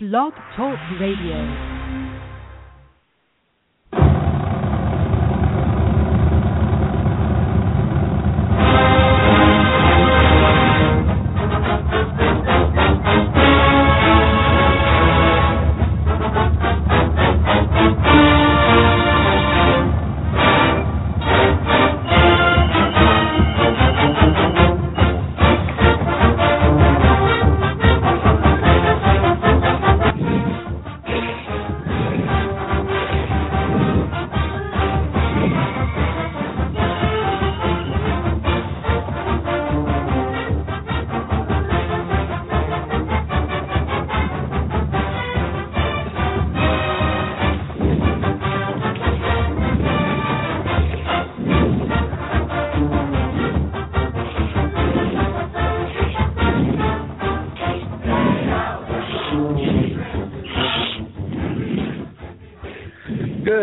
Blog Talk Radio.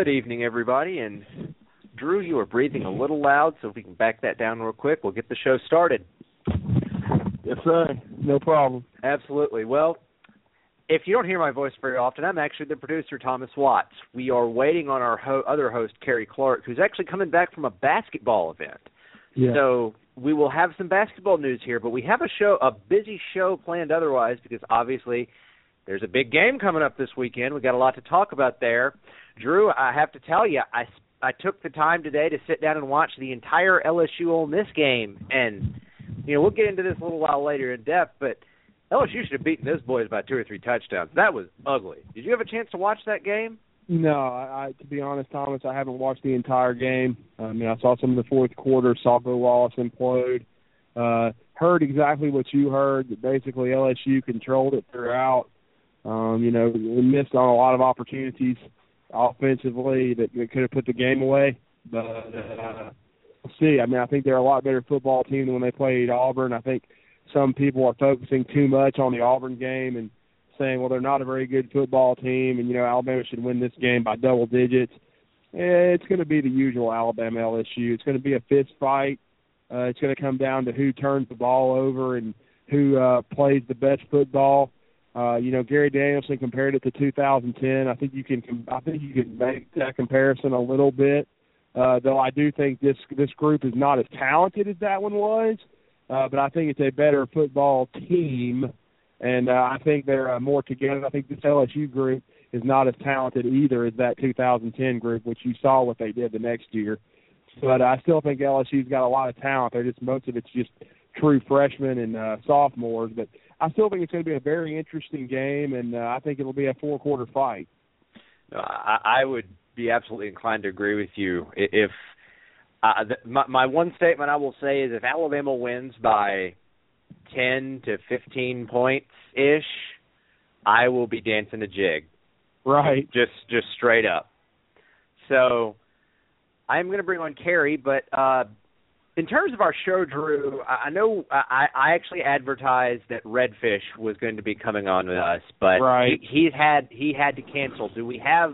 Good evening, everybody. And Drew, you are breathing a little loud, so if we can back that down real quick, we'll get the show started. Yes, sir. No problem. Absolutely. Well, if you don't hear my voice very often, I'm actually the producer, Thomas Watts. We are waiting on our ho- other host, Cary Clark, who's actually coming back from a basketball event. Yeah. So we will have some basketball news here, but we have a show, a busy show planned otherwise because obviously there's a big game coming up this weekend. We got a lot to talk about there. Drew, I have to tell you, I I took the time today to sit down and watch the entire LSU Ole Miss game, and you know we'll get into this a little while later in depth, but LSU should have beaten those boys by two or three touchdowns. That was ugly. Did you have a chance to watch that game? No, I, I to be honest, Thomas, I haven't watched the entire game. I mean, I saw some of the fourth quarter, saw Bo Wallace implode. Uh, heard exactly what you heard. That basically LSU controlled it throughout. Um, you know, missed on a lot of opportunities offensively that, could have put the game away. But uh, we'll see. I mean, I think they're a lot better football team than when they played Auburn. I think some people are focusing too much on the Auburn game and saying, well, they're not a very good football team, and you know Alabama should win this game by double digits. It's going to be the usual Alabama LSU. It's going to be a fist fight. Uh, it's going to come down to who turns the ball over and who uh, plays the best football. Uh, you know, Gary Danielson compared it to 2010. I think you can I think you can make that comparison a little bit. Uh, though I do think this this group is not as talented as that one was, uh, but I think it's a better football team, and uh, I think they're uh, more together. I think this LSU group is not as talented either as that 2010 group, which you saw what they did the next year. But I still think LSU's got a lot of talent. They're just most of it's just true freshmen and uh, sophomores, but I still think it's going to be a very interesting game, and uh, I think it'll be a four quarter fight. No, I, I would be absolutely inclined to agree with you. If uh, the, my, my one statement I will say is if Alabama wins by ten to fifteen points ish, I will be dancing a jig. Right. Just just straight up. So I'm going to bring on Cary, but uh, in terms of our show, Drew, I know I, I actually advertised that Redfish was going to be coming on with us, but right. he, he's had he had to cancel. Do we have?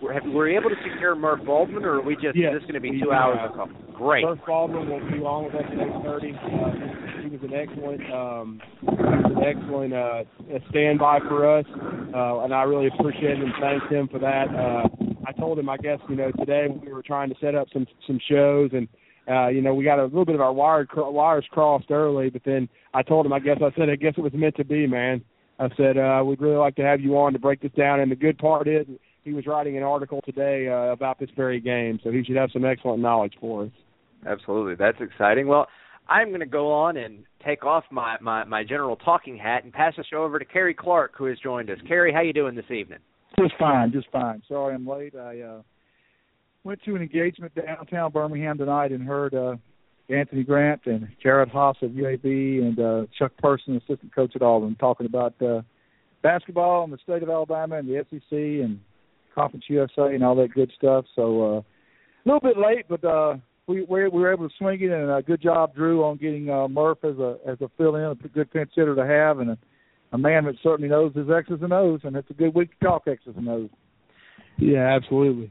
Were, have, were we able to secure Murf Baldwin, or are we just yes, is this going to be two hours of call? Great. Murf Baldwin will be on with us at eight thirty. Uh, he was an excellent, um, he was an excellent uh, standby for us, uh, and I really appreciate and thanked him for that. Uh, I told him, I guess you know, today we were trying to set up some some shows and uh, you know, we got a little bit of our wired wires crossed early, but then I told him, I guess I said, I guess it was meant to be, man. I said, uh, we'd really like to have you on to break this down. And the good part is, he was writing an article today uh, about this very game, so he should have some excellent knowledge for us. Absolutely, that's exciting. Well, I'm going to go on and take off my, my my general talking hat and pass the show over to Cary Clark, who has joined us. Cary, how you doing this evening? Just fine, just fine. Sorry I'm late. I uh went to an engagement downtown Birmingham tonight and heard uh Anthony Grant and Jerod Haase of UAB and uh Chuck Person, assistant coach at Auburn, talking about uh basketball in the state of Alabama and the SEC and Conference USA and all that good stuff. So uh a little bit late, but uh we we were able to swing it and a good job Drew on getting uh Murf as a as a fill in, a good pinch hitter to have and a, a man that certainly knows his X's and O's and it's a good week to talk X's and O's. Yeah, absolutely.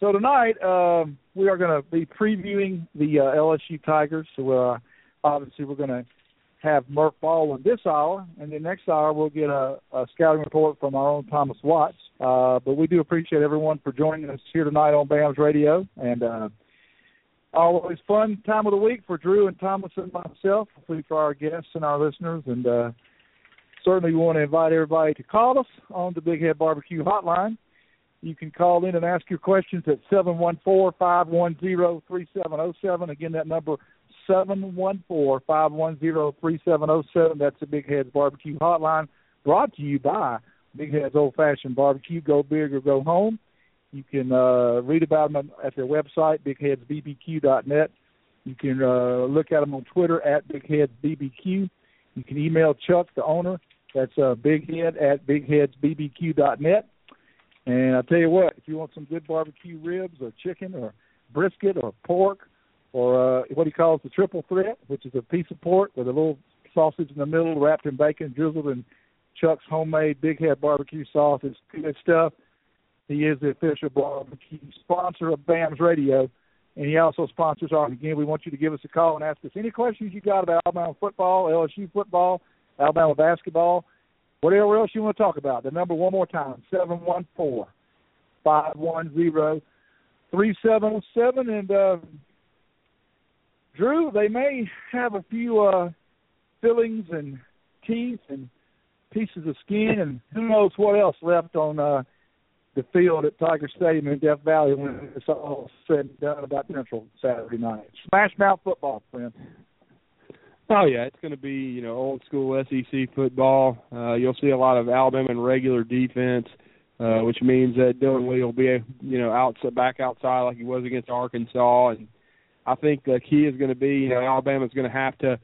So tonight uh, we are going to be previewing the uh, LSU Tigers. So uh, obviously we're going to have Murf Baldwin this hour, and then next hour we'll get a, a scouting report from our own Thomas Watts. Uh, but we do appreciate everyone for joining us here tonight on BAMS Radio, and uh, always fun time of the week for Drew and Thomas and myself, hopefully for our guests and our listeners, and uh, certainly we want to invite everybody to call us on the Big Head Barbecue Hotline. You can call in and ask your questions at seven one four five one zero three seven zero seven. Again, that number seven one four five one zero three seven zero seven. That's the Big Heads Barbecue Hotline, brought to you by Big Heads Old Fashioned Barbecue. Go big or go home. You can uh, read about them at their website, bigheadsbbq.net. You can uh, look at them on Twitter at bigheadsbbq. You can email Chuck, the owner. That's uh, bighead at bigheadsbbq.net. And I tell you what, if you want some good barbecue ribs or chicken or brisket or pork or uh, what he calls the triple threat, which is a piece of pork with a little sausage in the middle wrapped in bacon, drizzled in Chuck's homemade Big Head barbecue sauce. It's good stuff. He is the official barbecue sponsor of BAMS Radio, and he also sponsors ours. Again, we want you to give us a call and ask us any questions you got about Alabama football, LSU football, Alabama basketball, whatever else you want to talk about. The number one more time, seven one four five one zero three seven zero seven. And uh, Drew, they may have a few uh, fillings and teeth and pieces of skin and who knows what else left on uh, the field at Tiger Stadium in Death Valley when it's all said and done about Central Saturday night. Smash Mouth football, friend. Oh yeah, it's going to be you know old school SEC football. Uh, you'll see a lot of Alabama and regular defense, uh, which means that Dillon Lee will be you know outside back outside like he was against Arkansas, and I think the key is going to be you know Alabama's going to have to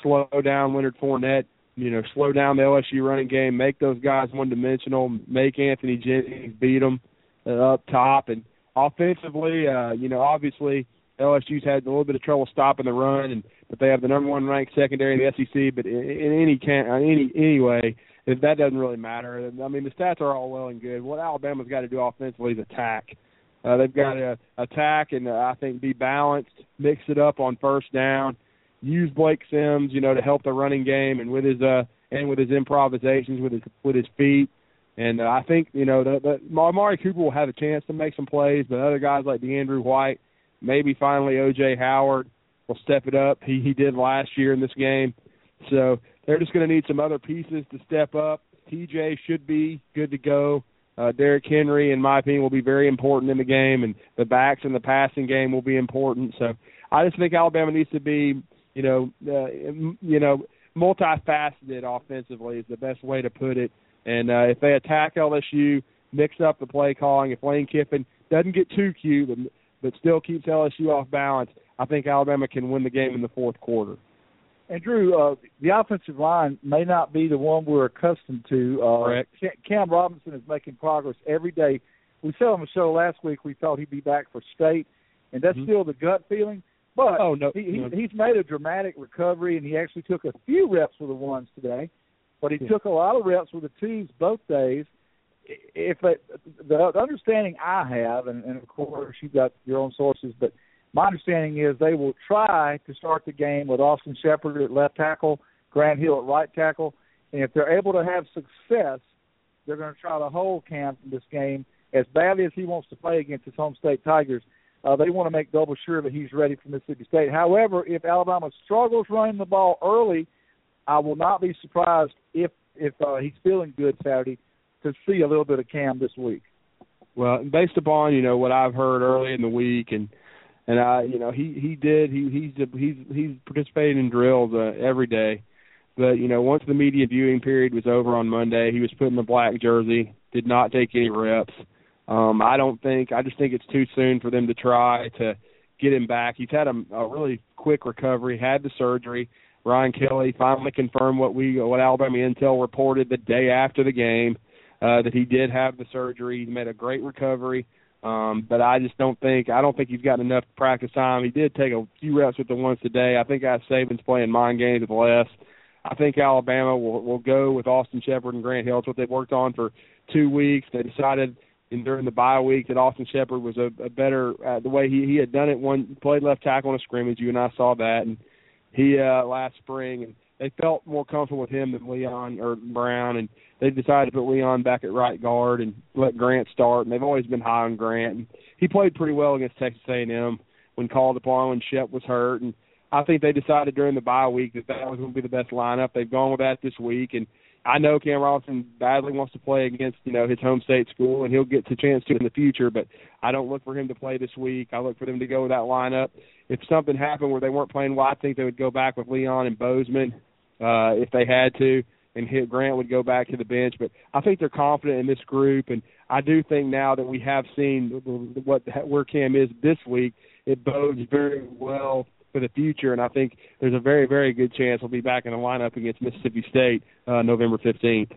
slow down Leonard Fournette, you know slow down the LSU running game, make those guys one dimensional, make Anthony Jennings beat them uh, up top, and offensively, uh, you know obviously LSU's had a little bit of trouble stopping the run, and but they have the number one ranked secondary in the SEC. But in, in any can any anyway, if that doesn't really matter. I mean, the stats are all well and good. What Alabama's got to do offensively is attack. Uh, they've got to attack and uh, I think be balanced, mix it up on first down, use Blake Sims, you know, to help the running game and with his uh and with his improvisations with his with his feet. And uh, I think you know the, the Amari Cooper will have a chance to make some plays, but other guys like DeAndrew White, maybe finally OJ Howard will step it up. He he did last year in this game, so they're just going to need some other pieces to step up. TJ should be good to go. Uh, Derrick Henry, in my opinion, will be very important in the game, and the backs in the passing game will be important. So I just think Alabama needs to be, you know, uh, you know, multifaceted offensively is the best way to put it. And uh, if they attack LSU, mix up the play calling. If Lane Kiffin doesn't get too cute, but, still keeps LSU off balance, I think Alabama can win the game in the fourth quarter. And Drew, uh, the offensive line may not be the one we're accustomed to. Uh, Correct. Cam Robinson is making progress every day. We said on the show last week we thought he'd be back for state, and that's Mhm. still the gut feeling. But Oh, no, he, he, no. he's made a dramatic recovery, and he actually took a few reps with the ones today, but he Yeah. took a lot of reps with the twos both days. If the, the understanding I have, and, and of course you've got your own sources, but my understanding is they will try to start the game with Austin Shepherd at left tackle, Grant Hill at right tackle, and if they're able to have success, they're going to try to hold Cam in this game as badly as he wants to play against his home state Tigers. Uh, they want to make double sure that he's ready for Mississippi State. However, if Alabama struggles running the ball early, I will not be surprised if if uh, he's feeling good Saturday to see a little bit of Cam this week. Well, based upon you know what I've heard early in the week, and and I you know he he did he he's he's he's participating in drills uh, every day, but you know once the media viewing period was over on Monday, he was put in the black jersey, did not take any reps. Um, I don't think I just think it's too soon for them to try to get him back. He's had a, a really quick recovery, had the surgery. Ryan Kelly finally confirmed what we what Alabama Intel reported the day after the game uh, that he did have the surgery. He made a great recovery, um, but I just don't think I don't think he's got enough practice time. He did take a few reps with the ones today. I think I Saban's playing mind games with Les. I think Alabama will will go with Austin Shepherd and Grant Hill. It's what they've worked on for two weeks. They decided in, during the bye week that Austin Shepherd was a, a better uh, the way he he had done it. One played left tackle in a scrimmage. You and I saw that, and he uh, last spring and they felt more comfortable with him than Leon or Brown, and they decided to put Leon back at right guard and let Grant start. And they've always been high on Grant. And he played pretty well against Texas A&M when called upon when Shep was hurt, and I think they decided during the bye week that that was going to be the best lineup. They've gone with that this week, and I know Cam Robinson badly wants to play against you know his home state school, and he'll get the chance to in the future. But I don't look for him to play this week. I look for them to go with that lineup. If something happened where they weren't playing well, I think they would go back with Leon and Bozeman uh, if they had to, and hit Grant would go back to the bench. But I think they're confident in this group, and I do think now that we have seen what where Cam is this week, it bodes very well for the future. And I think there's a very, very good chance he'll be back in the lineup against Mississippi State uh, November 15th.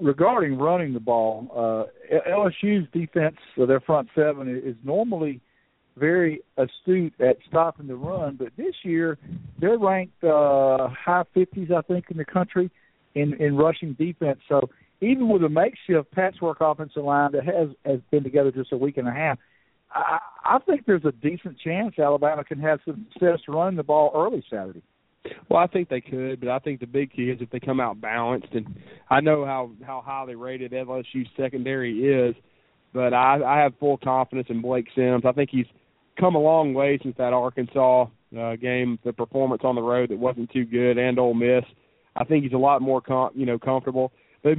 Regarding running the ball, uh, LSU's defense, so their front seven, is normally very astute at stopping the run, but this year they're ranked uh, high 50s, I think, in the country in in rushing defense. So even with a makeshift patchwork offensive line that has has been together just a week and a half, I, I think there's a decent chance Alabama can have some success running the ball early Saturday. Well, I think they could, but I think the big key is if they come out balanced. And I know how how highly rated LSU secondary is, but I, I have full confidence in Blake Sims. I think he's come a long way since that Arkansas uh, game, the performance on the road that wasn't too good, and Ole Miss. I think he's a lot more com- you know comfortable. They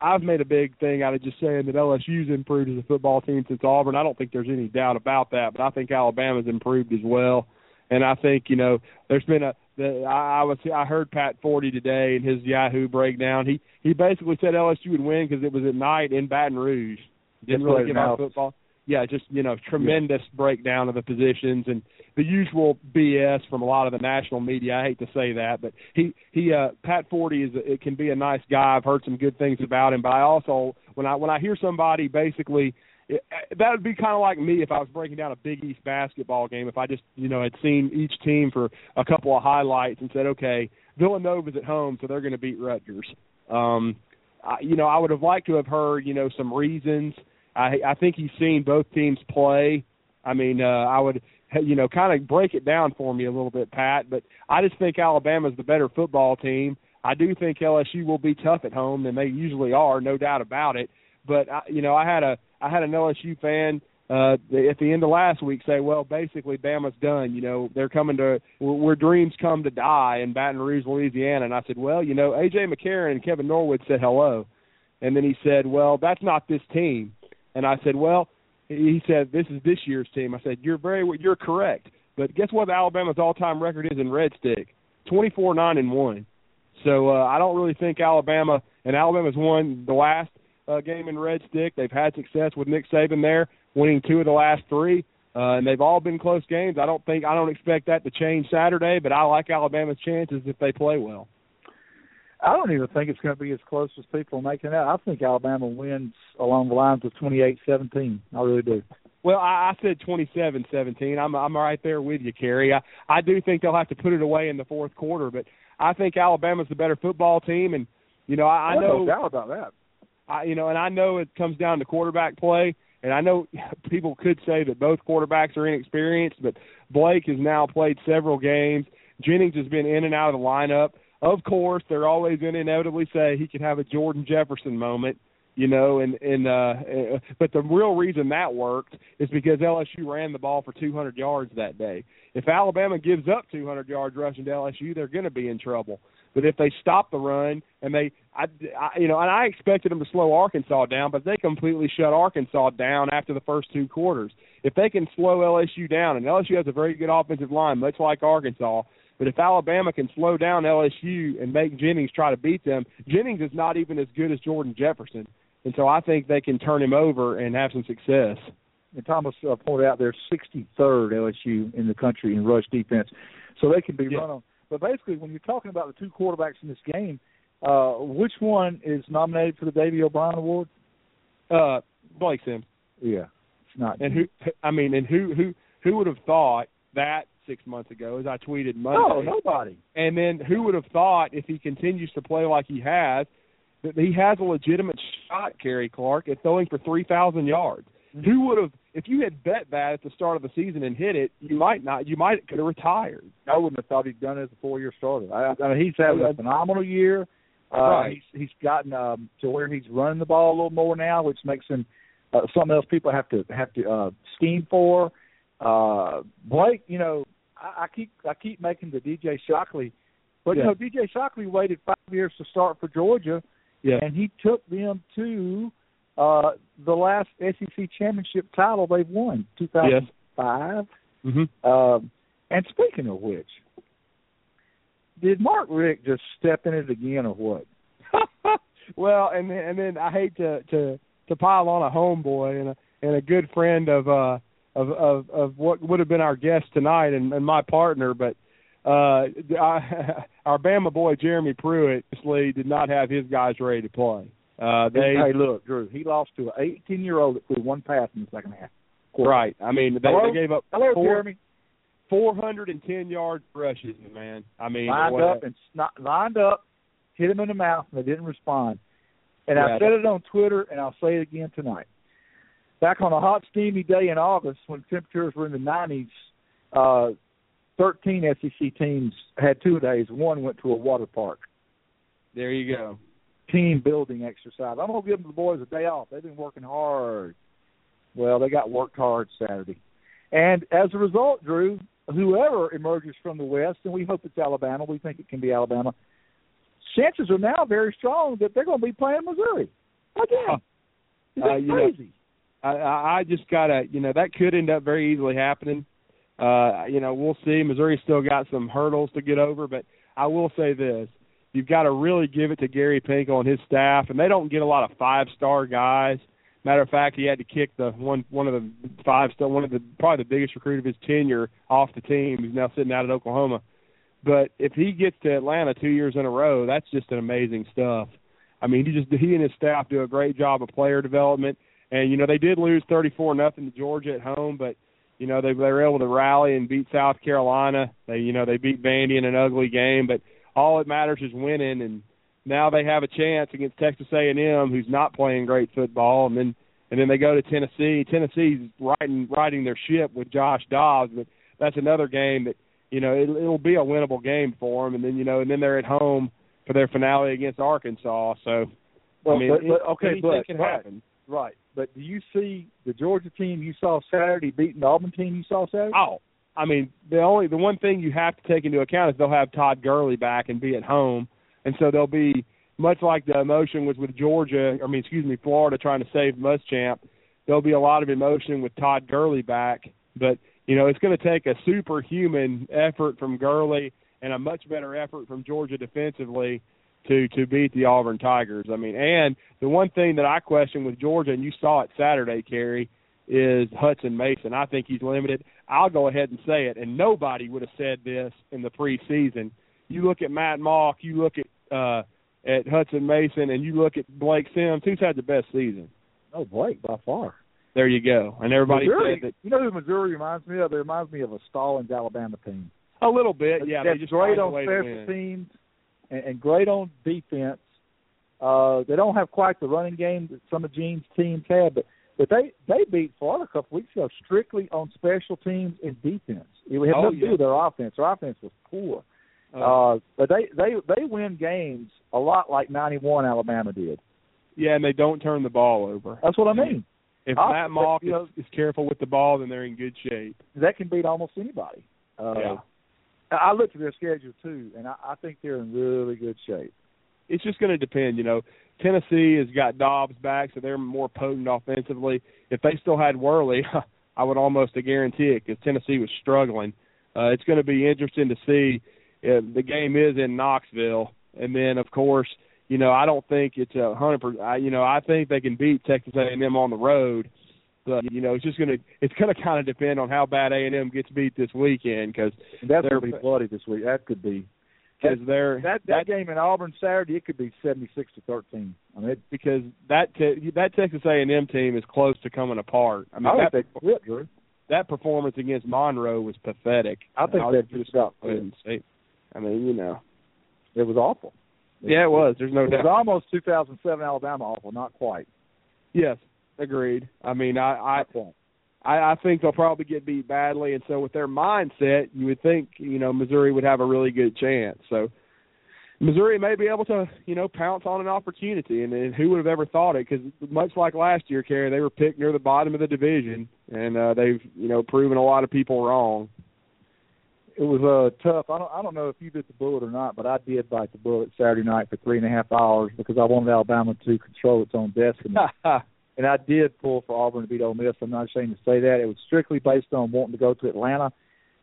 I've made a big thing out of just saying that LSU's improved as a football team since Auburn. I don't think there's any doubt about that, but I think Alabama's improved as well. And I think you know there's been a the, I, I was I heard Pat Forde today in his Yahoo breakdown. He he basically said LSU would win because it was at night in Baton Rouge. Didn't really give out football yeah, just you know, tremendous yeah. breakdown of the positions and the usual BS from a lot of the national media. I hate to say that, but he he uh Pat Forde is it can be a nice guy. I've heard some good things about him, but I also when I when I hear somebody basically it, that would be kind of like me if I was breaking down a Big East basketball game. If I just, you know, had seen each team for a couple of highlights and said, okay, Villanova's at home, so they're going to beat Rutgers. Um, I, you know, I would have liked to have heard, you know, some reasons I I think he's seen both teams play. I mean, uh, I would you know kind of break it down for me a little bit, Pat. But I just think Alabama's the better football team. I do think LSU will be tough at home, than they usually are, no doubt about it. But I, you know, I had a I had an LSU fan uh at the end of last week say, well, basically Bama's done. You know, they're coming to where dreams come to die in Baton Rouge, Louisiana. And I said, well, you know, AJ McCarron and Kevin Norwood said hello, and then he said, well, that's not this team. And I said, well, he said this is this year's team. I said you're very you're correct, but guess what? Alabama's all-time record is in Red Stick, 24 nine and one. So uh, I don't really think Alabama and Alabama's won the last uh, game in Red Stick. They've had success with Nick Saban there, winning two of the last three, uh, and they've all been close games. I don't think I don't expect that to change Saturday, but I like Alabama's chances if they play well. I don't even think it's going to be as close as people are making it out. I think Alabama wins along the lines of 28-17. I really do. Well, I, I said 27-17. I'm I'm right there with you, Cary. I I do think they'll have to put it away in the fourth quarter, but I think Alabama's the better football team, and you know I, I know no doubt about that. I you know, and I know it comes down to quarterback play, and I know people could say that both quarterbacks are inexperienced, but Blake has now played several games. Jennings has been in and out of the lineup of course, they're always going to inevitably say he can have a Jordan Jefferson moment, you know, and and uh, uh but the real reason that worked is because LSU ran the ball for 200 yards that day. If Alabama gives up 200 yards rushing to LSU, they're going to be in trouble. But if they stop the run and they, I, I, you know, and I expected them to slow Arkansas down, but they completely shut Arkansas down after the first two quarters. If they can slow LSU down, and LSU has a very good offensive line, much like Arkansas, but if Alabama can slow down LSU and make Jennings try to beat them, Jennings is not even as good as Jordan Jefferson. And so I think they can turn him over and have some success. And Thomas uh, pointed out they're 63rd LSU in the country in rush defense, so they can be yeah. run on. But basically, when you're talking about the two quarterbacks in this game, uh, which one is nominated for the Davy O'Brien Award? Uh, Blake Sims. Yeah, it's not. And who? I mean, and who? Who? Who would have thought that six months ago, as I tweeted Monday. Oh, nobody. And then who would have thought if he continues to play like he has, that he has a legitimate shot, Cary Clark, at throwing for three thousand yards. who would have if you had bet that at the start of the season and hit it, you might not. You might could have retired. I wouldn't have thought he'd done it as a four-year starter. I, I mean, he's having a phenomenal year. Uh, Right. He's he's gotten um, to where he's running the ball a little more now, which makes him uh, something else people have to have to uh, scheme for. Uh, Blake, you know, I, I keep I keep making the DJ Shockley, but Yeah. you know, DJ Shockley waited five years to start for Georgia, Yeah. and he took them to uh, the last SEC championship title they've won, two thousand five. Mm-hmm. Um, and speaking of which, did Mark Richt just step in it again or what? well, and then, and then I hate to to to pile on a homeboy and a and a good friend of uh of of of what would have been our guest tonight and, and my partner, but uh I, our Bama boy Jeremy Pruitt obviously did not have his guys ready to play. Uh they hey, look, Drew, he lost to an 18 year old that threw one pass in the second half. right. I mean they, Hello? they gave up Hello, four, Jeremy. 410 yard rushes, man. I mean Lined up and sno- lined up, hit him in the mouth, and they didn't respond. And Yeah, I said it on Twitter, and I'll say it again tonight. Back on a hot, steamy day in August, when temperatures were in the 90s, uh, 13 SEC teams had two days. One went to a water park. there you go. team building exercise. I'm gonna give the boys a day off. They've been working hard. Well, they got worked hard Saturday, and as a result, Drew, whoever emerges from the West, and we hope it's Alabama. We think it can be Alabama. Chances are now very strong that they're going to be playing Missouri again. Uh, that know, crazy? I, I I just gotta, you know, that could end up very easily happening. Uh, you know, we'll see. Missouri's still got some hurdles to get over, but I will say this: you've got to really give it to Gary Pinkel and his staff, and they don't get a lot of five star guys. Matter of fact, he had to kick the one one of the five star, one of the probably the biggest recruit of his tenure off the team. He's now sitting out at Oklahoma. But if he gets to Atlanta two years in a row, that's just an amazing stuff. I mean, he just he and his staff do a great job of player development. And you know they did lose thirty four nothing to Georgia at home, but you know they they were able to rally and beat South Carolina. They you know they beat Vandy in an ugly game, but all that matters is winning. And now they have a chance against Texas A and M, who's not playing great football, and then and then they go to Tennessee. Tennessee's riding riding their ship with Josh Dobbs, but that's another game that you know it, it'll be a winnable game for them. And then you know and then they're at home for their finale against Arkansas. So Well, I mean, but, but, it- okay, but can right, happen. Right. But do you see the Georgia team you saw Saturday beating the Auburn team you saw Saturday? Oh, I mean, the only the one thing you have to take into account is they'll have Todd Gurley back and be at home, and so they'll be much like the emotion was with Georgia. I mean, excuse me, Florida trying to save Muschamp. There'll be a lot of emotion with Todd Gurley back, but you know it's going to take a superhuman effort from Gurley and a much better effort from Georgia defensively to to beat the Auburn Tigers. I mean, and the one thing that I question with Georgia, and you saw it Saturday, Cary, is Hutson Mason. I think he's limited. I'll go ahead and say it, and nobody would have said this in the preseason. You look at Maty Mauk, you look at uh, at Hutson Mason, and you look at Blake Sims. Who's had the best season? Oh, Blake by far. There you go. And everybody Missouri, said that you know who Missouri reminds me of? It reminds me of a Stallings Alabama team. a little bit. Yeah, That's they just great on special teams and, and great on defense. Uh, they don't have quite the running game that some of Gene's teams have, but but they they beat Florida a couple weeks ago strictly on special teams and defense. It had Oh, nothing to yeah. do with their offense. Their offense was poor. Uh, Uh, but they they they win games a lot like '91 Alabama did. yeah, and they don't turn the ball over. That's what I mean. If I'll- Maty Mauk know- is, is careful with the ball, then they're in good shape. That can beat almost anybody. Uh, yeah. I looked at their schedule too, and I, I think they're in really good shape. it's just going to depend. You know, Tennessee has got Dobbs back, so they're more potent offensively. If they still had Worley, I would almost guarantee it because Tennessee was struggling. Uh, it's going to be interesting to see. Uh, the game is in Knoxville, and then of course, you know, I don't think it's a hundred percent. You know, I think they can beat Texas A&M on the road. But you know, it's just gonna it's gonna kind of depend on how bad A and M gets beat this weekend because that's to be bloody this week. That could be because they're that that game in Auburn Saturday. It could be seventy six to thirteen. I mean, it, because that te- that Texas A&M team is close to coming apart. I mean, I that, think they quit, Drew. that performance against Monroe was pathetic. I think they just just about go ahead quit. and say, I mean, you know, It was awful. yeah, it was. There's no It was almost 2007 Alabama awful, not quite. Yes, Agreed. I mean, I I, I I think they'll probably get beat badly, and so with their mindset, you would think you know Missouri would have a really good chance. So Missouri may be able to you know pounce on an opportunity, and, and who would have ever thought it? Because much like last year, Cary, they were picked near the bottom of the division, and uh, they've you know proven a lot of people wrong. It was uh, tough. I don't I don't know if you bit the bullet or not, but I did bite the bullet Saturday night for three and a half hours because I wanted Alabama to control its own destiny. and I did pull for Auburn to beat Ole Miss. I'm not ashamed to say that. It was strictly based on wanting to go to Atlanta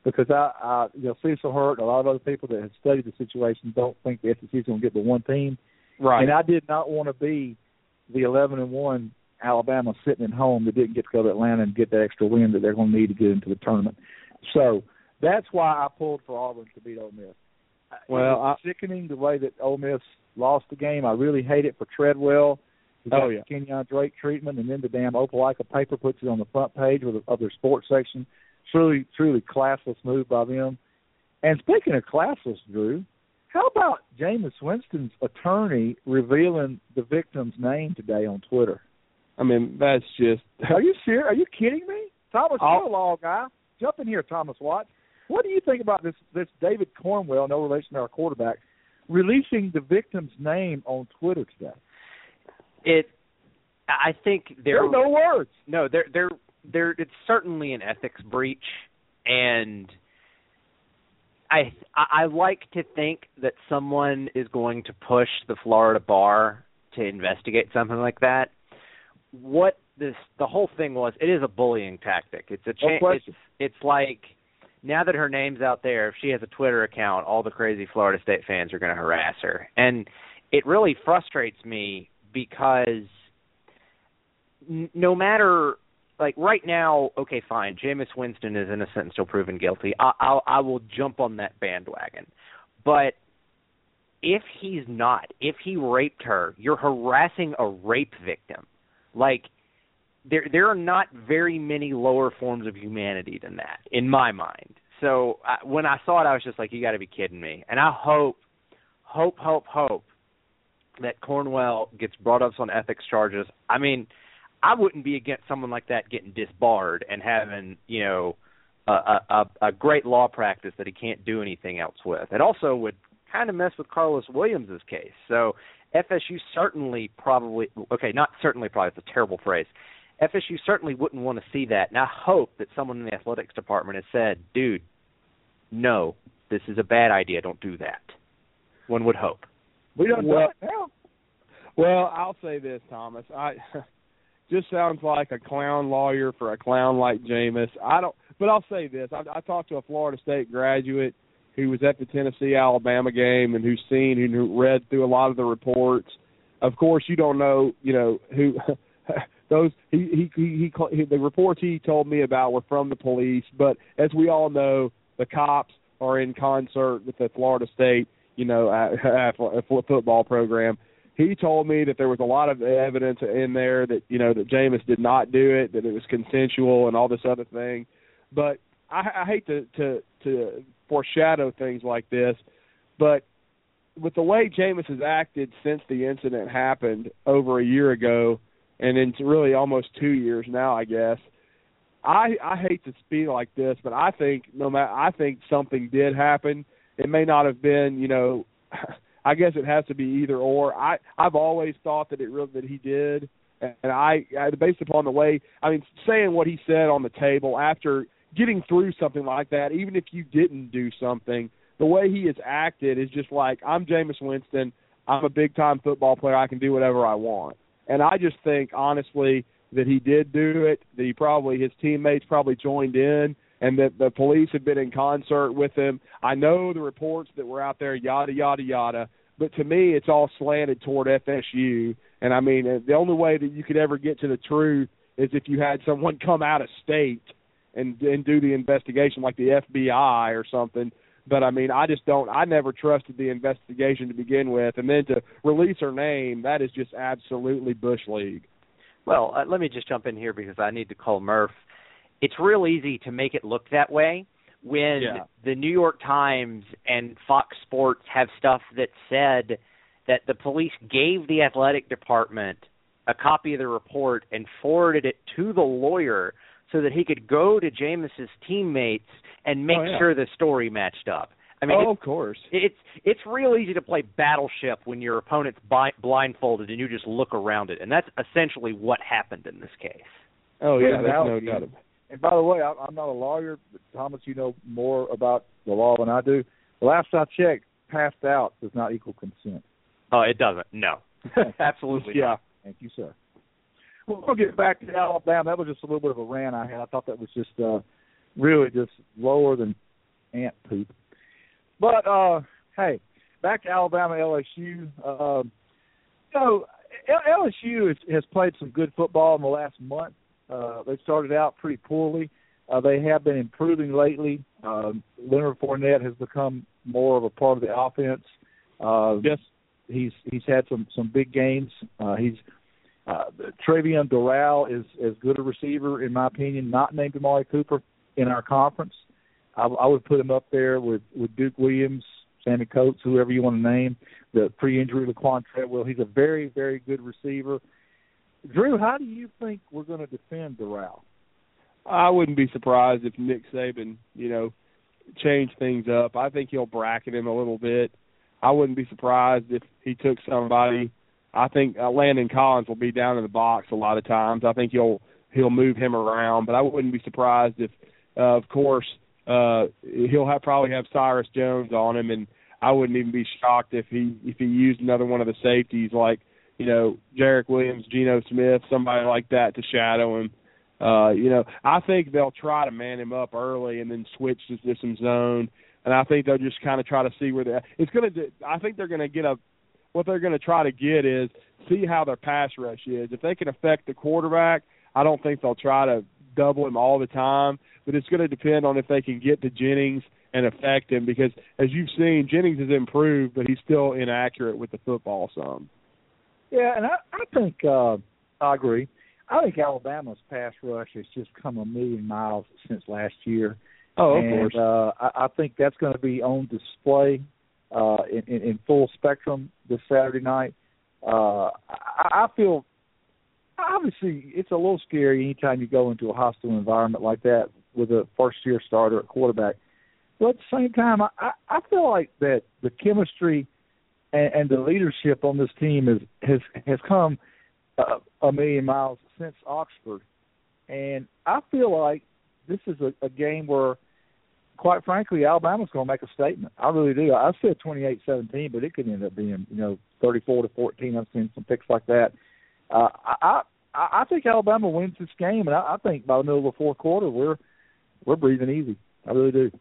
because I, I you know, Cecil Hurt, and a lot of other people that have studied the situation don't think the SEC is going to get the one team. Right. And I did not want to be the 11 and one Alabama sitting at home that didn't get to go to Atlanta and get that extra win that they're going to need to get into the tournament. So that's why I pulled for Auburn to beat Ole Miss. Well, I, sickening the way that Ole Miss lost the game. I really hate it for Treadwell. He oh, got oh yeah, Kenyon Drake treatment, and then the damn Opelika paper puts it on the front page of, of their sports section. Truly, truly classless move by them. And speaking of classless, Drew, how about Jameis Winston's attorney revealing the victim's name today on Twitter? I mean, that's just. Are you serious? Are you kidding me? Thomas, you're a law guy. Jump in here, Thomas Watts. What do you think about this? This David Cornwell, no relation to our quarterback, releasing the victim's name on Twitter today. It, I think there. There are no words. No, there, there, there. It's certainly an ethics breach, and I, I like to think that someone is going to push the Florida bar to investigate something like that. What this the whole thing was, it is a bullying tactic. It's a no it's it's like now that her name's out there, if she has a Twitter account, all the crazy Florida State fans are going to harass her. And it really frustrates me because no matter like right now, okay, fine, Jameis Winston is innocent still proven guilty. I, I'll I will jump on that bandwagon, but if he's not, if he raped her, you're harassing a rape victim. Like there there are not very many lower forms of humanity than that in my mind. So I, when I saw it, I was just like, "You got to be kidding me!" And I hope, hope, hope, hope that Cornwell gets brought up on ethics charges. I mean, I wouldn't be against someone like that getting disbarred and having you know a, a, a great law practice that he can't do anything else with. It also would kind of mess with Carlos Williams's case. So FSU certainly probably okay, not certainly probably it's a terrible phrase. FSU certainly wouldn't want to see that. And I hope that someone in the athletics department has said, "Dude, no, this is a bad idea. Don't do that." One would hope. We don't well, know it now. Well, I'll say this, Thomas. I just sounds like a clown lawyer for a clown like Jameis. I don't, but I'll say this. I, I talked to a Florida State graduate who was at the Tennessee Alabama game and who's seen and who read through a lot of the reports. Of course, you don't know, you know who. those he, he he he the reports he told me about were from the police, but as we all know, the cops are in concert with the Florida State, you know, a football program. He told me that there was a lot of evidence in there that you know that Jameis did not do it, that it was consensual, and all this other thing. But I, I hate to to to foreshadow things like this, but with the way Jameis has acted since the incident happened over a year ago, and it's really almost two years now, I guess. I I hate to speak like this, but I think no matter I think something did happen. It may not have been, you know, I guess it has to be either or. I I've always thought that it really that he did, and I, I based upon the way I mean saying what he said on the table after getting through something like that, even if you didn't do something, the way he has acted is just like I'm Jameis Winston. I'm a big time football player. I can do whatever I want. And I just think honestly that he did do it. That he probably his teammates probably joined in, and that the police had been in concert with him. I know the reports that were out there, yada yada yada. But to me, it's all slanted toward FSU. And I mean, the only way that you could ever get to the truth is if you had someone come out of state and and do the investigation, like the FBI or something. But I mean, I just don't. I never trusted the investigation to begin with, and then to release her name, that is just absolutely bush league. Well, uh, let me just jump in here because I need to call Murf. It's real easy to make it look that way when yeah. the New York Times and Fox Sports have stuff that said that the police gave the athletic department a copy of the report and forwarded it to the lawyer so that he could go to Jameis's teammates and oh, make Oh, yeah. sure the story matched up. I mean, oh, of course. it's it's real easy to play battleship when your opponent's bi- blindfolded and you just look around it, and that's essentially what happened in this case. Oh Wait yeah, a there's no doubt about it. And by the way, I, I'm not a lawyer, but Thomas, you know more about the law than I do. The last I checked, passed out does not equal consent. Oh, it doesn't. No, absolutely. Yeah. not. Thank you, sir. Well, we'll get back to Alabama. That was just a little bit of a rant I had. I thought that was just uh, really just lower than ant poop. But uh, hey, back to Alabama LSU. Um, L- LSU has, has played some good football in the last month. Uh, they started out pretty poorly. Uh, they have been improving lately. Um, Leonard Fournette has become more of a part of the offense. Uh, Yes. he's he's had some some big games. Uh, he's uh, Travin Dural is as good a receiver in my opinion, not named Amari Cooper in our conference. I, I would put him up there with with Duke Williams, Sammy Coates, whoever you want to name. The pre-injury Laquon Treadwell. He's a very very good receiver. Drew, how do you think we're going to defend Dural? I wouldn't be surprised if Nick Saban, you know, changed things up. I think he'll bracket him a little bit. I wouldn't be surprised if he took somebody. I think uh, Landon Collins will be down in the box a lot of times. I think he'll he'll move him around, but I wouldn't be surprised if, uh, of course, uh, he'll have probably have Cyrus Jones on him, and I wouldn't even be shocked if he if he used another one of the safeties like you know Jarrick Williams, Geno Smith, somebody like that to shadow him. Uh, you know, I think they'll try to man him up early and then switch to, to some zone, and I think they'll just kind of try to see where they. It's gonna. I think they're gonna get a. What they're gonna try to get is see how their pass rush is. If they can affect the quarterback, I don't think they'll try to double him all the time, but it's going to depend on if they can get to Jennings and affect him because as you've seen, Jennings has improved, but he's still inaccurate with the football some. Yeah, and I, I think uh, I agree. I think Alabama's pass rush has just come a million miles since last year. Oh, of and, course. Uh, I, I think that's going to be on display uh, in, in, in full spectrum this Saturday night. Uh, I, I feel obviously it's a little scary anytime you go into a hostile environment like that with a first year starter at quarterback. But at the same time, I, I, I feel like that the chemistry and, and the leadership on this team is, has has come uh, a million miles since Oxford, and I feel like this is a, a game where, quite frankly, Alabama's going to make a statement. I really do. I said twenty-eight seventeen, but it could end up being you know thirty-four to fourteen. I've seen some picks like that. Uh, I I I think Alabama wins this game, and I, I think by the middle of the fourth quarter we're we're breathing easy. I really do.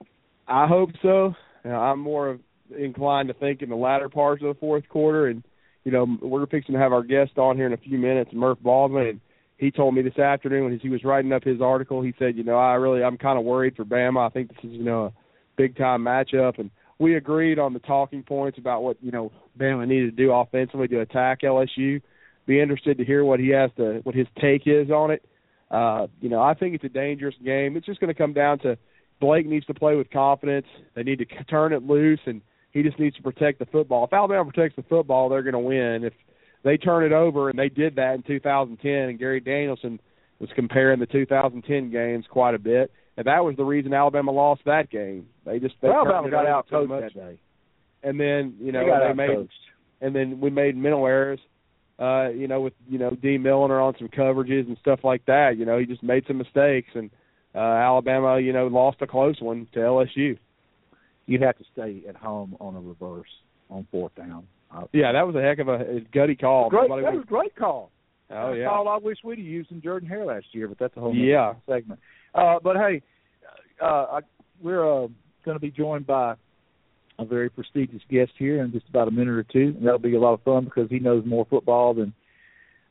I hope so. You know, I'm more of inclined to think in the latter parts of the fourth quarter, and you know we're fixing to have our guest on here in a few minutes, Murf Baldwin, and he told me this afternoon when he was writing up his article, he said, you know, I really I'm kind of worried for Bama. I think this is you know a big time matchup, and we agreed on the talking points about what you know Bama needed to do offensively to attack LSU. Be interested to hear what he has to what his take is on it. Uh, you know, I think it's a dangerous game. It's just going to come down to Blake needs to play with confidence. They need to turn it loose, and he just needs to protect the football. If Alabama protects the football, they're going to win. If they turn it over, and they did that in 2010, and Gary Danielson was comparing the 2010 games quite a bit, and that was the reason Alabama lost that game. They just they Well, Alabama got out coached much. that day. And then you know they they made and then we made mental errors. Uh, you know, with you know Dee Milliner on some coverages and stuff like that. You know, he just made some mistakes, and uh, Alabama, you know, lost a close one to LSU. You'd have to stay at home on a reverse on fourth down. Yeah, that was a heck of a, a gutty call. great. Nobody That was- a great call. oh yeah, call I wish we'd have used in Jordan Hare last year, but that's a whole Yeah. segment. Uh, but hey, uh, I, we're uh, going to be joined by a very prestigious guest here in just about a minute or two, and that'll be a lot of fun because he knows more football than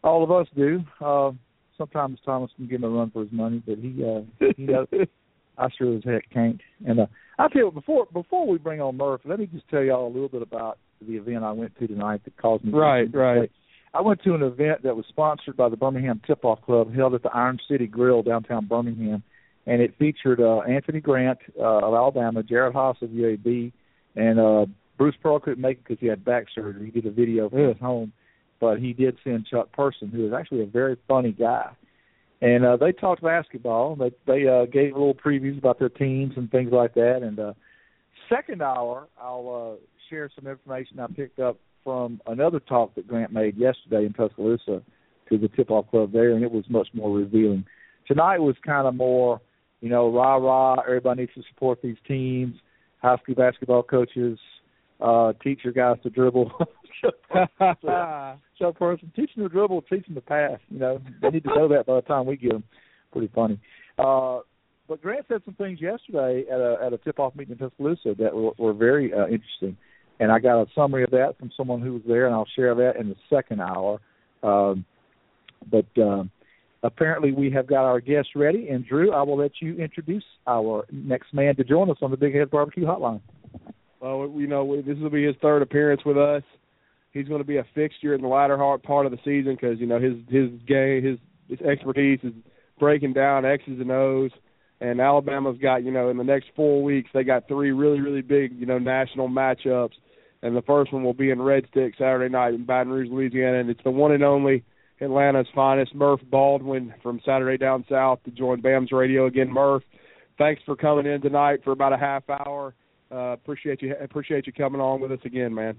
all of us do. Uh, sometimes Thomas can give him a run for his money, but he uh, he knows. I sure as heck can't. And uh, I tell you, before before we bring on Murf, let me just tell y'all a little bit about the event I went to tonight that caused me. to- Right, right. I went to an event that was sponsored by the Birmingham Tip Off Club, held at the Iron City Grill downtown Birmingham, and it featured uh, Anthony Grant uh, of Alabama, Jerod Haase of UAB, and uh, Bruce Pearl couldn't make it because he had back surgery. He did a video from his home, but he did send Chuck Person, who is actually a very funny guy. And uh, they talked basketball. They they uh, gave little previews about their teams and things like that. And uh, second hour, I'll uh, share some information I picked up from another talk that Grant made yesterday in Tuscaloosa to the tip-off club there, and it was much more revealing. Tonight was kind of more, you know, rah rah. Everybody needs to support these teams. High school basketball coaches uh, teach your guys to dribble. Chuck Person, teach them to dribble, teach them to pass. You know, they need to know that by the time we get them. Pretty funny. Uh, but Grant said some things yesterday at a at a tip off meeting in Tuscaloosa that were, were very uh, interesting, and I got a summary of that from someone who was there, and I'll share that in the second hour. Um, but um, apparently, we have got our guests ready, and Drew, I will let you introduce our next man to join us on the Big Head Barbecue Hotline. Well, you know, this will be his third appearance with us. He's going to be a fixture in the latter part of the season because you know his his game, his his expertise is breaking down X's and O's. And Alabama's got you know in the next four weeks they got three really really big you know national matchups, and the first one will be in Red Stick Saturday night in Baton Rouge, Louisiana, and it's the one and only Atlanta's finest Murf Baldwin from Saturday Down South to join BAMS Radio again. Murf, thanks for coming in tonight for about a half hour. Uh, appreciate you appreciate you coming on with us again, man.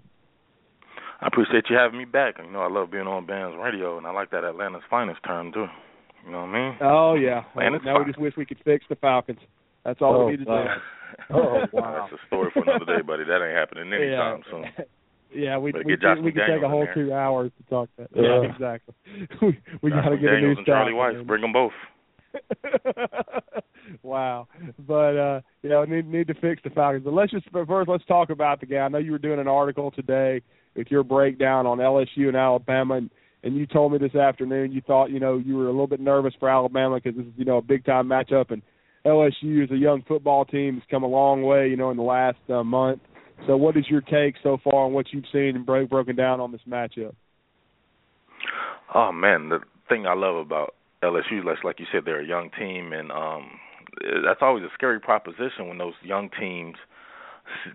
I appreciate you having me back. You know, I love being on BAMS Radio, and I like that Atlanta's finest term too. You know what I mean? Oh yeah. Atlanta's now we just wish we could fix the Falcons. That's all oh, we need to do. Oh wow. That's a story for another day, buddy. That ain't happening anytime yeah. soon. Yeah, we Better we, get Josh we could take a whole two hours to talk that. Yeah. Yeah, exactly. we we got to get a new McDaniels and Charlie staff Weiss, bring them both. Wow. But uh you know, need need to fix the Falcons. But let's just first let's talk about the game. I know you were doing an article today with your breakdown on LSU and Alabama and and you told me this afternoon you thought, you know, you were a little bit nervous for Alabama because this is, you know, a big time matchup and LSU is a young football team has come a long way, you know, in the last uh, month. So what is your take so far on what you've seen and break, broken down on this matchup? Oh man, the thing I love about LSU, like like you said, they're a young team, and um, that's always a scary proposition when those young teams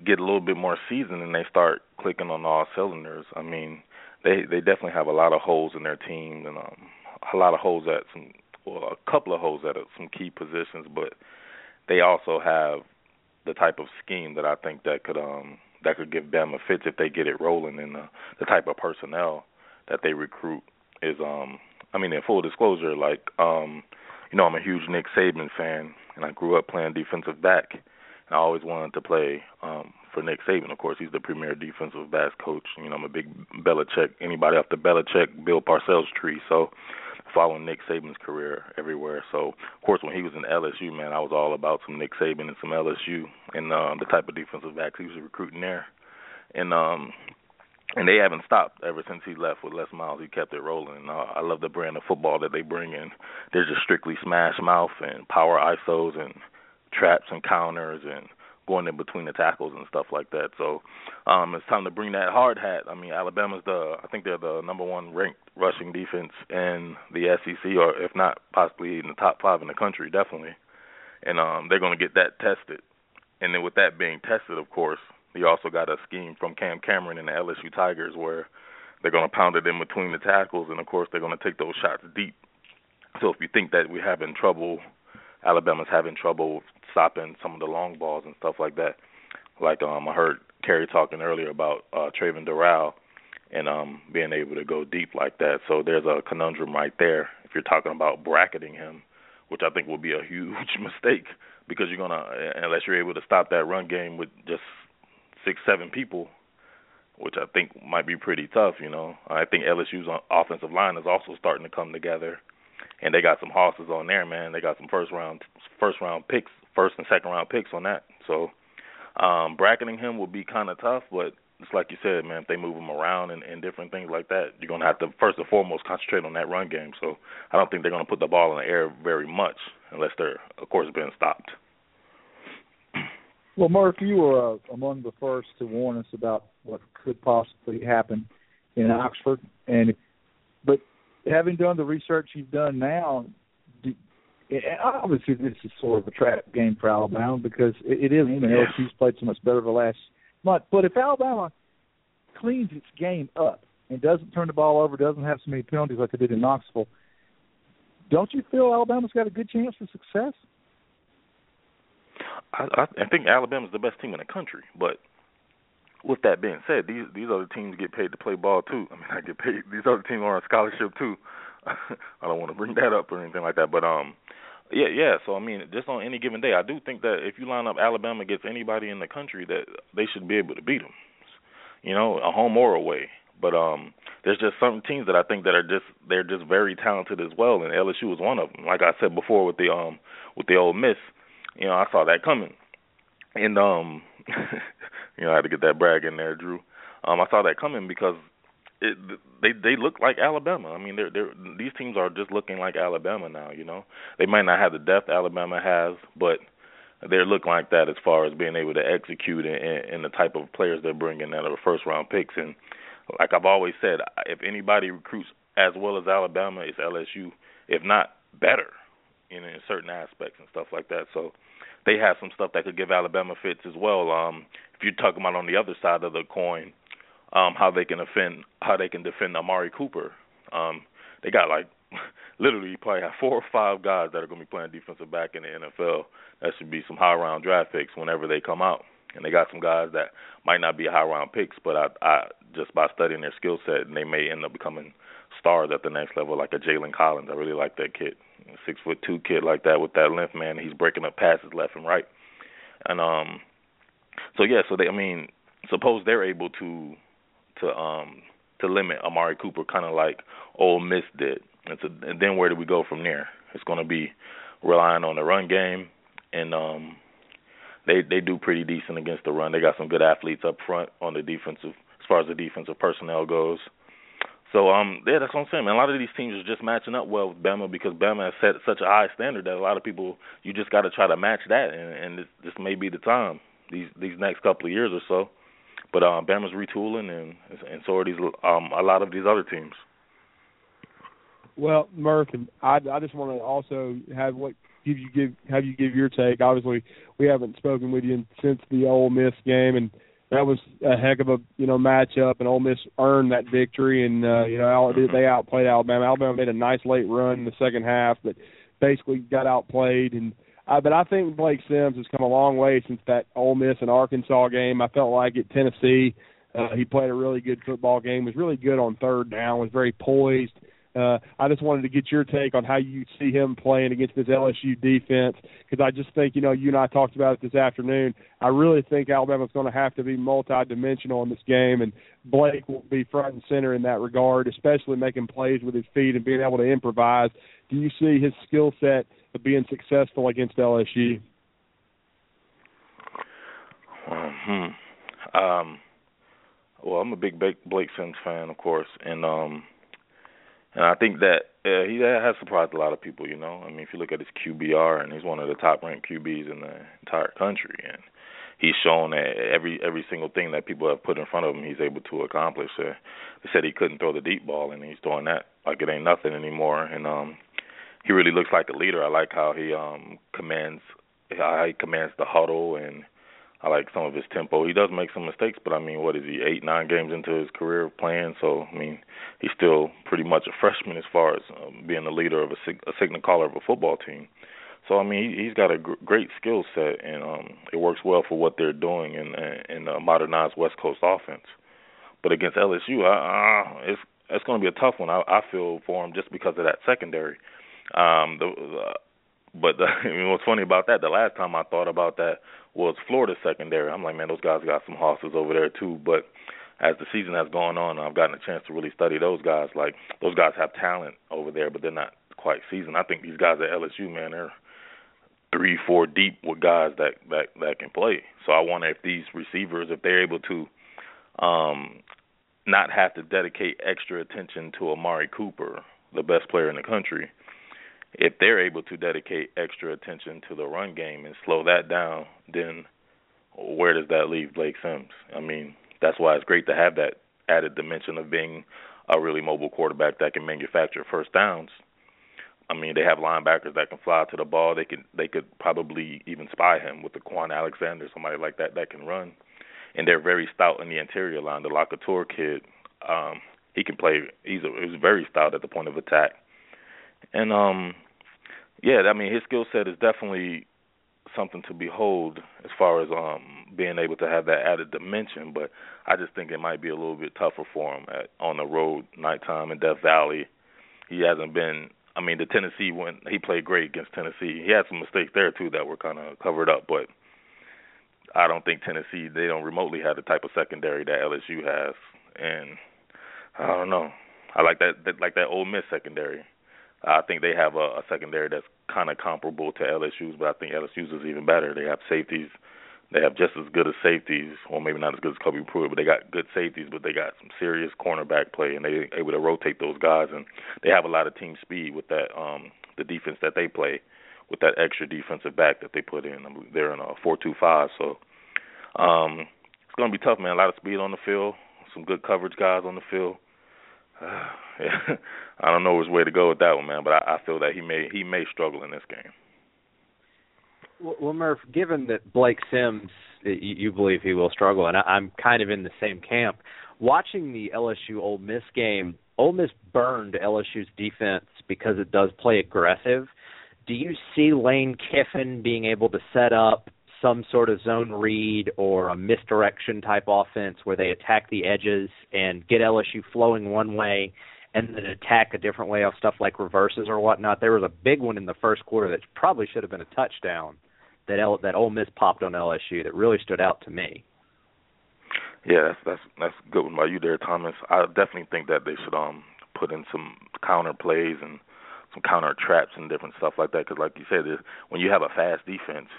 get a little bit more seasoned and they start clicking on all cylinders. I mean, they they definitely have a lot of holes in their team and um, a lot of holes at some, well, a couple of holes at some key positions, but they also have the type of scheme that I think that could um that could give Bama fits if they get it rolling and the the type of personnel that they recruit is um I mean in full disclosure like um you know I'm a huge Nick Saban fan and I grew up playing defensive back and I always wanted to play um for Nick Saban of course he's the premier defensive backs coach you know I'm a big Belichick anybody off the Belichick Bill Parcells tree so following Nick Saban's career everywhere. So, of course, when he was in LSU, man, I was all about some Nick Saban and some LSU and uh, the type of defensive backs he was recruiting there. And um, and they haven't stopped ever since he left with Les Miles. He kept it rolling. Uh, I love the brand of football that they bring in. They're just strictly smash mouth and power isos and traps and counters and going in between the tackles and stuff like that. So um it's time to bring that hard hat. I mean, Alabama's the I think they're the number one ranked rushing defense in the SEC, or if not possibly in the top five in the country, definitely. And um they're going to get that tested. And then with that being tested, of course, you also got a scheme from Cam Cameron and the LSU Tigers where they're going to pound it in between the tackles, and of course they're going to take those shots deep. So if you think that we're having trouble, Alabama's having trouble stopping some of the long balls and stuff like that. Like um I heard Cary talking earlier about uh Travin Dural and um being able to go deep like that. So there's a conundrum right there if you're talking about bracketing him, which I think will be a huge mistake because you're gonna unless you're able to stop that run game with just six, seven people, which I think might be pretty tough, you know. I think LSU's offensive line is also starting to come together and they got some horses on there, man. They got some first round first round picks first and second round picks on that. So um bracketing him will be kind of tough, but it's like you said, man. If they move him around and, and different things like that, you're gonna have to first and foremost concentrate on that run game. So I don't think they're gonna put the ball in the air very much unless they're, of course, being stopped. Well, Murf, you were uh, among the first to warn us about what could possibly happen in Oxford, and but having done the research you've done now, and obviously this is sort of a trap game for Alabama because it, it is. You know, LSU's played so much better the last month. But if Alabama cleans its game up and doesn't turn the ball over, doesn't have so many penalties like they did in Knoxville, don't you feel Alabama's got a good chance for success? I, I, think Alabama's the best team in the country, but with that being said, these these other teams get paid to play ball too. I mean, I get paid. These other teams are on scholarship too. I don't want to bring that up or anything like that, but um, yeah, yeah. So I mean, just on any given day, I do think that if you line up Alabama against anybody in the country, that they should be able to beat them. You know, a home or away. But um, there's just some teams that I think that are just they're just very talented as well, and LSU is one of them. Like I said before with the um with the Ole Miss, you know, I saw that coming, and um, you know, I had to get that brag in there, Drew. Um, I saw that coming because it, they they look like Alabama. I mean, they're they're these teams are just looking like Alabama now. You know, they might not have the depth Alabama has, but they're looking like that as far as being able to execute and, and the type of players they're bringing that are first round picks. And like I've always said, if anybody recruits as well as Alabama, it's LSU, if not better, in, in certain aspects and stuff like that. So they have some stuff that could give Alabama fits as well. Um, if you're talking about on the other side of the coin, um, how they can defend how they can defend Amari Cooper. Um, they got like literally you probably have four or five guys that are going to be playing defensive back in the NFL. That should be some high round draft picks whenever they come out. And they got some guys that might not be high round picks, but I, I just by studying their skill set, they may end up becoming stars at the next level, like a Jalen Collins. I really like that kid, six foot two kid like that with that length, man. He's breaking up passes left and right, and um, so yeah, so they, I mean, suppose they're able to to um to limit Amari Cooper, kind of like Ole Miss did. And, so, and then where do we go from there? It's to be relying on the run game, and um, they they do pretty decent against the run. They got some good athletes up front on the defensive, as far as the defensive personnel goes. So um, yeah, that's what I'm saying, man. A lot of these teams are just matching up well with Bama because Bama has set such a high standard that a lot of people you just got to try to match that, and, and this, this may be the time these these next couple of years or so. But um, Bama's retooling, and and so are these um, a lot of these other teams. Well, Murf, I I just want to also have what give you give have you give your take. Obviously, we haven't spoken with you since the Ole Miss game, and that was a heck of a you know matchup, and Ole Miss earned that victory, and uh, you know they outplayed Alabama. Alabama made a nice late run in the second half, but basically got outplayed and uh, but I think Blake Sims has come a long way since that Ole Miss and Arkansas game. I felt like at Tennessee, uh, he played a really good football game. Was really good on third down. Was very poised. Uh, I just wanted to get your take on how you see him playing against this LSU defense because I just think you know you and I talked about it this afternoon. I really think Alabama's going to have to be multi-dimensional in this game, and Blake will be front and center in that regard, especially making plays with his feet and being able to improvise. Do you see his skill set of being successful against LSU? Hmm. Um, well, I'm a big Blake Sims fan, of course, and um, and I think that uh, he has surprised a lot of people. You know, I mean, if you look at his QBR, and he's one of the top-ranked QBs in the entire country, and he's shown that every every single thing that people have put in front of him, he's able to accomplish. Uh, they said he couldn't throw the deep ball, and he's throwing that like it ain't nothing anymore. And um, he really looks like a leader. I like how he um commands how he commands the huddle and I like some of his tempo. He does make some mistakes, but I mean, what is he? Eight, nine games into his career playing, so I mean, he's still pretty much a freshman as far as um, being a leader of a, sig- a signal caller of a football team. So I mean, he, he's got a gr- great skill set, and um, it works well for what they're doing in in a modernized West Coast offense. But against LSU, I, uh, it's it's going to be a tough one. I, I feel for him just because of that secondary. Um, the, the but the, I mean, what's funny about that? The last time I thought about that was Florida secondary. I'm like, man, those guys got some horses over there too. But as the season has gone on, I've gotten a chance to really study those guys. Like those guys have talent over there, but they're not quite seasoned. I think these guys at LSU, man, they're three, four deep with guys that that that can play. So I wonder if these receivers, if they're able to um not have to dedicate extra attention to Amari Cooper, the best player in the country, if they're able to dedicate extra attention to the run game and slow that down, then where does that leave Blake Sims? I mean, that's why it's great to have that added dimension of being a really mobile quarterback that can manufacture first downs. I mean, they have linebackers that can fly to the ball. They can they could probably even spy him with the Kwon Alexander, somebody like that that can run. And they're very stout in the interior line. The LaCouture kid, um, he can play. He's a, he's very stout at the point of attack, and um, yeah, I mean his skill set is definitely something to behold as far as um being able to have that added dimension. But I just think it might be a little bit tougher for him at on the road, nighttime in Death Valley. He hasn't been. I mean, the Tennessee when he played great against Tennessee, he had some mistakes there too that were kind of covered up, but. I don't think Tennessee they don't remotely have the type of secondary that LSU has, and I don't know. I like that, that like that Ole Miss secondary. I think they have a, a secondary that's kind of comparable to LSU's, but I think LSU's is even better. They have safeties. They have just as good as safeties, or maybe not as good as Cody Prewitt, but they got good safeties. But they got some serious cornerback play, and they able to rotate those guys, and they have a lot of team speed with that um the defense that they play, with that extra defensive back that they put in. They're in a four-two-five, so um it's gonna be tough, man. A lot of speed on the field, some good coverage guys on the field. Yeah, I don't know his way to go with that one, man. But I, I feel that he may he may struggle in this game. Well, Murf, given that Blake Sims, you, you believe he will struggle, and I, I'm kind of in the same camp. Watching the LSU Ole Miss game, Ole Miss burned LSU's defense because it does play aggressive. Do you see Lane Kiffin being able to set up some sort of zone read or a misdirection type offense where they attack the edges and get LSU flowing one way and then attack a different way off stuff like reverses or whatnot. There was a big one in the first quarter that probably should have been a touchdown that L- that Ole Miss popped on LSU that really stood out to me. Yeah, that's that's that's good one by you there, Thomas. I definitely think that they should um put in some counter plays and some counter traps and different stuff like that. Because, like you said, when you have a fast defense,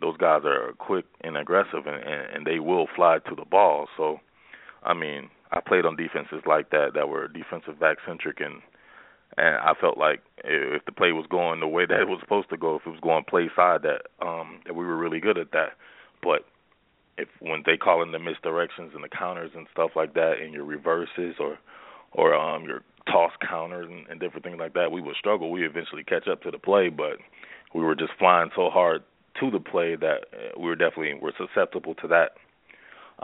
those guys are quick and aggressive, and, and, and they will fly to the ball. So, I mean, I played on defenses like that that were defensive back centric, and and I felt like if the play was going the way that it was supposed to go, if it was going play side, that um that we were really good at that. But if when they call in the misdirections and the counters and stuff like that, and your reverses or or um your toss counters and, and different things like that, we would struggle. We eventually catch up to the play, but we were just flying so hard to the play that uh, we were definitely were susceptible to that.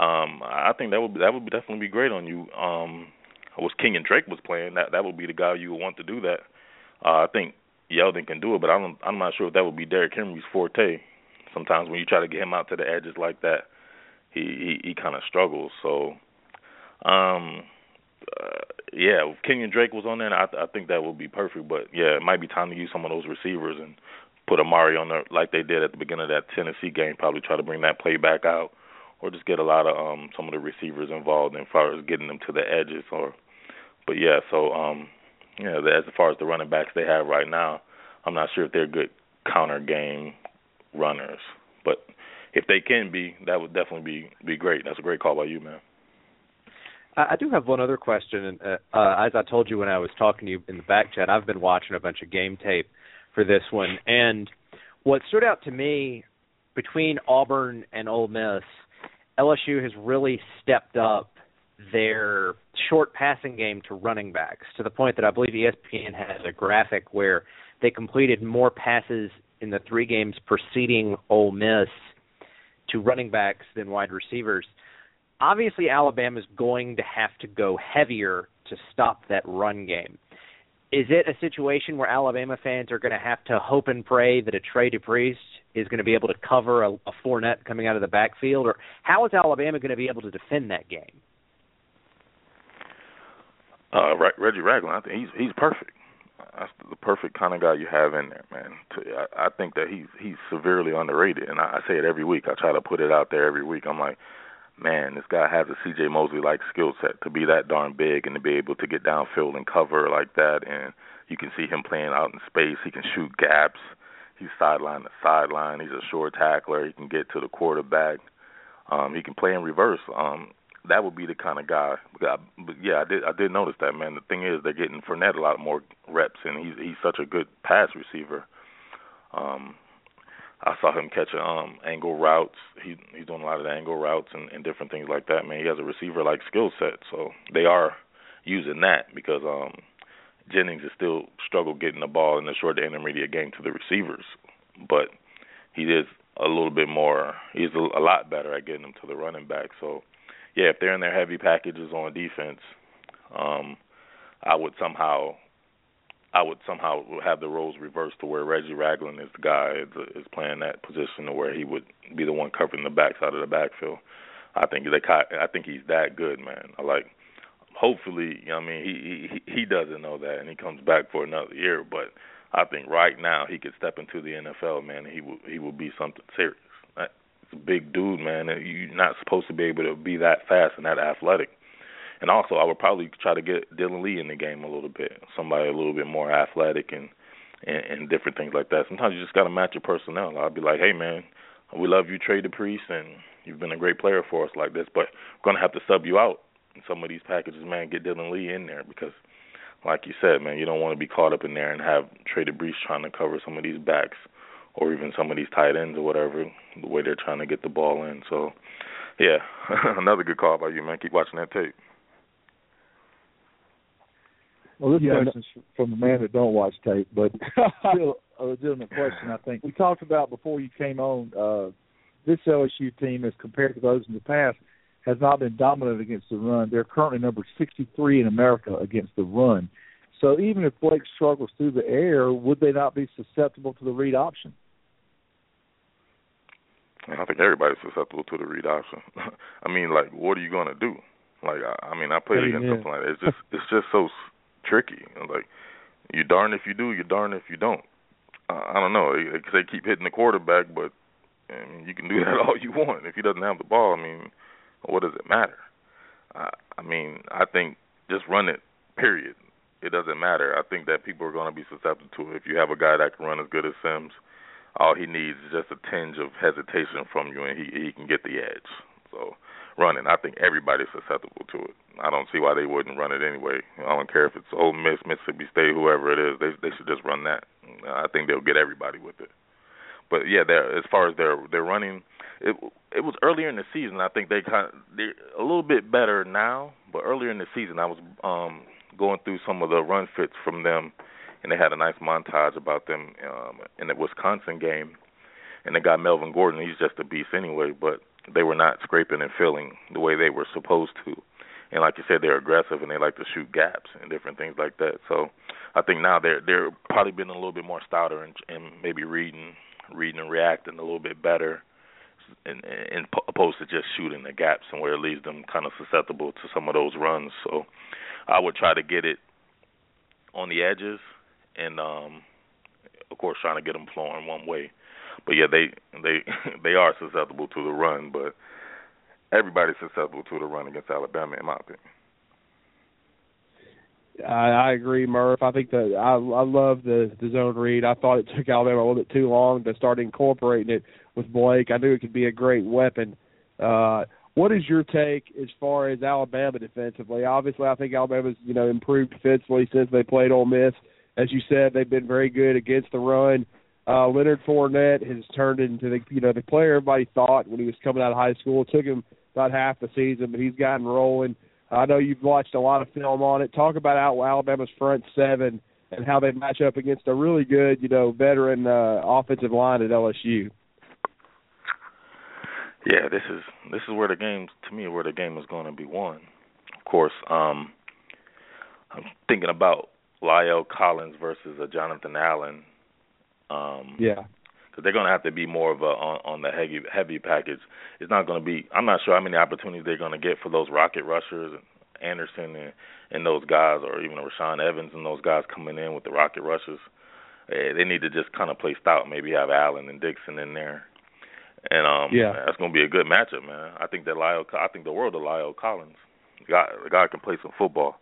Um, I think that would that would definitely be great on you. Um, was Kenyon Drake was playing that that would be the guy you would want to do that. Uh, I think Yeldon can do it, but I'm I'm not sure if that would be Derrick Henry's forte. Sometimes when you try to get him out to the edges like that, he he, he kind of struggles. So, um, uh, yeah, if Kenyon Drake was on there, I I think that would be perfect. But yeah, it might be time to use some of those receivers and put Amari on there like they did at the beginning of that Tennessee game. Probably try to bring that play back out, or just get a lot of um some of the receivers involved as far as getting them to the edges. Or, but yeah, so um yeah, as far as the running backs they have right now, I'm not sure if they're good counter game runners, but if they can be, that would definitely be be great. That's a great call by you, man. I do have one other question. Uh, uh, as I told you when I was talking to you in the back chat, I've been watching a bunch of game tape for this one. And what stood out to me between Auburn and Ole Miss, LSU has really stepped up their short passing game to running backs to the point that I believe ESPN has a graphic where they completed more passes in the three games preceding Ole Miss to running backs than wide receivers. Obviously, Alabama is going to have to go heavier to stop that run game is it a situation where Alabama fans are going to have to hope and pray that a Trey DePriest is going to be able to cover a, a Fournette coming out of the backfield, or how is Alabama going to be able to defend that game? Uh, Reggie Ragland, I think he's he's perfect. That's the perfect kind of guy you have in there, man. I, I think that he's he's severely underrated, and I, I say it every week. I try to put it out there every week. I'm like, man, this guy has a C.J. Mosley like skill set to be that darn big and to be able to get downfield and cover like that. And you can see him playing out in space. He can shoot gaps. He's sideline to sideline. He's a short tackler. He can get to the quarterback. Um, he can play in reverse. Um, that would be the kind of guy. But yeah, I did. I did notice that, man. The thing is, they're getting Fournette a lot more reps, and he's he's such a good pass receiver. Um, I saw him catch um angle routes. He he's doing a lot of the angle routes and, and different things like that. Man, he has a receiver like skill set, so they are using that because um Jennings is still struggle getting the ball in the short to intermediate game to the receivers, but he is a little bit more. He's a, a lot better at getting them to the running back. So yeah, if they're in their heavy packages on defense, Um, I would somehow I would somehow have the roles reversed to where Reggie Ragland is the guy is, is playing that position, to where he would be the one covering the backside of the backfield. I think they I think he's that good, man. I like. Hopefully, you know, I mean, he he he doesn't know that, and he comes back for another year. But I think right now he could step into the NFL, man. He will he will be something serious. It's a big dude, man. You're not supposed to be able to be that fast and that athletic and also, I would probably try to get Dillon Lee in the game a little bit, somebody a little bit more athletic and and, and different things like that. Sometimes you just got to match your personnel. I'll be like, hey man, we love you, Trey DePriest, and you've been a great player for us like this, but we're gonna have to sub you out in some of these packages, man. Get Dillon Lee in there because, like you said, man, you don't want to be caught up in there and have Trey DePriest trying to cover some of these backs or even some of these tight ends or whatever the way they're trying to get the ball in. So, yeah, another good call by you, man. Keep watching that tape. Well, this yeah, question's from the man that don't watch tape, but still a legitimate question. I think we talked about before you came on. Uh, this LSU team, as compared to those in the past, has not been dominant against the run. They're currently number 63 in America against the run. So even if Blake struggles through the air, would they not be susceptible to the read option? I think everybody's susceptible to the read option. I mean, like, what are you going to do? Like, I, I mean, I played against something like that. It's just, it's just so tricky. Like you darn if you do, you darn if you don't. Uh, I don't know. They, they keep hitting the quarterback, but I mean, you can do that all you want. If he doesn't have the ball, I mean, what does it matter? Uh, I mean, I think just run it. Period. It doesn't matter. I think that people are going to be susceptible to it. If you have a guy that can run as good as Sims, all he needs is just a tinge of hesitation from you, and he he can get the edge. So running. I think everybody's susceptible to it. I don't see why they wouldn't run it anyway. I don't care if it's Ole Miss, Mississippi State, whoever it is. They they should just run that. I think they'll get everybody with it. But yeah, as far as their their running, it it was earlier in the season. I think they kind of, they're a little bit better now. But earlier in the season, I was um going through some of the run fits from them, and they had a nice montage about them um in the Wisconsin game. And they got Melvin Gordon. He's just a beast anyway. But they were not scraping and filling the way they were supposed to. And like you said, they're aggressive and they like to shoot gaps and different things like that. So I think now they're they're probably been a little bit more stouter and, and maybe reading reading and reacting a little bit better, in, in opposed to just shooting the gaps and where it leaves them kind of susceptible to some of those runs. So I would try to get it on the edges and um of course trying to get them flowing one way but yeah, they they they are susceptible to the run, but everybody's susceptible to the run against Alabama, in my opinion. I, I agree, Murf. I think that I I love the the zone read. I thought it took Alabama a little bit too long to start incorporating it with Blake. I knew it could be a great weapon. Uh, what is your take as far as Alabama defensively? Obviously, I think Alabama's you know improved defensively since they played Ole Miss. As you said, they've been very good against the run uh, Leonard Fournette has turned into the you know the player everybody thought when he was coming out of high school. It took him about half the season, but he's gotten rolling. I know you've watched a lot of film on it. Talk about Alabama's front seven and how they match up against a really good, you know, veteran uh, offensive line at LSU. Yeah, this is this is where the game to me where the game is going to be won. Of course, um I'm thinking about La'el Collins versus a Jonathan Allen um, yeah. Because they're going to have to be more of a on, on the heavy heavy package. It's not going to be. I'm not sure how many opportunities they're going to get for those rocket rushers, and Anderson and and those guys, or even Rashaan Evans and those guys coming in with the rocket rushers. They need to just kind of play stout. Maybe have Allen and Dickson in there, and um, yeah, that's going to be a good matchup, man. I think that La'el, I think the world of La'el Collins, the guy, the guy can play some football.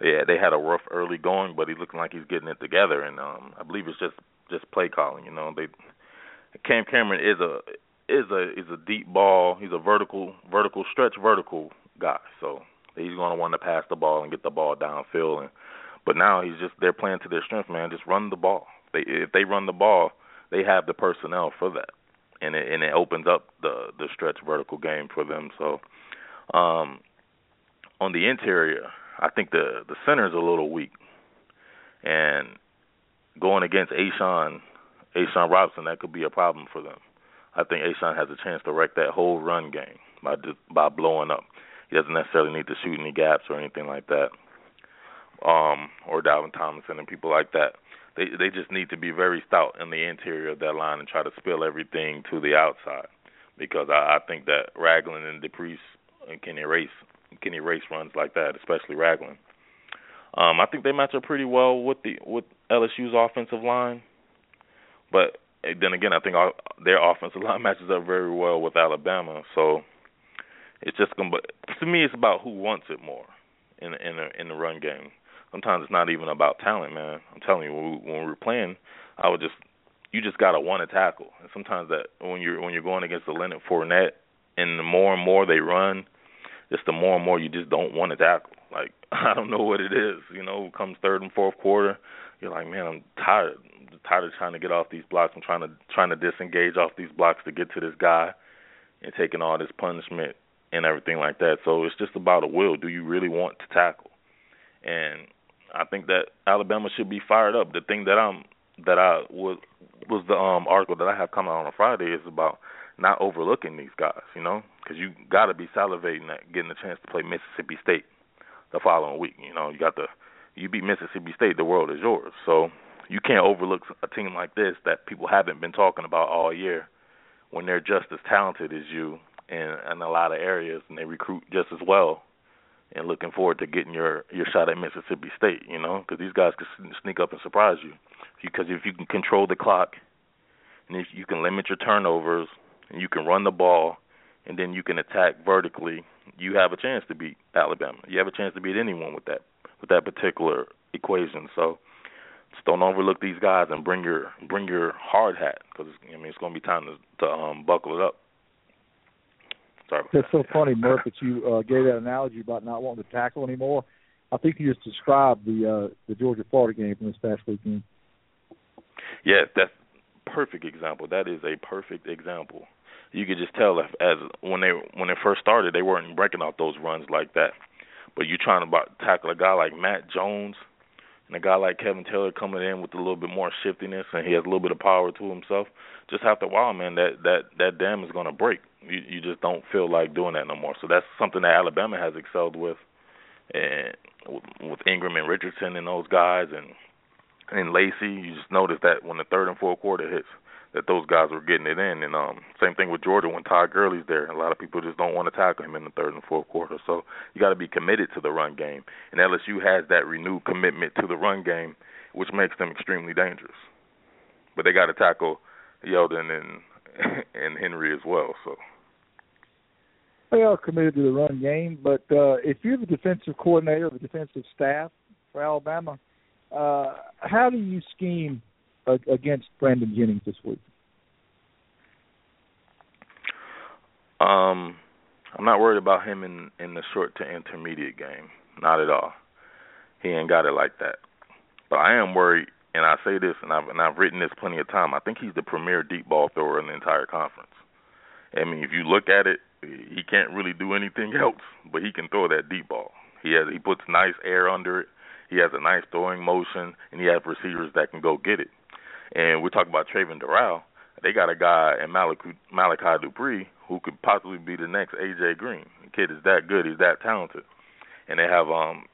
Yeah, they had a rough early going, but he's looking like he's getting it together, and um, I believe it's just just play calling. You know, they Cam Cameron is a is a is a deep ball. He's a vertical vertical stretch vertical guy. So he's going to want to pass the ball and get the ball downfield. And but now he's just they're playing to their strength, man. Just run the ball. They if they run the ball, they have the personnel for that, and it and it opens up the the stretch vertical game for them. So um, on the interior, I think the the center is a little weak, and going against A'Shawn, A'Shawn Robinson, that could be a problem for them. I think A'Shawn has a chance to wreck that whole run game by by blowing up. He doesn't necessarily need to shoot any gaps or anything like that. um, or Dalvin Tomlinson and people like that. They they just need to be very stout in the interior of that line and try to spill everything to the outside, because I, I think that Ragland and DePriest can erase can erase runs like that, especially Ragland. Um, I think they match up pretty well with the with LSU's offensive line, but then again, I think our, their offensive line matches up very well with Alabama. So it's just gonna. To me, it's about who wants it more in in the, in the run game. Sometimes it's not even about talent, man. I'm telling you, when we, when we were playing, I would just you just gotta want to tackle. And sometimes that when you're when you're going against the Leonard Fournette, and the more and more they run, just the more and more you just don't want to tackle. Like I don't know what it is. You know, comes third and fourth quarter, you're like, man, I'm tired. I'm tired of trying to get off these blocks. I'm trying to trying to disengage off these blocks to get to this guy, and taking all this punishment and everything like that. So it's just about a will. Do you really want to tackle? And I think that Alabama should be fired up. The thing that I'm that I was was the um article that I have coming out on a Friday is about not overlooking these guys, you know, because you got to be salivating at getting a chance to play Mississippi State the following week. You know, you got the you beat Mississippi State, the world is yours. So you can't overlook a team like this that people haven't been talking about all year when they're just as talented as you in in a lot of areas and they recruit just as well. And looking forward to getting your your shot at Mississippi State, you know, because these guys can sneak up and surprise you. Because if you can control the clock, and if you can limit your turnovers, and you can run the ball, and then you can attack vertically, you have a chance to beat Alabama. You have a chance to beat anyone with that with that particular equation. So just don't overlook these guys and bring your bring your hard hat because I mean it's going to be time to, to um, buckle it up. Sorry. That's so funny, Murf, that you uh, gave that analogy about not wanting to tackle anymore. I think you just described the uh, the Georgia Florida game from this past weekend. Yeah, that's perfect example. That is a perfect example. You could just tell if, as when they when they first started, they weren't breaking out those runs like that. But you're trying to about, tackle a guy like Matt Jones and a guy like Kelvin Taylor coming in with a little bit more shiftiness and he has a little bit of power to himself. Just after a while, man, that that that dam is going to break. You you just don't feel like doing that no more. So that's something that Alabama has excelled with, and with Ingram and Richardson and those guys and and Lacy. You just notice that when the third and fourth quarter hits, that those guys were getting it in. And um, same thing with Georgia when Todd Gurley's there. A lot of people just don't want to tackle him in the third and fourth quarter. So you got to be committed to the run game. And LSU has that renewed commitment to the run game, which makes them extremely dangerous. But they got to tackle Yeldon and and Henry as well. So they are committed to the run game. But uh, if you're the defensive coordinator, the defensive staff for Alabama, uh, how do you scheme against Brandon Jennings this week? Um, I'm not worried about him in in the short to intermediate game. Not at all. He ain't got it like that. But I am worried, and I say this, and I've and I've written this plenty of time. I think he's the premier deep ball thrower in the entire conference. I mean, if you look at it, he can't really do anything else, but he can throw that deep ball. He has he puts nice air under it. He has a nice throwing motion, and he has receivers that can go get it. And we talk about Travin Dural. They got a guy in Malachi, Malachi Dupre who could possibly be the next AJ Green. The kid is that good. He's that talented. And they have um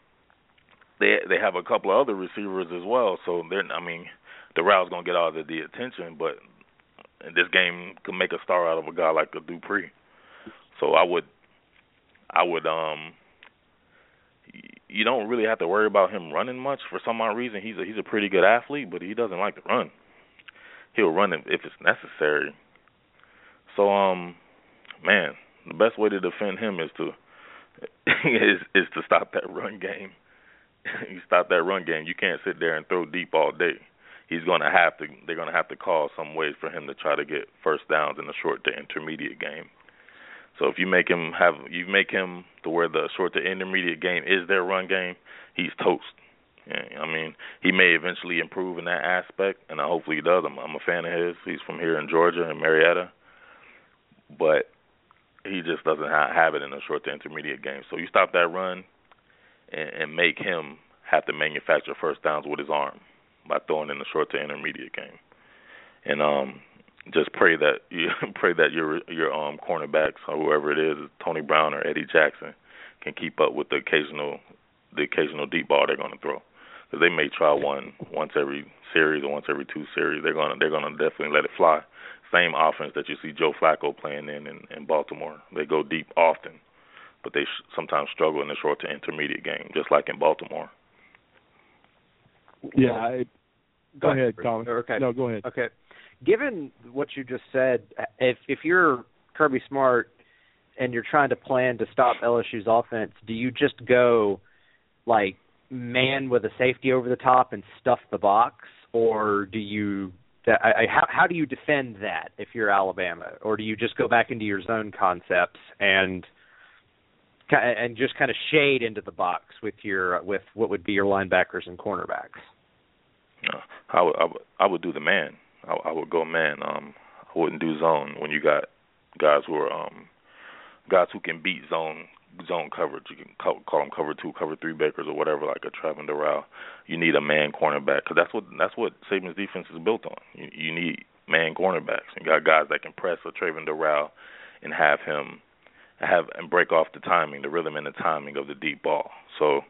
they they have a couple of other receivers as well. So they're I mean Dural's gonna get all the, the attention, but this game could make a star out of a guy like a Dupre. So I would I would um you don't really have to worry about him running much for some odd reason. He's a he's a pretty good athlete, but he doesn't like to run he'll run it if it's necessary. So um man, the best way to defend him is to is is to stop that run game. you stop that run game. You can't sit there and throw deep all day. He's gonna have to they're gonna have to call some ways for him to try to get first downs in the short to intermediate game. So if you make him have you make him to where the short to intermediate game is their run game, he's toast. I mean, he may eventually improve in that aspect, and hopefully he does. I'm, I'm a fan of his. He's from here in Georgia in Marietta, but he just doesn't ha- have it in the short to intermediate game. So you stop that run and, and make him have to manufacture first downs with his arm by throwing in the short to intermediate game, and um, just pray that you pray that your your um cornerbacks or whoever it is, Tony Brown or Eddie Jackson, can keep up with the occasional the occasional deep ball they're going to throw. Because they may try one once every series or once every two series. They're gonna they're gonna definitely let it fly. Same offense that you see Joe Flacco playing in in, in Baltimore. They go deep often, but they sh- sometimes struggle in the short to intermediate game, just like in Baltimore. Yeah. I, go, go ahead, Tom. Okay. No, go ahead. Okay. Given what you just said, if if you're Kirby Smart and you're trying to plan to stop LSU's offense, do you just go like man with a safety over the top and stuff the box, or do you? I, I, how how do you defend that if you're Alabama, or do you just go back into your zone concepts and and just kind of shade into the box with your with what would be your linebackers and cornerbacks? No, I would I would, I would do the man. I, I would go man. Um, I wouldn't do zone when you got guys who are um guys who can beat zone zone coverage. You can call, call them cover two, cover three bakers or whatever, like a Travin Dural. You need a man cornerback because that's what that's what Saban's defense is built on. You, you need man cornerbacks. You got guys that can press a Travin Dural and have him have and break off the timing, the rhythm and the timing of the deep ball. So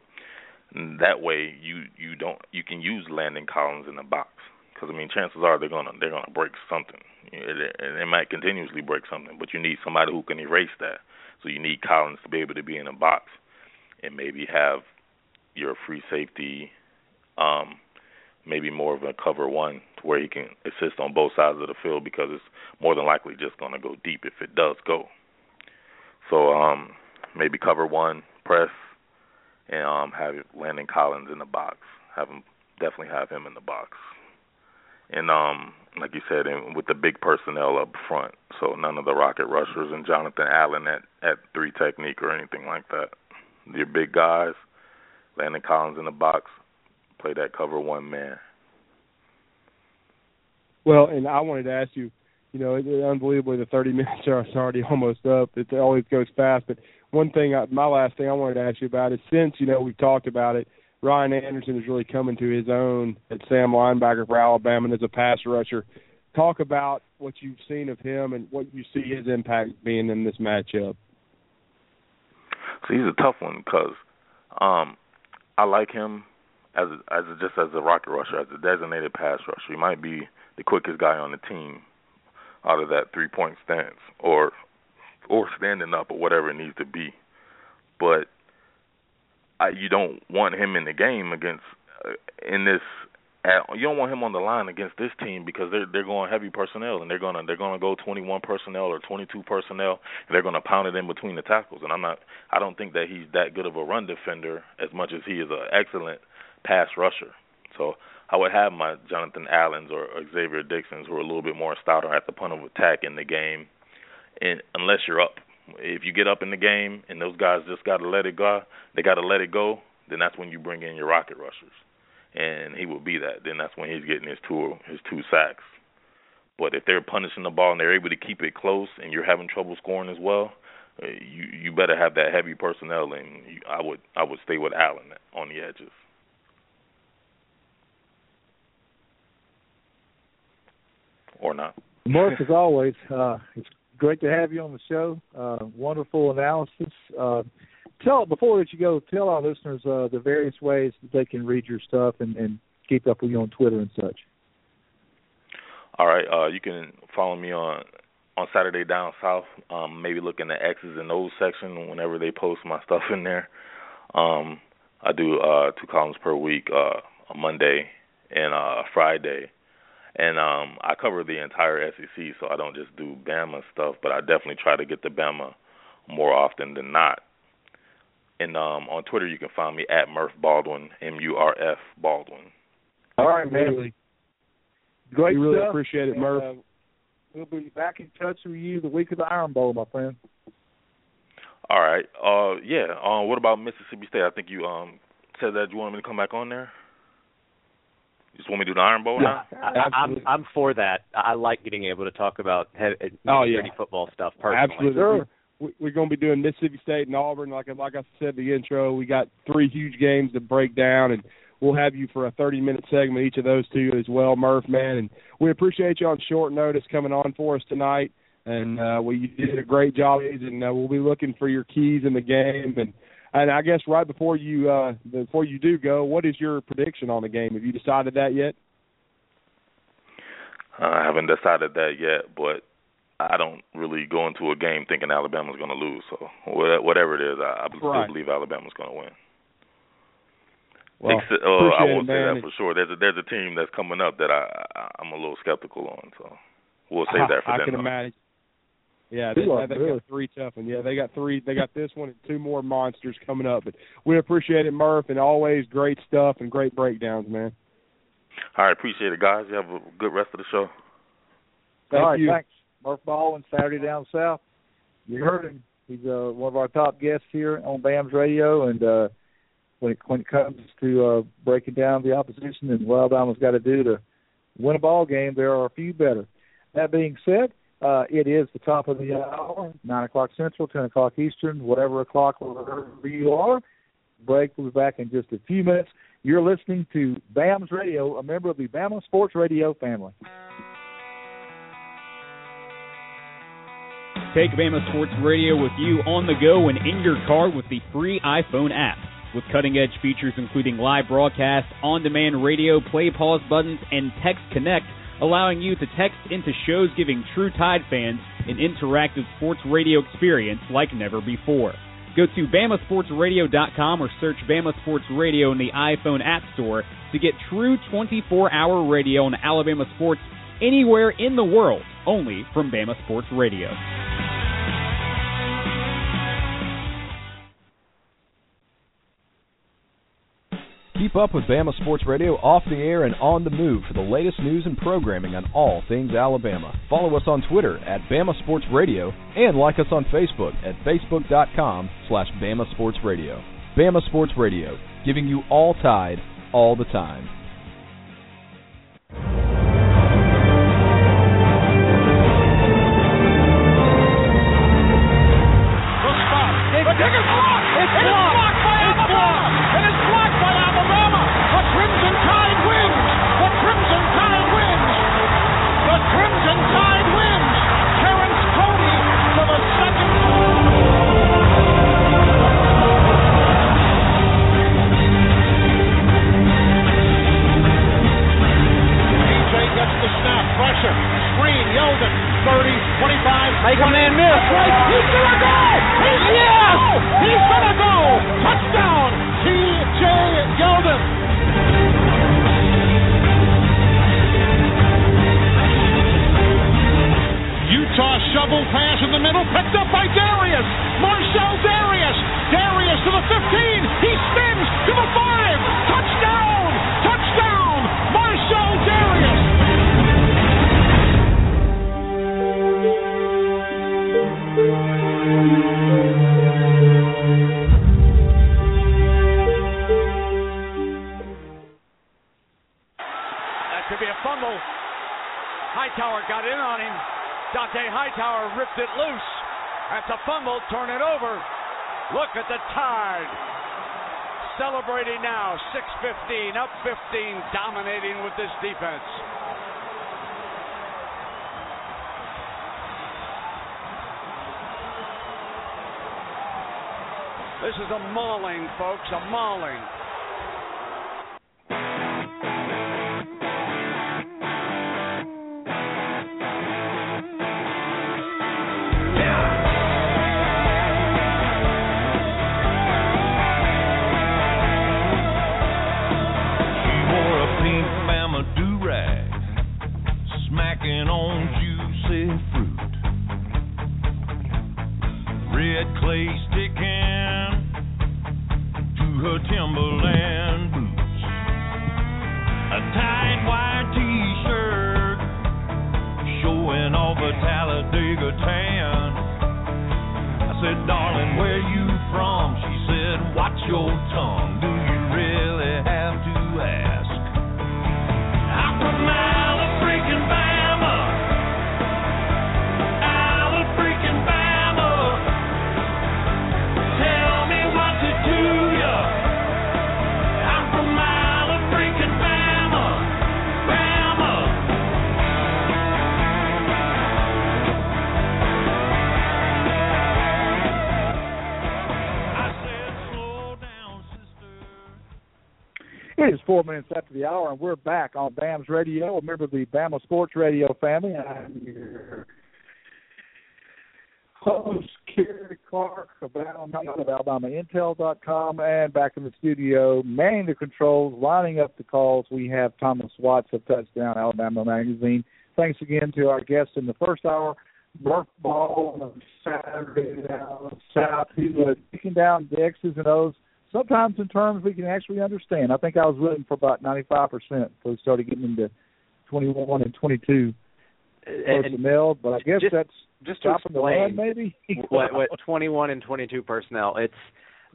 that way you you don't you can use Landon Collins in the box because I mean chances are they're gonna they're gonna break something. It, it, it might continuously break something, but you need somebody who can erase that. So you need Collins to be able to be in a box and maybe have your free safety, um, maybe more of a cover one to where he can assist on both sides of the field because it's more than likely just going to go deep if it does go. So um, maybe cover one, press, and um, have Landon Collins in the box. Have him definitely have him in the box. And um, like you said, and with the big personnel up front, so none of the rocket rushers and Jonathan Allen at at three technique or anything like that. Your big guys, Landon Collins in the box, play that cover one man. Well, and I wanted to ask you, you know, it, unbelievably the 30 minutes are already almost up. It always goes fast. But one thing, I, my last thing I wanted to ask you about is since you know we've talked about it, Ryan Anderson is really coming to his own at Sam linebacker for Alabama and as a pass rusher. Talk about what you've seen of him and what you see his impact being in this matchup. So he's a tough one because um, I like him as a, as a, just as a rocket rusher, as a designated pass rusher. He might be the quickest guy on the team out of that three point stance or or standing up or whatever it needs to be. But I, you don't want him in the game against uh, in this. At, you don't want him on the line against this team because they're they're going heavy personnel and they're gonna they're gonna go 21 personnel or 22 personnel and they're gonna pound it in between the tackles. And I'm not I don't think that he's that good of a run defender as much as he is an excellent pass rusher. So I would have my Jonathan Allens or Xavier Dicksons who are a little bit more stouter at the point of attack in the game, and unless you're up if you get up in the game and those guys just got to let it go, they got to let it go. Then that's when you bring in your rocket rushers, and he will be that. Then that's when he's getting his two his two sacks. But if they're punishing the ball and they're able to keep it close, and you're having trouble scoring as well, uh, you you better have that heavy personnel, and you, I would I would stay with Allen on the edges. Or not. Mark, as always, uh, it's great to have you on the show. Uh, wonderful analysis. Uh, tell before that you go, tell our listeners uh, the various ways that they can read your stuff and, and keep up with you on Twitter and such. All right, uh, you can follow me on on Saturday Down South. Um, maybe look in the X's and O's section whenever they post my stuff in there. Um, I do uh, two columns per week, uh, Monday and uh, Friday and um I cover the entire SEC, so I don't just do Bama stuff, but I definitely try to get to Bama more often than not. And um on Twitter you can find me at Murf Baldwin, M U R F Baldwin. All right, man. Really, Great we really stuff. appreciate it, And, Murf. uh, we'll be back in touch with you the week of the Iron Bowl, my friend. All right. Uh yeah, uh what about Mississippi State? I think you um said that you wanted me to come back on there. You just want me to do the Iron Bowl now? I, I'm I'm for that. I like getting able to talk about he- Oh, yeah. dirty football stuff personally. Absolutely. Sure. We, we're going to be doing Mississippi State and Auburn. Like like I said in the intro, we got three huge games to break down, and we'll have you for a 30 minute segment each of those two as well, Murf man. And we appreciate you on short notice coming on for us tonight. And uh, we you did a great job, and uh, we'll be looking for your keys in the game. And and I guess right before you uh, before you do go, what is your prediction on the game? Have you decided that yet? Uh, I haven't decided that yet, but I don't really go into a game thinking Alabama's going to lose. So whatever it is, I, I right. believe Alabama's going to win. Well, Except, uh, I won't it, say that for sure. There's a there's a team that's coming up that I I I'm a little skeptical on. So we'll save that for I them. can though. imagine. Yeah, they, are, they really. got three tough ones. Yeah, they got three. They got this one and two more monsters coming up. But we appreciate it, Murf, and always great stuff and great breakdowns, man. All right, appreciate it, guys. You have a good rest of the show. Thank All right, you. thanks. Murf Baldwin, Saturday Down South. You heard him. He's uh, one of our top guests here on BAMS Radio, and uh, when it when it comes to uh, breaking down the opposition and what Alabama's got to do to win a ball game, there are a few better. That being said, uh, it is the top of the hour, nine o'clock Central, ten o'clock Eastern, whatever o'clock wherever you are. Break. We'll be back in just a few minutes. You're listening to BAMS Radio, a member of the Bama Sports Radio family. Take Bama Sports Radio with you on the go and in your car with the free iPhone app. With cutting edge features including live broadcast, on demand radio, play pause buttons, and Text Connect, allowing you to text into shows giving true Tide fans an interactive sports radio experience like never before. Go to BamaSportsRadio.com or search Bama Sports Radio in the iPhone App Store to get true 24 hour radio on Alabama sports anywhere in the world, only from Bama Sports Radio. Keep up with Bama Sports Radio off the air and on the move for the latest news and programming on all things Alabama. Follow us on Twitter at Bama Sports Radio and like us on Facebook at facebook.com slash Bama Sports Radio. Bama Sports Radio, giving you all tide, all the time. With this defense. This is a mauling, folks, a mauling. Four minutes after the hour, and we're back on BAMS Radio, a member of the Bama Sports Radio family. I'm your host, Cary Clark of AlabamaIntel.com, and back in the studio, manning the controls, lining up the calls. We have Thomas Watts of Touchdown Alabama Magazine. Thanks again to our guest in the first hour, Murf Ball of Saturday down south. He was taking down the X's and O's sometimes in terms we can actually understand. I think I was rooting for about 95% before we started getting into 21 and 22 personnel, but I guess just, that's just to stopping the run, explain maybe. what what 21 and 22 personnel. It's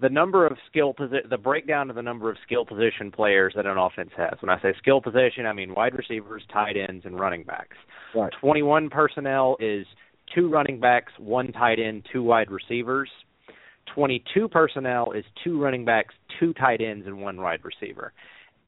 the number of skill posi- the breakdown of the number of skill position players that an offense has. When I say skill position, I mean wide receivers, tight ends, and running backs. Right. 21 personnel is two running backs, one tight end, two wide receivers. 22 personnel is two running backs, two tight ends, and one wide receiver.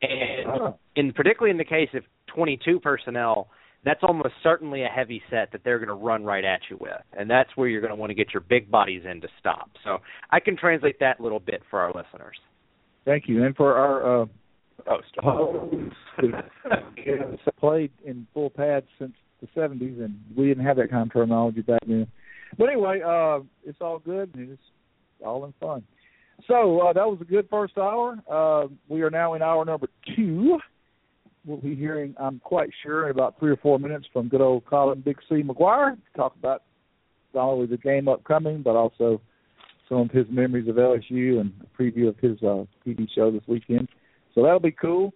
And Oh. in particularly in the case of 22 personnel, that's almost certainly a heavy set that they're going to run right at you with, and that's where you're going to want to get your big bodies in to stop. So I can translate that a little bit for our listeners. Thank you. And for our uh, Host. played in full pads since the 70s, and we didn't have that kind of terminology back then. But anyway, uh, it's all good, and it's all in fun. So uh, that was a good first hour. Uh, we are now in hour number two. We'll be hearing, I'm quite sure, in about three or four minutes from good old Colin Big C. McGuire to talk about not only the game upcoming, but also some of his memories of LSU and a preview of his uh, TV show this weekend. So that'll be cool.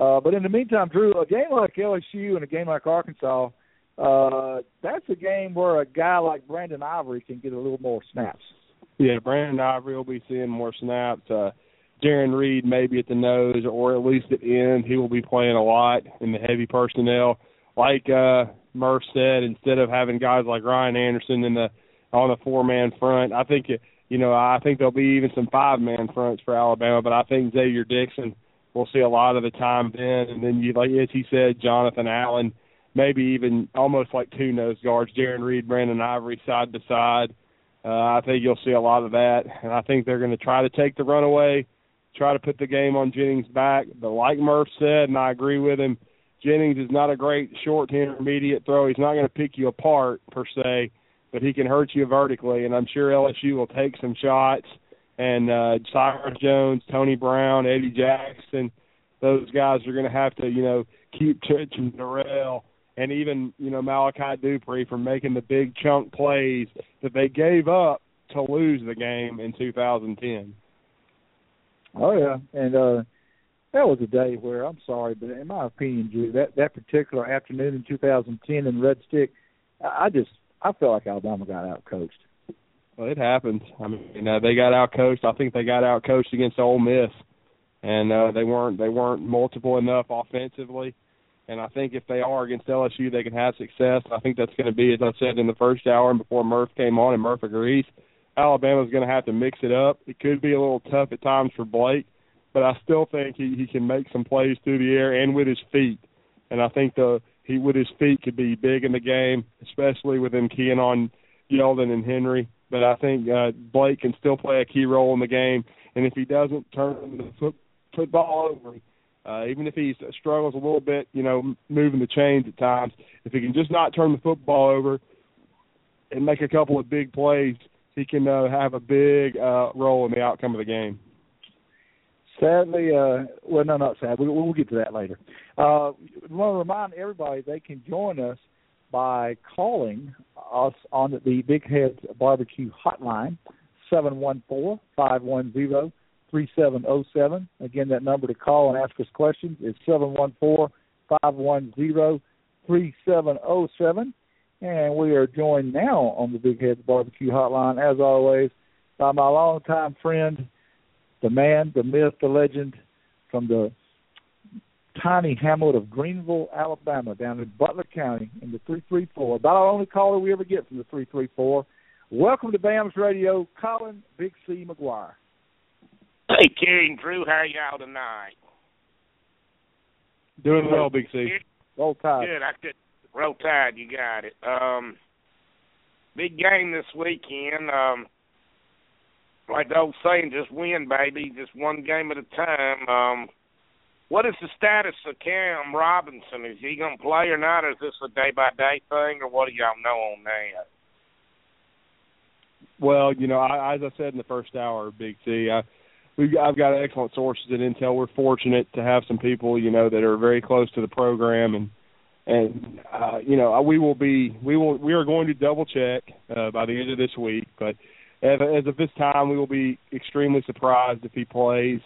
Uh, but in the meantime, Drew, a game like LSU and a game like Arkansas, uh, that's a game where a guy like Brandon Ivory can get a little more snaps. Yeah, Brandon Ivory will be seeing more snaps. Uh, Jarran Reed maybe at the nose or at least at end. He will be playing a lot in the heavy personnel. Like uh, Murf said, instead of having guys like Ryan Anderson in the on the four man front, I think you know I think there'll be even some five man fronts for Alabama. But I think Xavier Dickson will see a lot of the time then, and then you like as he said, Jonathan Allen, maybe even almost like two nose guards, Jarran Reed, Brandon Ivory side to side. Uh, I think you'll see a lot of that, and I think they're going to try to take the runaway, try to put the game on Jennings' back. But like Murf said, and I agree with him, Jennings is not a great short to intermediate throw. He's not going to pick you apart per se, but he can hurt you vertically. And I'm sure LSU will take some shots. And uh, Cyrus Jones, Tony Brown, Eddie Jackson, those guys are going to have to, you know, keep touching Dural and even you know Malachi Dupre from making the big chunk plays that they gave up to lose the game in 2010. Oh yeah, and uh that was a day where I'm sorry, but in my opinion, Drew, that that particular afternoon in 2010 in Red Stick, I I just I felt like Alabama got out coached. Well, it happens. I mean, uh, they got out coached. I think they got out coached against Ole Miss, and uh, they weren't they weren't multiple enough offensively. And I think if they are against LSU, they can have success. I think that's going to be, as I said in the first hour and before Murf came on, and Murf agrees. Alabama's going to have to mix it up. It could be a little tough at times for Blake, but I still think he he can make some plays through the air and with his feet. And I think the he with his feet could be big in the game, especially with him keying on Yeldon and Henry. But I think uh, Blake can still play a key role in the game, and if he doesn't turn the foot, football over, uh, even if he struggles a little bit, you know, moving the chains at times, if he can just not turn the football over and make a couple of big plays, he can uh, have a big uh, role in the outcome of the game. Sadly, uh, well, no, not sad. We, we'll get to that later. Uh, I want to remind everybody they can join us by calling us on the Big Heads Barbecue Hotline, seven one four five one zero three seven zero seven. Again, that number to call and ask us questions is seven one four five one zero three seven zero seven. And we are joined now on the Big Heads Barbecue Hotline, as always, by my longtime friend, the man, the myth, the legend from the tiny hamlet of Greenville, Alabama, down in Butler County in the 334. About our only caller we ever get from the 334. Welcome to BAMS Radio, Colin Big C. McGuire. Hey, Cary and Drew, how are y'all tonight? Doing well, Big C. Roll Tide. Good. I could roll tide. You got it. Um, big game this weekend. Um, like the old saying, just win, baby. Just one game at a time. Um, what is the status of Cam Robinson? Is he going to play or not? Or is this a day by day thing, or what do y'all know on that? Well, you know, I, as I said in the first hour, Big C, I, we've I've got excellent sources at Intel. We're fortunate to have some people, you know, that are very close to the program, and and uh, you know, we will be we will we are going to double check uh, by the end of this week, but as, as of this time, we will be extremely surprised if he plays.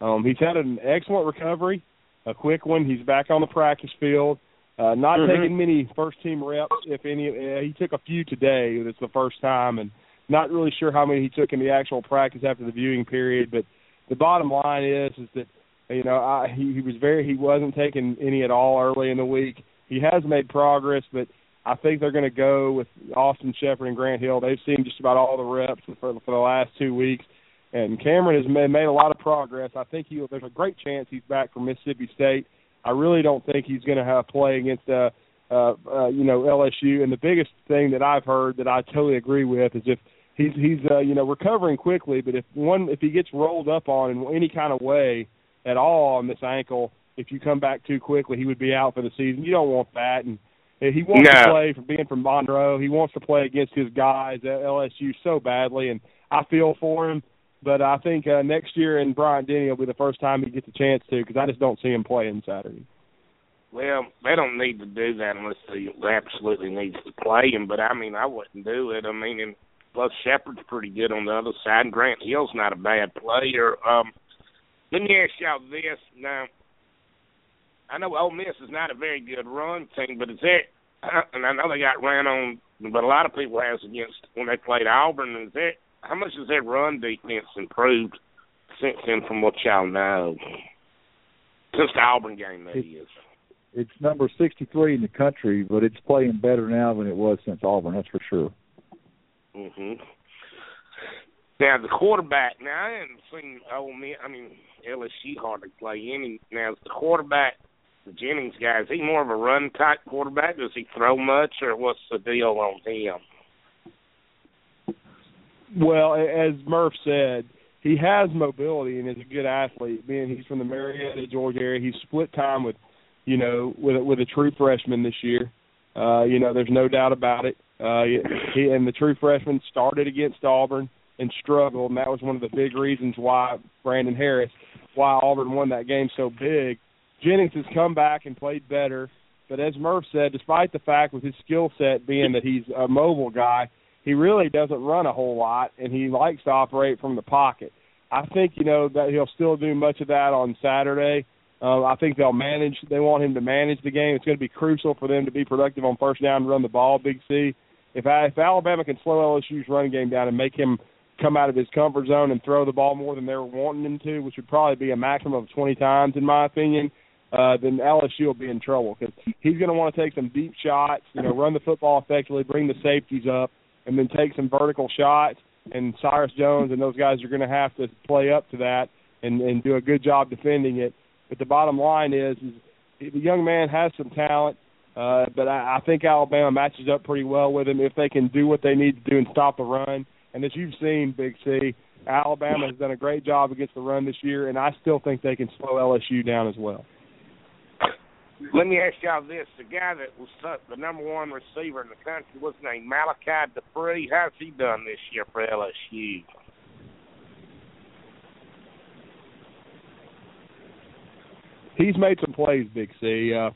Um, he's had an excellent recovery, a quick one. He's back on the practice field. Uh, not Mhm. taking many first team reps, if any. Uh, he took a few today. It's the first time, and not really sure how many he took in the actual practice after the viewing period. But the bottom line is, is that you know I, he, he was very he wasn't taking any at all early in the week. He has made progress, but I think they're going to go with Austin Shepherd and Grant Hill. They've seen just about all the reps for, for the last two weeks, and Cameron has made, made a lot of progress. I think he there's a great chance he's back for Mississippi State. I really don't think he's going to have play against uh, uh, uh, you know LSU. And the biggest thing that I've heard that I totally agree with is if he's he's uh, you know recovering quickly, but if one if he gets rolled up on in any kind of way at all on this ankle, if you come back too quickly, he would be out for the season. You don't want that, and he wants to play from being from Monroe. He wants to play against his guys at LSU so badly, and I feel for him. But I think uh, next year in Bryant Denny will be the first time he gets a chance to, because I just don't see him playing Saturday. Well, they don't need to do that unless he absolutely needs to play him. But I mean, I wouldn't do it. I mean, and plus Shepherd's pretty good on the other side, and Grant Hill's not a bad player. Um, let me ask y'all this now. I know Ole Miss is not a very good run team, but is that? And I know they got ran on, but a lot of people has against when they played Auburn. Is that how much has their run defense improved since then, from what y'all know? Since the Auburn game, that is. It's number 63 in the country, but it's playing better now than it was since Auburn. That's for sure. Hmm Now the quarterback. Now I haven't seen Ole Miss. I mean LSU hardly play any. Now the quarterback, the Jennings guy, is he more of a run type quarterback? Does he throw much, or what's the deal on him? Well, as Murf said, he has mobility and is a good athlete. Being he's from the Marietta, Georgia area, he's split time with, you know, with with a true freshman this year. Uh, you know, there's no doubt about it. Uh, he and the true freshman started against Auburn and struggled, and that was one of the big reasons why Brandon Harris, why Auburn won that game so big. Jennings has come back and played better, but as Murf said, despite the fact with his skill set being that he's a mobile guy, he really doesn't run a whole lot, and he likes to operate from the pocket. I think you know that he'll still do much of that on Saturday. Uh, I think they'll manage. They want him to manage the game. It's going to be crucial for them to be productive on first down and run the ball. Big C. If I, if Alabama can slow LSU's running game down and make him come out of his comfort zone and throw the ball more than they're wanting him to, which would probably be a maximum of 20 times in my opinion, uh, then LSU will be in trouble because he's going to want to take some deep shots, you know, run the football effectively, bring the safeties up, and then take some vertical shots. And Cyrus Jones and those guys are going to have to play up to that and, and do a good job defending it. But the bottom line is, is the young man has some talent, uh, but I, I think Alabama matches up pretty well with him if they can do what they need to do and stop the run. And as you've seen, Big C, Alabama has done a great job against the run this year, and I still think they can slow LSU down as well. Let me ask y'all this: the guy that was the number one receiver in the country was named Malachi Dupre. How's he done this year for LSU? he's made some plays, Big C. Uh,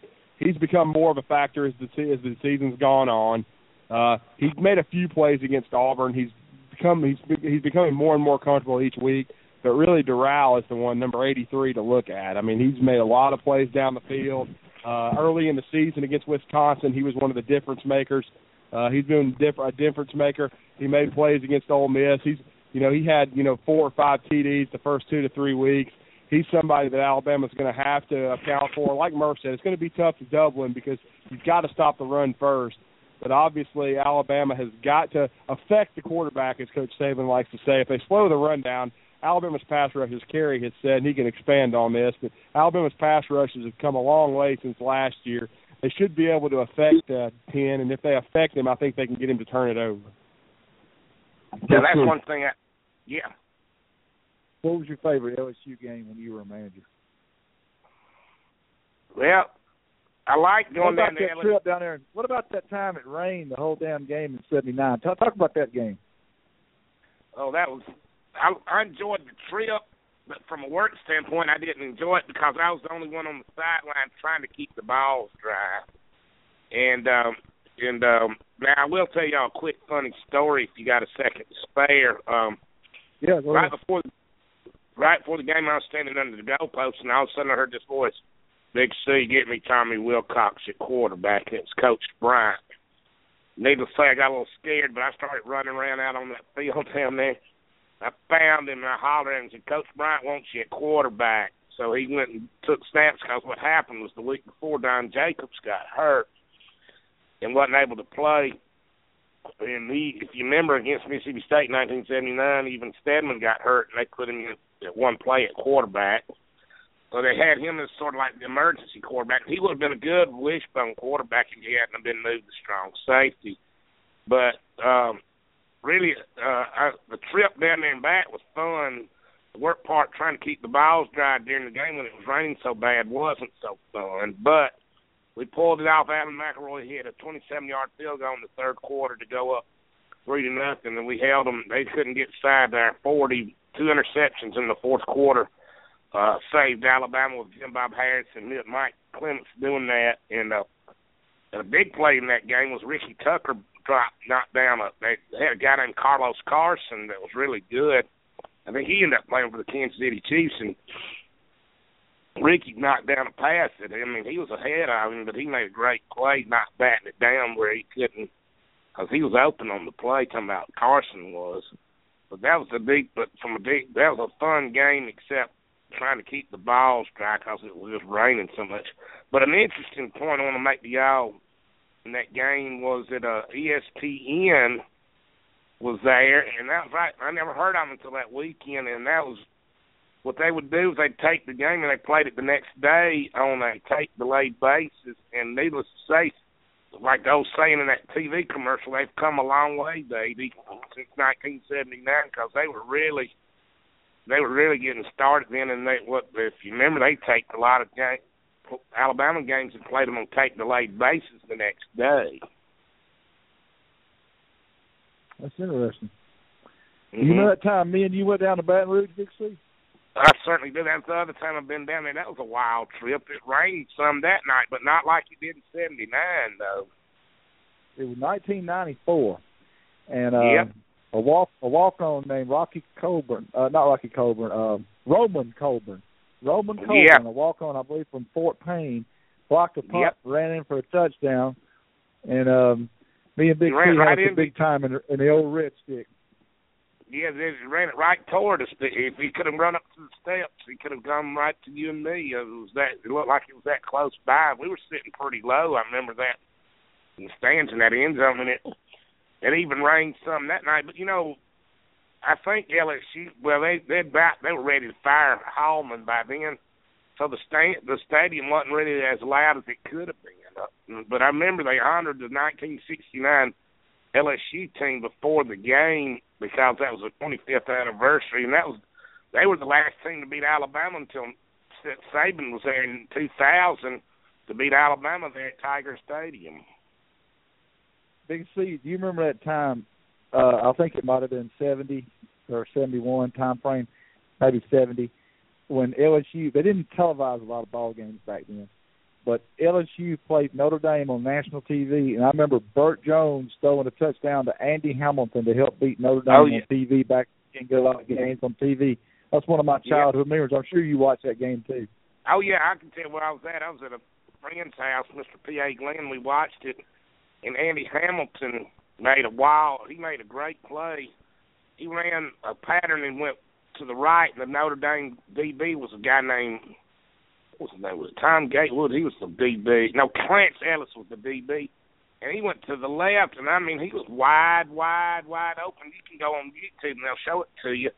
he's become more of a factor as the as the season's gone on. Uh, he's made a few plays against Auburn. He's become he's he's becoming more and more comfortable each week. But really, Dural is the one number 83 to look at. I mean, he's made a lot of plays down the field. Uh, early in the season against Wisconsin, he was one of the difference makers. Uh, he's been a difference maker. He made plays against Ole Miss. He's you know he had you know four or five TDs the first two to three weeks he's somebody that Alabama's going to have to account for. Like Murf said, it's going to be tough to double him because you've got to stop the run first. But obviously, Alabama has got to affect the quarterback, as Coach Saban likes to say. If they slow the run down, Alabama's pass rush, as Cary has said, and he can expand on this, but Alabama's pass rushes have come a long way since last year. They should be able to affect uh, Penn, and if they affect him, I think they can get him to turn it over. Yeah, that's one thing. I, yeah, What was your favorite LSU game when you were a manager? Well, I like What going about down to that LSU. trip down there? What about that time it rained the whole damn game in '79? Talk, talk about that game. Oh, that was. I, I enjoyed the trip, but from a work standpoint, I didn't enjoy it because I was the only one on the sideline trying to keep the balls dry. And um, and um, now I will tell y'all a quick funny story if you got a second to spare. Um, Yeah, go right ahead. before right before the game, I was standing under the goalpost, and all of a sudden I heard this voice: "Big C, get me Tommy Wilcox at quarterback." It's Coach Bryant. Needless to say, I got a little scared, but I started running around out on that field down there. I found him and I hollered at him and said, Coach Bryant wants you at quarterback. So he went and took snaps because what happened was the week before Don Jacobs got hurt and wasn't able to play. And he, if you remember, against Mississippi State in 1979, even Steadman got hurt and they put him in at one play at quarterback. So they had him as sort of like the emergency quarterback. He would have been a good wishbone quarterback if he hadn't been moved to strong safety. But um really uh I, the trip down there and back was fun. The work part trying to keep the balls dry during the game when it was raining so bad wasn't so fun. But we pulled it off. Alan McElroy hit a 27-yard field goal in the third quarter to go up three to nothing, and we held them. They couldn't get side there. 40, two interceptions in the fourth quarter uh, saved Alabama with Jim Bob Harris and Mike Clements doing that. And uh, a big play in that game was Ricky Tucker dropped, knocked down a. They had a guy named Carlos Carson that was really good. I think he ended up playing for the Kansas City Chiefs, and Ricky knocked down a pass at. I mean, he was ahead of him, but he made a great play, not batting it down where he couldn't, because he was open on the play. Talking about Carson was, but that was a big. But from a big, that was a fun game, except trying to keep the balls dry because it was just raining so much. But an interesting point I want to make to y'all in that game was that uh, ESPN was there, and that was right. I never heard of them until that weekend, and that was what they would do is they'd take the game and they played it the next day on a tape delayed basis. And needless to say, like I was saying in that TV commercial, they've come a long way, Davey, since 1979 because they were really they were really getting started then. And they what if you remember they taped a lot of game, Alabama games and played them on tape delayed basis the next day. That's interesting. Mm-hmm. You know that time me and you went down to Baton Rouge, Big C? I certainly did. That's the other time I've been down there. That was a wild trip. It rained some that night, but not like it did in '79, though. It was 1994, and uh, Yep. a walk a walk on named Rocky Colburn, uh, not Rocky Colburn, uh, Roman Colburn, Roman Colburn, Yeah. a walk on I believe from Fort Payne, blocked a punt, Yep. ran in for a touchdown, and um, me and Big He ran C right had some big time in, in the old red stick. Yeah, they ran it right toward us. If he could have run up to the steps, he could have come right to you and me. It was that. It looked like it was that close by. We were sitting pretty low. I remember that in the stands in that end zone, and it it even rained some that night. But you know, I think LSU. Well, they they about they were ready to fire Hallman by then, so the sta- the stadium wasn't really as loud as it could have been. Uh, But I remember they honored the 1969 LSU team before the game because that was the 25th anniversary, and that was they were the last team to beat Alabama until Saban was there in 2000 to beat Alabama there at Tiger Stadium. Big C, do you remember that time? Uh, I think it might have been seventy or seventy-one time frame, maybe seventy, when LSU they didn't televise a lot of ball games back then, but LSU played Notre Dame on national TV, and I remember Bert Jones throwing a touchdown to Andy Hamilton to help beat Notre Dame Oh, yeah. on TV back and get a lot of games on TV. That's one of my Yeah. childhood memories. I'm sure you watched that game too. Oh yeah, I can tell where I was at. I was at a friend's house, Mr. P. A. Glenn. We watched it, and Andy Hamilton made a wild. He made a great play. He ran a pattern and went to the right, and the Notre Dame DB was a guy named what was his name? Was it Tom Gatewood? He was the DB. No, Clarence Ellis was the DB. And he went to the left, and I mean, he was wide, wide, wide open. You can go on YouTube, and they'll show it to you.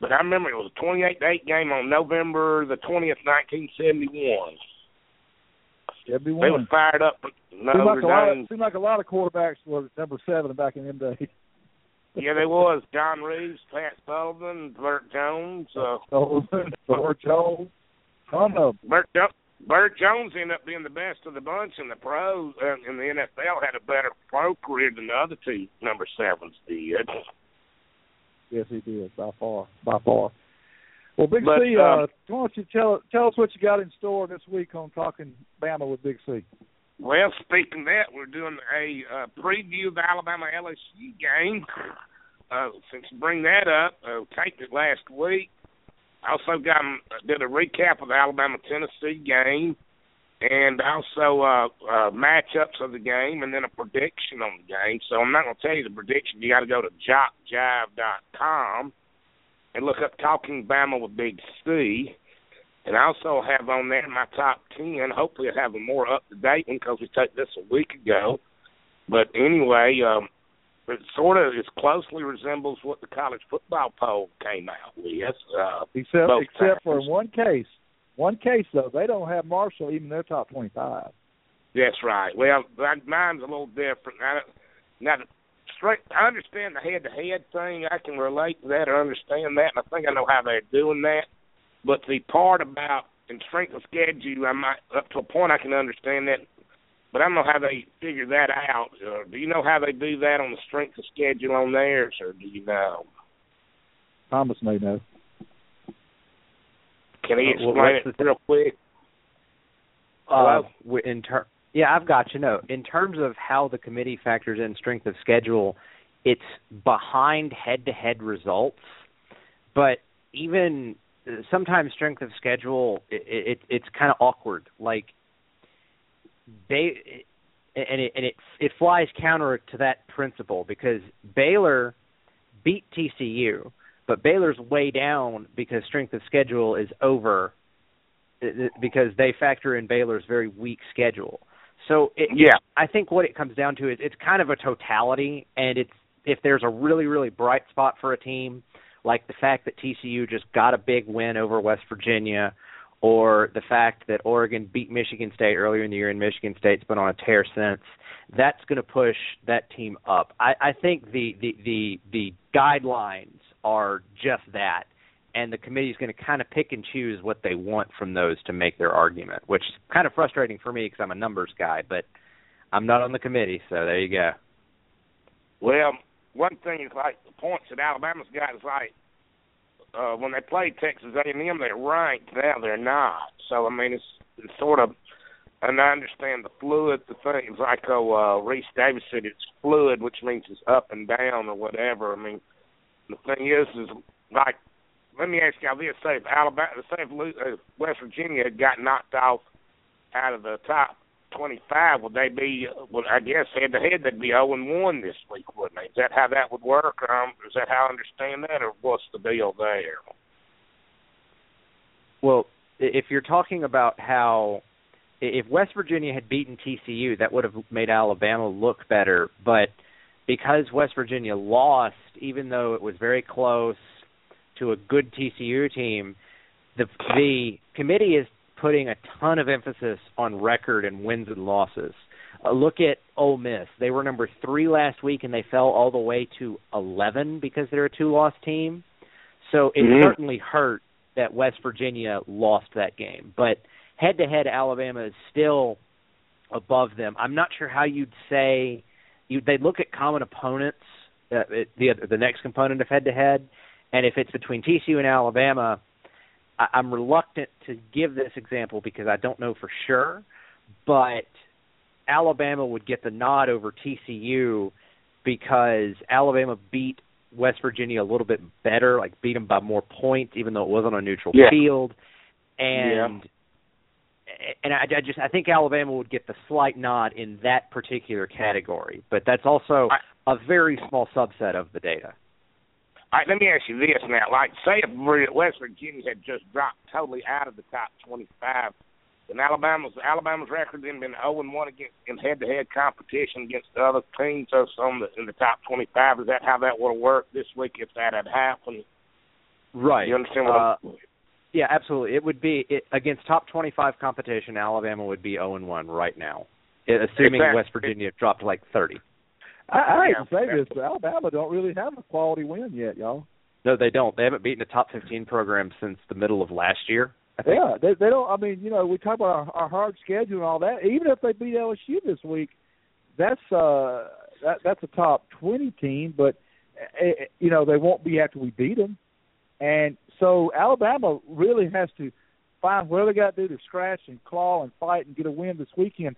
But I remember it was a 28 to 8 game on November the 20th, 1971. That'd be They was fired up. But Seemed like, a lot of, seemed like a lot of quarterbacks were number seven back in them days. yeah, there was John Reaves, Pat Sullivan, Bert Jones. Uh, Sullivan, George Jones, them. Burt Bert Jones ended up being the best of the bunch in the pros uh, in the NFL. Had a better pro career than the other two number sevens did. Yes, he did by far, by far. Well, Big But, C, um, uh, why don't you tell tell us what you got in store this week on talking Bama with Big C? Well, speaking of that, we're doing a uh, preview of the Alabama LSU game. Uh, since you bring that up, uh, taped it last week. Also got did a recap of the Alabama Tennessee game, and also uh, uh, matchups of the game, and then a prediction on the game. So I'm not going to tell you the prediction. You got to go to jockjive.com and look up Talking Bama with Big C. And I also have on there my top ten. Hopefully, I have a more up to date one because we took this a week ago. But anyway, um, it sort of it closely resembles what the college football poll came out with. Uh, Except except for times. in one case, one case though, they don't have Marshall even their top twenty five. That's right. Well, mine's a little different. Now, now straight, I understand the head-to-head thing. I can relate to that or understand that, and I think I know how they're doing that. But the part about in strength of schedule, I might up to a point I can understand that, but I don't know how they figure that out. Uh, do you know how they do that on the strength of schedule on theirs, or do you know? Thomas may know. Can he Uh, well, explain what's it real quick? Uh, w- in ter- yeah, I've got you. No, in terms of how the committee factors in strength of schedule, it's behind head-to-head results. But even uh, sometimes strength of schedule, it, it it's kind of awkward. Like they and it and it it flies counter to that principle because Baylor beat TCU, but Baylor's way down because strength of schedule is over uh, because they factor in Baylor's very weak schedule. So it, Yeah. I think what it comes down to is it's kind of a totality, and it's if there's a really really bright spot for a team, like the fact that TCU just got a big win over West Virginia, or the fact that Oregon beat Michigan State earlier in the year, and Michigan State's been on a tear since. That's going to push that team up. I, I think the, the the the guidelines are just that, and the committee is going to kind of pick and choose what they want from those to make their argument, which is kind of frustrating for me because I'm a numbers guy, but I'm not on the committee, so there you go. Well, one thing is like the points that Alabama's got is like uh when they played Texas A&M, they're ranked. Now they're not. So I mean, it's, it's sort of, and I understand the fluid. The thing like oh, uh, Rece Davis said, it's fluid, which means it's up and down or whatever. I mean, the thing is, is like, let me ask y'all this: say if Alabama, say if uh, West Virginia had got knocked off out of the top 25, would they be, well, I guess, head to head, they'd be 0 and 1 this week, wouldn't they? Is that how that would work? Um, is that how I understand that, or what's the deal there? Well, if you're talking about how if West Virginia had beaten TCU, that would have made Alabama look better. But because West Virginia lost, even though it was very close to a good TCU team, the the committee is putting a ton of emphasis on record and wins and losses. Uh, look at Ole Miss; they were number three last week, and they fell all the way to eleven because they're a two-loss team. So it Mhm. certainly hurt that West Virginia lost that game. But head to head, Alabama is still above them. I'm not sure how you'd say you they look at common opponents, uh, it, the the next component of head to head, and if it's between TCU and Alabama, I, I'm reluctant to give this example because I don't know for sure, but Alabama would get the nod over TCU because Alabama beat West Virginia a little bit better, like beat them by more points, even though it was on a neutral Yeah. field, and and I, I just I think Alabama would get the slight nod in that particular category, but that's also a very small subset of the data. All right, let me ask you this now. Like, say if West Virginia had just dropped totally out of the top 25, and Alabama's Alabama's record then been 0 and 1 against in head-to-head competition against the other teams on the in the top 25. Is that how that would have worked this week if that had happened? Right. You understand what Uh, I'm? Yeah, absolutely. It would be it, against top 25 competition. Alabama would be 0 and 1 right now, assuming Exactly. West Virginia dropped like 30. I, I hate to say this, but Alabama don't really have a quality win yet, y'all. No, they don't. They haven't beaten a top 15 program since the middle of last year. Yeah, they they don't. I mean, you know, we talk about our, our hard schedule and all that. Even if they beat LSU this week, that's uh that that's a top twenty team. But uh, you know, they won't be after we beat them. And so Alabama really has to find where they got to do to scratch and claw and fight and get a win this weekend.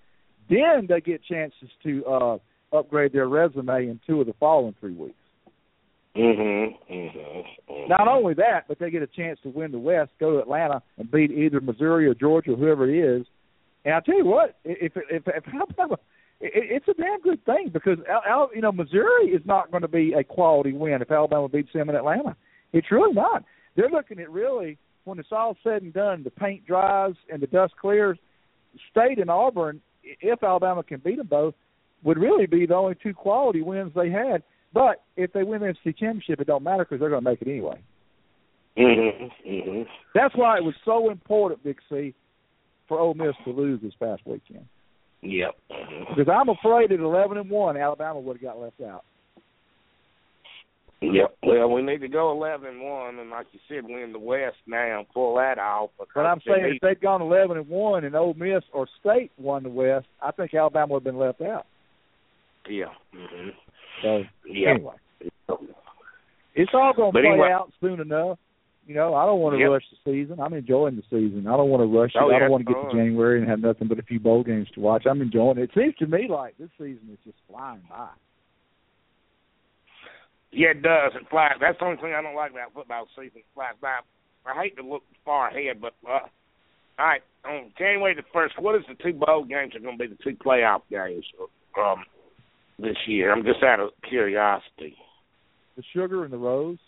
Then they get chances to uh upgrade their resume in two of the following three weeks. Mhm. Mhm. mhm. Not only that, but they get a chance to win the West, go to Atlanta and beat either Missouri or Georgia or whoever it is. And I tell you what, if if if Alabama, it, it's a damn good thing because Al, you know Missouri is not going to be a quality win if Alabama beats them in Atlanta. It's really not. They're looking at really when it's all said and done, the paint dries and the dust clears. State and Auburn, if Alabama can beat them both, would really be the only two quality wins they had. But if they win the NFC Championship, it don't matter because they're going to make it anyway. Mhm. Mhm. That's why it was so important, Big C, for Ole Miss to lose this past weekend. Yep. Because I'm afraid at 11 and one, Alabama would have got left out. Yep. Well, we need to go eleven and one, and like you said, win the West now, and pull that off. But I'm saying need- if they'd gone 11 and one, and Ole Miss or State won the West, I think Alabama would have been left out. Yeah. Mhm. So Yeah. anyway, it's all going to play anyway- out soon enough. You know, I don't want to Yep. rush the season. I'm enjoying the season. I don't want to rush it. Oh, I don't want to get to. January and have nothing but a few bowl games to watch. I'm enjoying it. It seems to me like this season is just flying by. Yeah, it does. It flies. That's the only thing I don't like about football season. It flies by. I hate to look far ahead, but uh, all right, on January the first, what is the two bowl games are going to be the two playoff games um this year? I'm just out of curiosity. The sugar and the rose.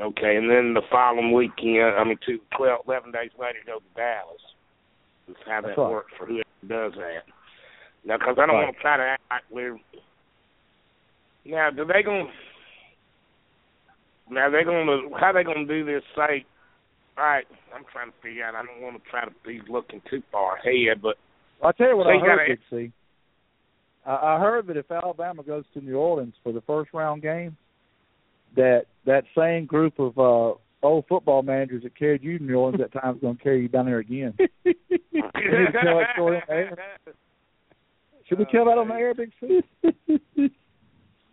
Okay, and then the following weekend, I mean, two, 12, 11 days later, go to Dallas. That's how That's that right. works for whoever does that. Now, because I don't Right. want to try to act like we're. Now, do they going? to Now they're going to how they going to do this? Say, all right, I'm trying to figure out. I don't want to try to be looking too far ahead, but I'll tell you what So I heard, gotta- C. I, I heard that if Alabama goes to New Orleans for the first round game, that that same group of uh old football managers that carried you to New Orleans that time is going to carry you down there again. You need to tell that story on air. Should we tell that on the air, Big C?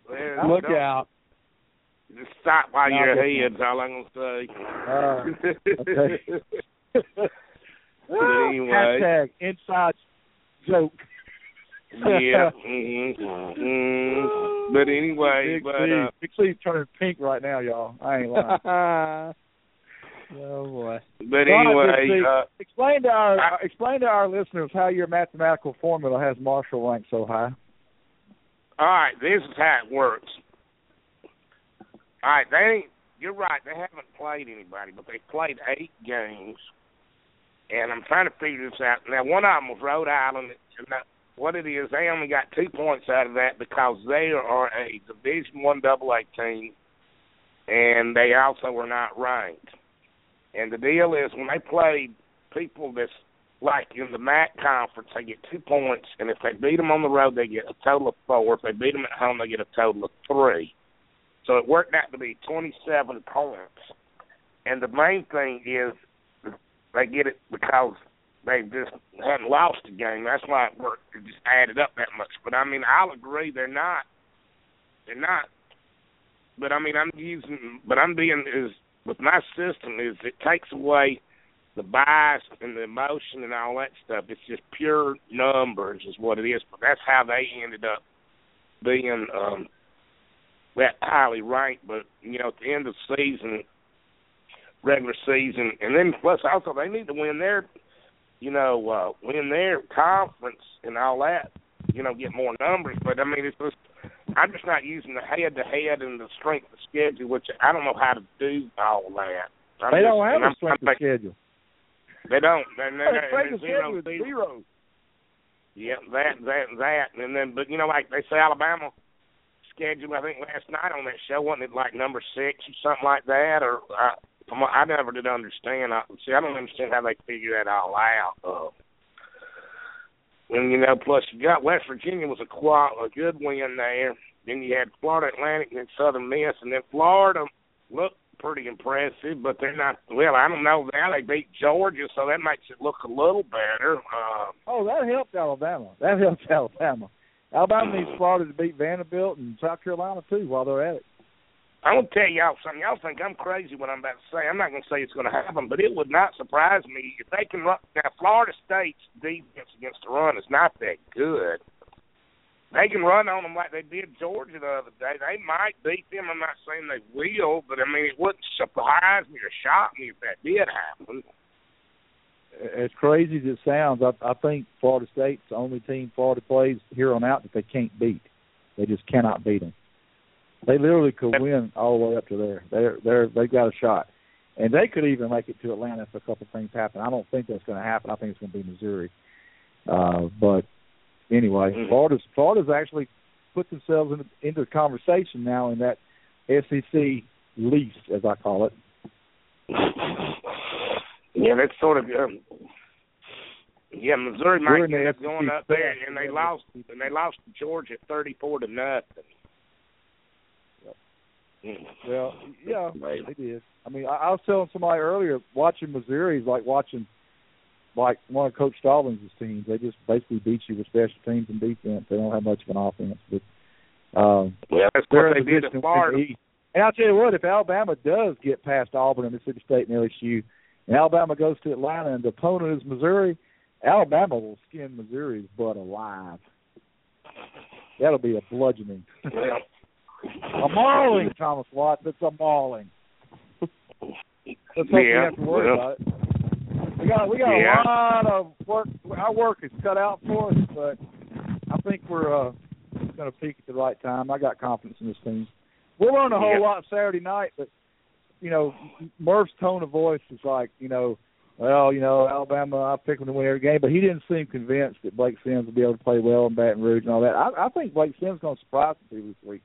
Well, Look don't- out. Just stop while No, you're ahead. Is all I'm gonna say. Uh, okay. But anyway. Hashtag inside joke. Yeah. Mm-hmm. mm But anyway, Big but C. uh, Big C's turning pink right now, y'all. I ain't lying. oh boy. but anyway, uh, explain to our I- explain to our listeners how your mathematical formula has Marshall ranked so high. all right. This is how it works. All right, they ain't. You're right. They haven't played anybody, but they played eight games, and I'm trying to figure this out. Now, one of them was Rhode Island, and what it is, they only got two points out of that because they are a Division One Double A team, and they also were not ranked. And the deal is, when they played people that's like in the MAC conference, they get two points, and if they beat them on the road, they get a total of four. If they beat them at home, they get a total of three. So it worked out to be 27 points. And the main thing is they get it because they just hadn't lost a game. That's why it worked. It just added up that much. But I mean, I'll agree they're not. They're not. But I mean, I'm using. But I'm being is with my system is it takes away the bias and the emotion and all that stuff. It's just pure numbers is what it is. But that's how they ended up being um that highly ranked. But you know, at the end of the season, regular season, and then plus also they need to win their, you know, uh, win their conference and all that. You know, get more numbers. But I mean, it's just I'm just not using the head to head and the strength of schedule, which I don't know how to do all that. I'm they just- don't have and a I'm- strength I'm of schedule. They don't. They, they, Their strength of there's zero, schedule is zero. zero. Yeah, that, that, that, and then, but you know, like they say, Alabama schedule. I think last night on that show wasn't it like number six or something like that, or uh, from what I never did understand. I, see, I don't understand how they figure that all out. Uh, and you know, plus you got West Virginia was a qual a good win there. Then you had Florida Atlantic and then Southern Miss, and then Florida looked pretty impressive, but they're not. Well, I don't know. Now they beat Georgia, so that makes it look a little better. Uh, Oh, that helped Alabama. That helped Alabama. Alabama needs Florida to beat Vanderbilt and South Carolina too while they're at it. I'm gonna tell y'all something. Y'all think I'm crazy what I'm about to say. I'm not gonna say it's gonna happen, but it would not surprise me if they can run. Now, Florida State's defense against the run is not that good. They can run on them like they did Georgia the other day. They might beat them. I'm not saying they will, but I mean, it wouldn't surprise me or shock me if that did happen. As crazy as it sounds, I, I think Florida State's the only team Florida plays here on out that they can't beat. They just cannot beat them. They literally could win all the way up to there. They're they're they've got a shot, and they could even make it to Atlanta if a couple things happen. I don't think that's going to happen. I think it's going to be Missouri. Uh, but anyway, Mhm. Florida's Florida's actually put themselves in, into the conversation now in that SEC least, as I call it. Yeah, that's sort of. Um, yeah, Missouri might in the end up going up there, and they lost. And they lost to Georgia thirty-four to nothing. Mm. Well, yeah, Maybe. they did. I mean, I, I was telling somebody earlier, watching Missouri is like watching like one of Coach Stallings' teams. They just basically beat you with special teams and defense. They don't have much of an offense, but um, Well, that's what in they did to Florida. the. And I'll tell you what, if Alabama does get past Auburn and Mississippi State and LSU, and Alabama goes to Atlanta and the opponent is Missouri, Alabama will skin Missouri's butt alive. That'll be a bludgeoning. Well, A mauling, Thomas Watts. It's a mauling. Let's hope we have to worry well. about it. We got we got Yeah. a lot of work. Our work is cut out for us, but I think we're uh, going to peak at the right time. I got confidence in this team. We'll learn a whole Yeah. lot Saturday night, but you know, Murf's tone of voice is like, you know, well, you know, Alabama, I pick them to win every game, but he didn't seem convinced that Blake Sims would be able to play well in Baton Rouge and all that. I, I think Blake Sims is going to surprise people this week.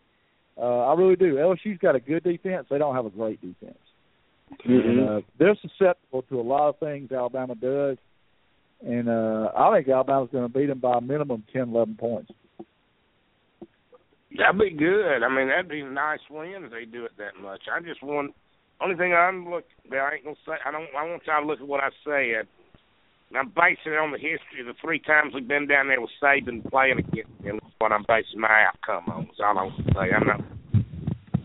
Uh, I really do. LSU's got a good defense. They don't have a great defense. And, uh, they're susceptible to a lot of things Alabama does, and uh, I think Alabama's going to beat them by a minimum ten, eleven points. That'd be good. I mean, that'd be a nice win if they do it that much. I just want. Only thing I'm look. I ain't gonna say. I don't. I want y'all to look at what I said. I'm basing it on the history of the three times we've been down there with Saban playing against him. That's what I'm basing my outcome on. Is all I'm gonna say. I'm not.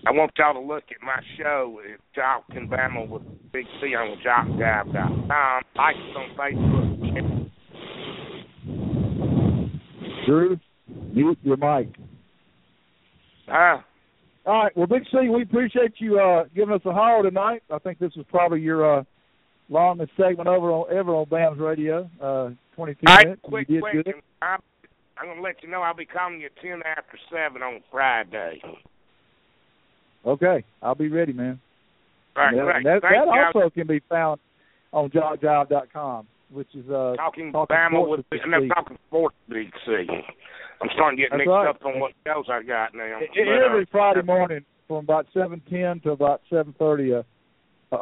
I want y'all to look at my show at Talking Bama with Big C on JockGuy.com. Like us on Facebook. Drew, mute your mic. Ah, All right. Well, Big C, we appreciate you uh, giving us a holler tonight. I think this is probably your uh, longest segment over on ever on BAMS radio. Uh, 22 All right, minutes. quick you did question. good. I'm, I'm going to let you know I'll be calling you 10 after 7 on Friday. Okay, I'll be ready, man. All right, And that great. that, that also can be found on JockJob.com, which is uh, talking, Talking Bama with Big no, talking sports Big C. I'm starting to get That's mixed right. up on what shows I got now. E- But, uh, every Friday morning from about seven ten to about seven thirty,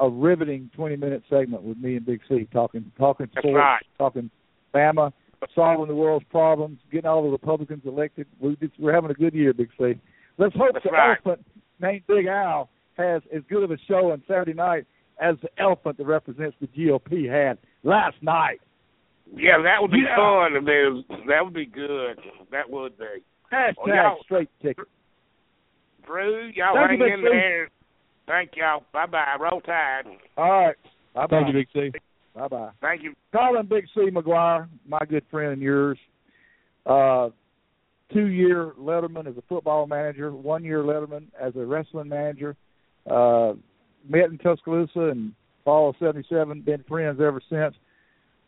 a riveting twenty minute segment with me and Big C talking talking That's sports, right. talking Bama, solving the world's problems, getting all the Republicans elected. We just, we're having a good year, Big C. Let's hope That's the right. elephant named Big Al has as good of a show on Saturday night as the elephant that represents the GOP had last night. Yeah, that would be Yeah. fun. There was, that would be good. That would be. Hashtag Well, straight ticket. Drew, y'all Thank hang in there. Thank y'all. Bye bye. Roll Tide. All right. Bye bye. Thank you, Big C. Bye bye. Thank you. Colin Big C McGuire, my good friend and yours. Uh, two year Letterman as a football manager, one year Letterman as a wrestling manager. Uh, met in Tuscaloosa in fall of '77. Been friends ever since.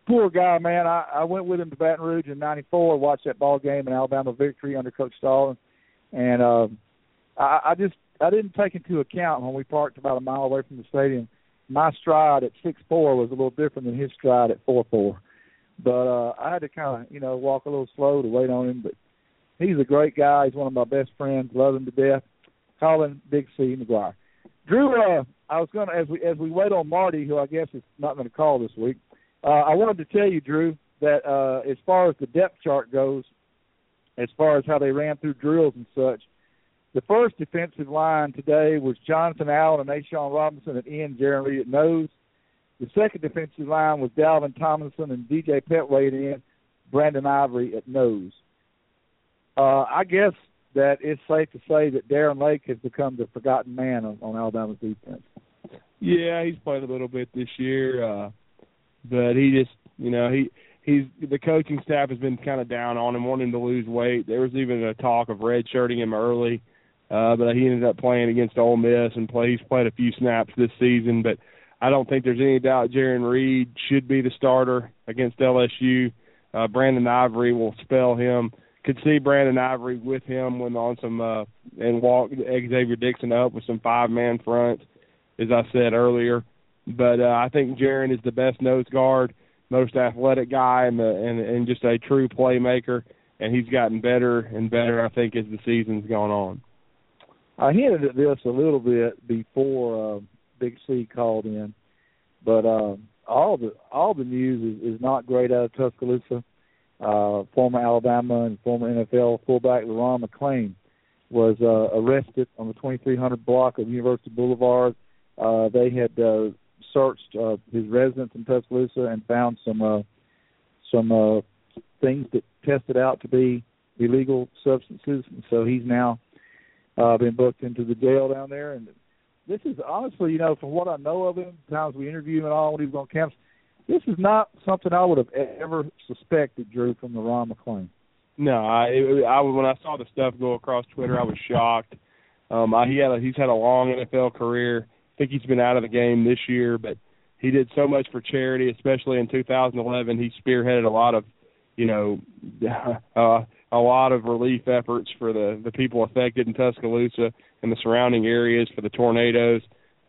Poor guy, man. I, I went with him to Baton Rouge in '94. Watched that ball game in Alabama victory under Coach Stallings, and uh, I, I just I didn't take into account when we parked about a mile away from the stadium. My stride at six four was a little different than his stride at four four. But uh I had to kind of, you know, walk a little slow to wait on him. But he's a great guy. He's one of my best friends. Love him to death. Colin Big C McGuire. Drew, uh, I was going to as we as we wait on Marty, who I guess is not going to call this week. Uh, I wanted to tell you, Drew, that uh, as far as the depth chart goes, as far as how they ran through drills and such, The first defensive line today was Jonathan Allen and A'Shawn Robinson at end, Jarran Reed at nose. The second defensive line was Dalvin Tomlinson and D.J. Pettway at end, Brandon Ivory at nose. Uh, I guess that it's safe to say that Darren Lake has become the forgotten man on, on Alabama's defense. Yeah, he's played a little bit this year, uh, but he just, you know, he he's the coaching staff has been kind of down on him, wanting to lose weight. There was even a talk of redshirting him early, uh, but he ended up playing against Ole Miss and play. He's played a few snaps this season, but I don't think there's any doubt Jarran Reed should be the starter against LSU. Uh, Brandon Ivory will spell him. Could see Brandon Ivory with him when on some uh, and walk Xavier Dickson up with some five man front, as I said earlier. But uh, I think Jarran is the best nose guard, most athletic guy, and the and and just a true playmaker. And he's gotten better and better, I think, as the season's gone on. I hinted at this a little bit before uh, Big C called in, but uh, all the all the news is, is not great out of Tuscaloosa. Uh, former Alabama and former NFL fullback LeRon McClain was uh, arrested on the 2300 block of University Boulevard. Uh, they had uh, searched uh, his residence in Tuscaloosa and found some uh, some uh, things that tested out to be illegal substances, and so he's now uh, been booked into the jail down there. And this is honestly, you know, from what I know of him, times we interviewed him and all when he was on campus, this is not something I would have ever suspected, Drew, from LeRon McClain. No, I, it, I when I saw the stuff go across Twitter, I was shocked. Um, I, he had a, he's had a long NFL career. I think he's been out of the game this year, but he did so much for charity, especially in 2011. He spearheaded a lot of, you know, uh, a lot of relief efforts for the the people affected in Tuscaloosa and the surrounding areas for the tornadoes.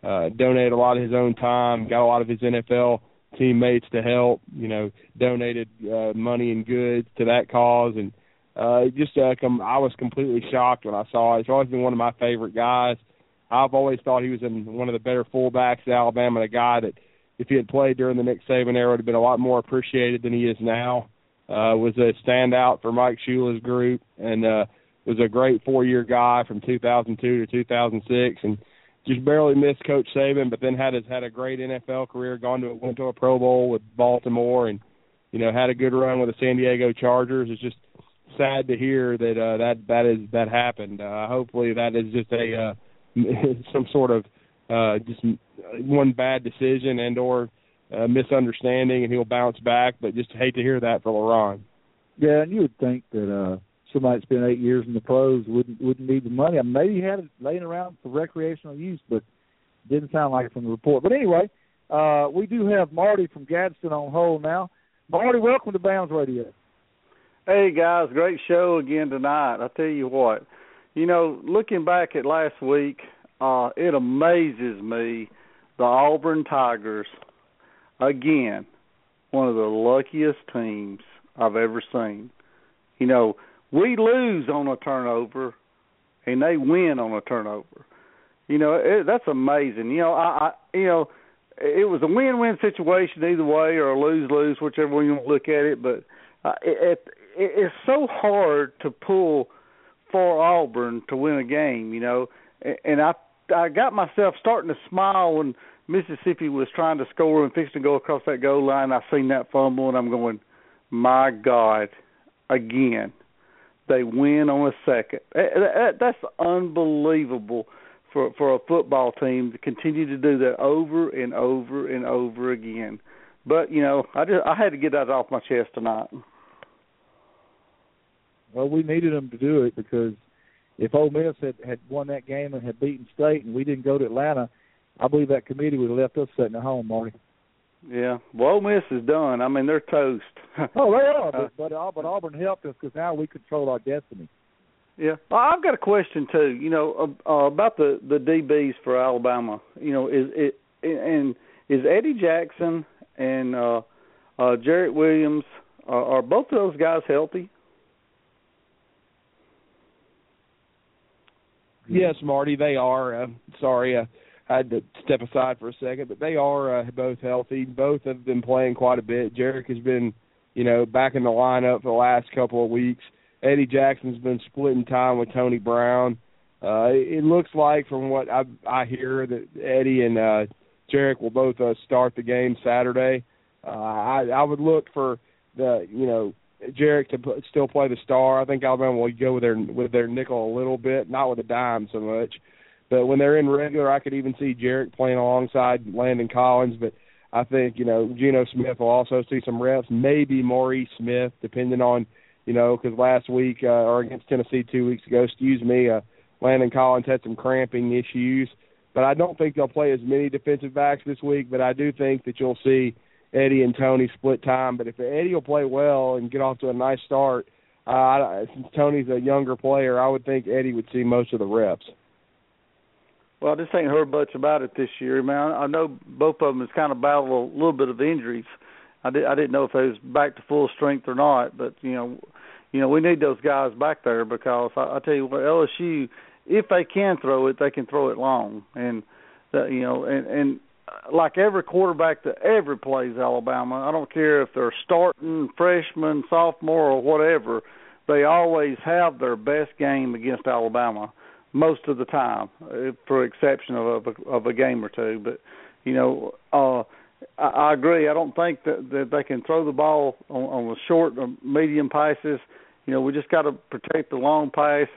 Uh, donated a lot of his own time, got a lot of his NFL teammates to help. You know, donated uh, money and goods to that cause, and uh, just uh, com- I was completely shocked when I saw it. He's always been one of my favorite guys. I've always thought he was in one of the better fullbacks at Alabama, a guy that if he had played during the Nick Saban era would have been a lot more appreciated than he is now. Uh, was a standout for Mike Shula's group, and uh, was a great four-year guy from 2002 to 2006, and just barely missed Coach Saban, but then had his, had a great NFL career. Gone to went to a Pro Bowl with Baltimore, and you know had a good run with the San Diego Chargers. It's just sad to hear that uh, that that is that happened. Uh, hopefully that is just a uh, some sort of uh, just one bad decision and or uh, misunderstanding, and he'll bounce back. But just hate to hear that for LeRon. Yeah, and you would think that uh somebody that spent eight years in the pros wouldn't wouldn't need the money. I mean, maybe he had it laying around for recreational use, but didn't sound like it from the report. But anyway, uh, we do have Marty from Gadsden on hold now. Marty, welcome to BAMS Radio. Hey guys, great show again tonight. I tell you what, you know, looking back at last week, uh, it amazes me the Auburn Tigers again, one of the luckiest teams I've ever seen. You know, we lose on a turnover and they win on a turnover. You know, it, that's amazing. You know, I, I you know, it was a win-win situation either way or a lose-lose, whichever way you want to look at it. But uh, it, it, it's so hard to pull for Auburn to win a game. You know, and I I got myself starting to smile when Mississippi was trying to score and fixing to go across that goal line. I seen that fumble and I'm going, my God, again they win on a second. Eh, eh, that's unbelievable for for a football team to continue to do that over and over and over again. But you know, I just I had to get that off my chest tonight. Well, we needed them to do it because if Ole Miss had had won that game and had beaten State, and we didn't go to Atlanta, I believe that committee would have left us sitting at home, Marty. Yeah, well, Ole Miss is done. I mean, they're toast. oh, they are, but, but, uh, but Auburn helped us because now we control our destiny. Yeah, well, I've got a question too. You know, uh, about the the DBs for Alabama. You know, is it and is Eddie Jackson and uh uh Jarrick Williams are, are both of those guys healthy? Yes, Marty, they are. Uh, sorry, uh, I had to step aside for a second, but they are uh, both healthy. Both have been playing quite a bit. Jarrick has been, you know, back in the lineup for the last couple of weeks. Eddie Jackson's been splitting time with Tony Brown. uh, it looks like from what I I hear that Eddie and uh, Jarrick will both uh, start the game Saturday. Uh, I I would look for the you know Jarrick to put, still play the star. I think Alabama will go with their with their nickel a little bit, not with a dime so much. But when they're in regular, I could even see Jarrick playing alongside Landon Collins. But I think you know Geno Smith will also see some reps, maybe Maurice Smith, depending on you know because last week uh, or against Tennessee two weeks ago, excuse me, uh, Landon Collins had some cramping issues. But I don't think they'll play as many defensive backs this week. But I do think that you'll see Eddie and Tony split time. But if Eddie will play well and get off to a nice start, uh, since Tony's a younger player, I would think Eddie would see most of the reps. Well, I just ain't heard much about it this year, man. I know both of them has kind of battled a little bit of injuries. I did I didn't know if they was back to full strength or not, but you know, you know we need those guys back there because I, I tell you what LSU, if they can throw it, they can throw it long, and that you know, and and uh, like every quarterback that ever plays Alabama, I don't care if they're starting freshman, sophomore, or whatever, they always have their best game against Alabama most of the time, uh, for exception of a, of a game or two. But you know, uh, I, I agree. I don't think that, that they can throw the ball on, on the short or medium passes. You know, we just got to protect the long pass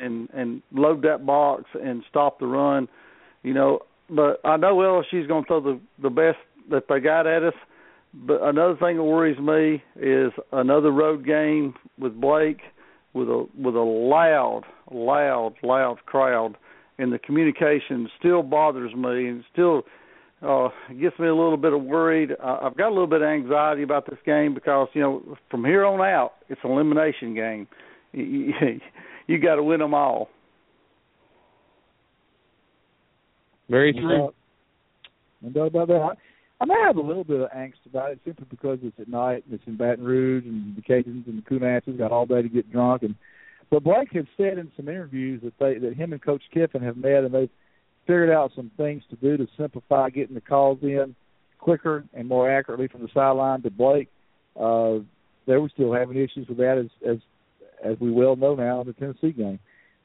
and, and load that box and stop the run. You know, but I know LSU's going to throw the the best that they got at us. But another thing that worries me is another road game with Blake with a with a loud, loud, loud crowd, and the communication still bothers me and still uh gets me a little bit of worried. Uh, I've got a little bit of anxiety about this game because you know from here on out it's an elimination game. You, you, you got to win them all. Very true. No doubt about that. I may have a little bit of angst about it simply because it's at night and it's in Baton Rouge and the Cajuns and the Coonasses got all day to get drunk and but Blake has said in some interviews that they that him and Coach Kiffin have met and they've figured out some things to do to simplify getting the calls in quicker and more accurately from the sideline to Blake. Uh they were still having issues with that as as as we well know now in the Tennessee game.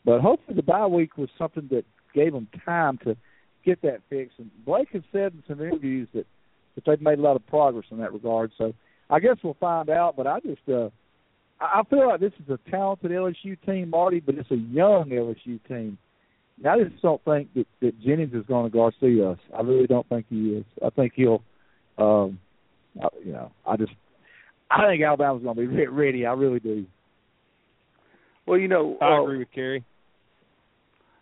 But hopefully the bye week was something that gave them time to get that fixed. And Blake has said in some interviews that that they've made a lot of progress in that regard. So I guess we'll find out. But I just uh, I feel like this is a talented LSU team, Marty, but it's a young LSU team. And I just don't think that, that Jennings is going to Garcia us. I really don't think he is. I think he'll, um, you know, I just I think Alabama's going to be ready. I really do. Well, you know, I uh, agree with Cary.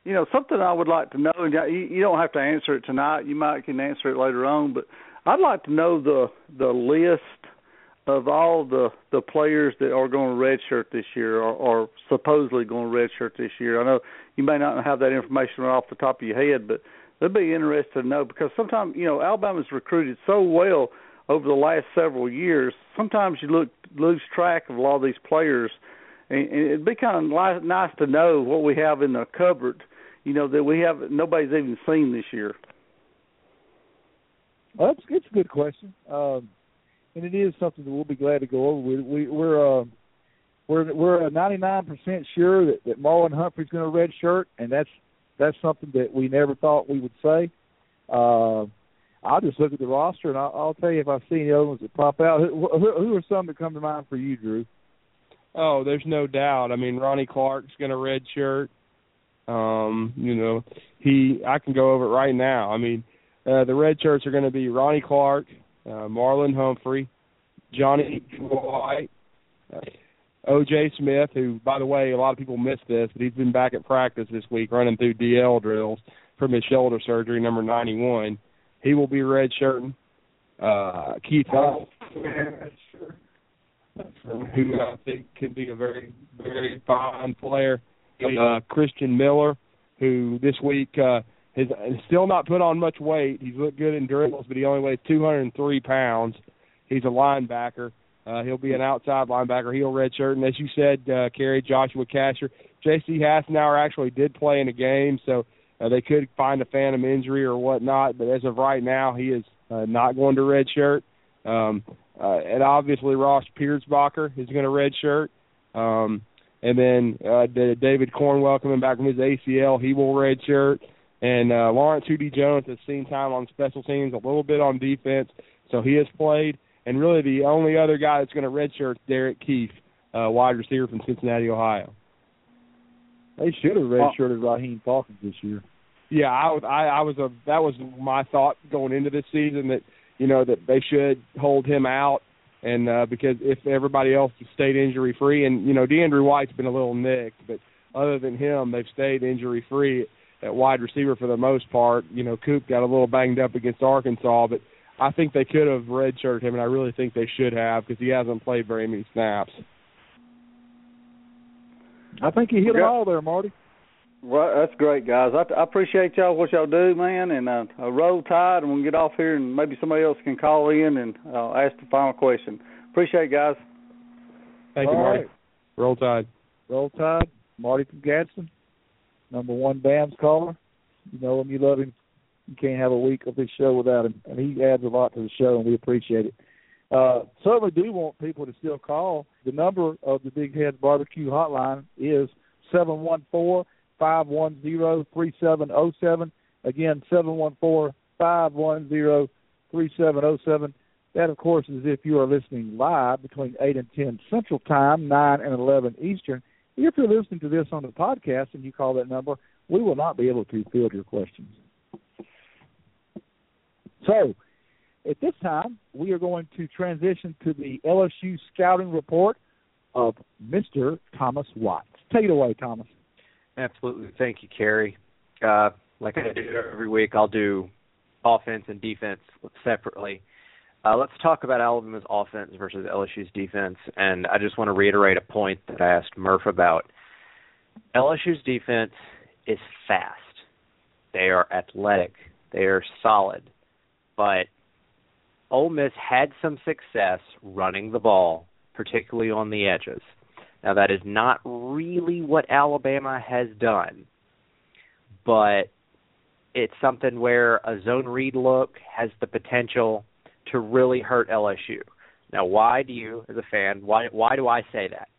You know, something I would like to know, and you, you don't have to answer it tonight. You might can answer it later on, but I'd like to know the the list of all the the players that are going to redshirt this year or, or supposedly going to redshirt this year. I know you may not have that information off the top of your head, but it'd be interesting to know because sometimes you know Alabama's recruited so well over the last several years. Sometimes you look lose track of a lot of these players, and, and it'd be kind of nice to know what we have in the cupboard. You know that we have nobody's even seen this year. Well, that's it's a good question, um, and it is something that we'll be glad to go over. We, we we're uh, we're we're ninety nine percent sure that that Marlon Humphrey's going to red shirt, and that's that's something that we never thought we would say. Uh, I'll just look at the roster, and I'll, I'll tell you if I see any other ones that pop out. Who, who, who are some that come to mind for you, Drew? Oh, there's no doubt. I mean, Ronnie Clark's going to red shirt. Um, you know, he I can go over it right now. I mean, uh, the red shirts are going to be Ronnie Clark, uh, Marlon Humphrey, Johnny White, uh, O.J. Smith, who, by the way, a lot of people missed this, but he's been back at practice this week running through DL drills from his shoulder surgery, number 91. He will be red. Uh, Keith Hunt, who I think can be a very, very fine player. Uh, Christian Miller, who this week uh, has still not put on much weight. He's looked good in drills, but he only weighs 203 pounds. He's a linebacker. Uh, he'll be an outside linebacker. He'll redshirt, and as you said, uh, Cary Joshua Casher, J.C. Hassenauer actually did play in a game, so uh, they could find a phantom injury or whatnot. But as of right now, he is uh, not going to redshirt. Um, uh, and obviously, Ross Pierschbacher is going to redshirt. Um, and then uh, David Cornwell coming back from his ACL, he will redshirt. And uh, Lawrence Hootie Jones has seen time on special teams, a little bit on defense, so he has played. And really, the only other guy that's going to redshirt is Derek Kief, uh, wide receiver from Cincinnati, Ohio. They should have redshirted Raheem Falkins this year. Yeah, I was. I, I was a. That was my thought going into this season that you know that they should hold him out, and uh, because if everybody else stayed injury free, and you know DeAndrew White's been a little nicked, but other than him, they've stayed injury free at wide receiver for the most part. You know, Coop got a little banged up against Arkansas, but I think they could have redshirted him, and I really think they should have because he hasn't played very many snaps. I think you hit them all there, Marty. Well, that's great, guys. I, I appreciate y'all what y'all do, man, and uh, uh, roll tide, and we'll get off here, and maybe somebody else can call in and uh, ask the final question. Appreciate it, guys. Thank you, Marty. right. Roll Tide. Roll Tide, Marty from Gadsden, number one BAMS caller. You know him, you love him. You can't have a week of this show without him, and he adds a lot to the show, and we appreciate it. Uh, certainly do want people to still call. The number of the Big Head Barbecue Hotline is seven one four five one zero three seven zero seven. Again, seven one four five one zero three seven zero seven. That, of course, is if you are listening live between 8 and 10 Central Time, 9 and 11 Eastern. If you're listening to this on the podcast and you call that number, we will not be able to field your questions. So, at this time, we are going to transition to the LSU scouting report of Mr. Thomas Watts. Take it away, Thomas. Absolutely. Thank you, Cary. Uh, like I do every week, I'll do offense and defense separately. Uh, let's talk about Alabama's offense versus LSU's defense. And I just want to reiterate a point that I asked Murf about. LSU's defense is fast. They are athletic. They are solid. But Ole Miss had some success running the ball, particularly on the edges. Now that is not really what Alabama has done, but it's something where a zone read look has the potential to really hurt LSU. Now, why do you, as a fan, why why do I say that?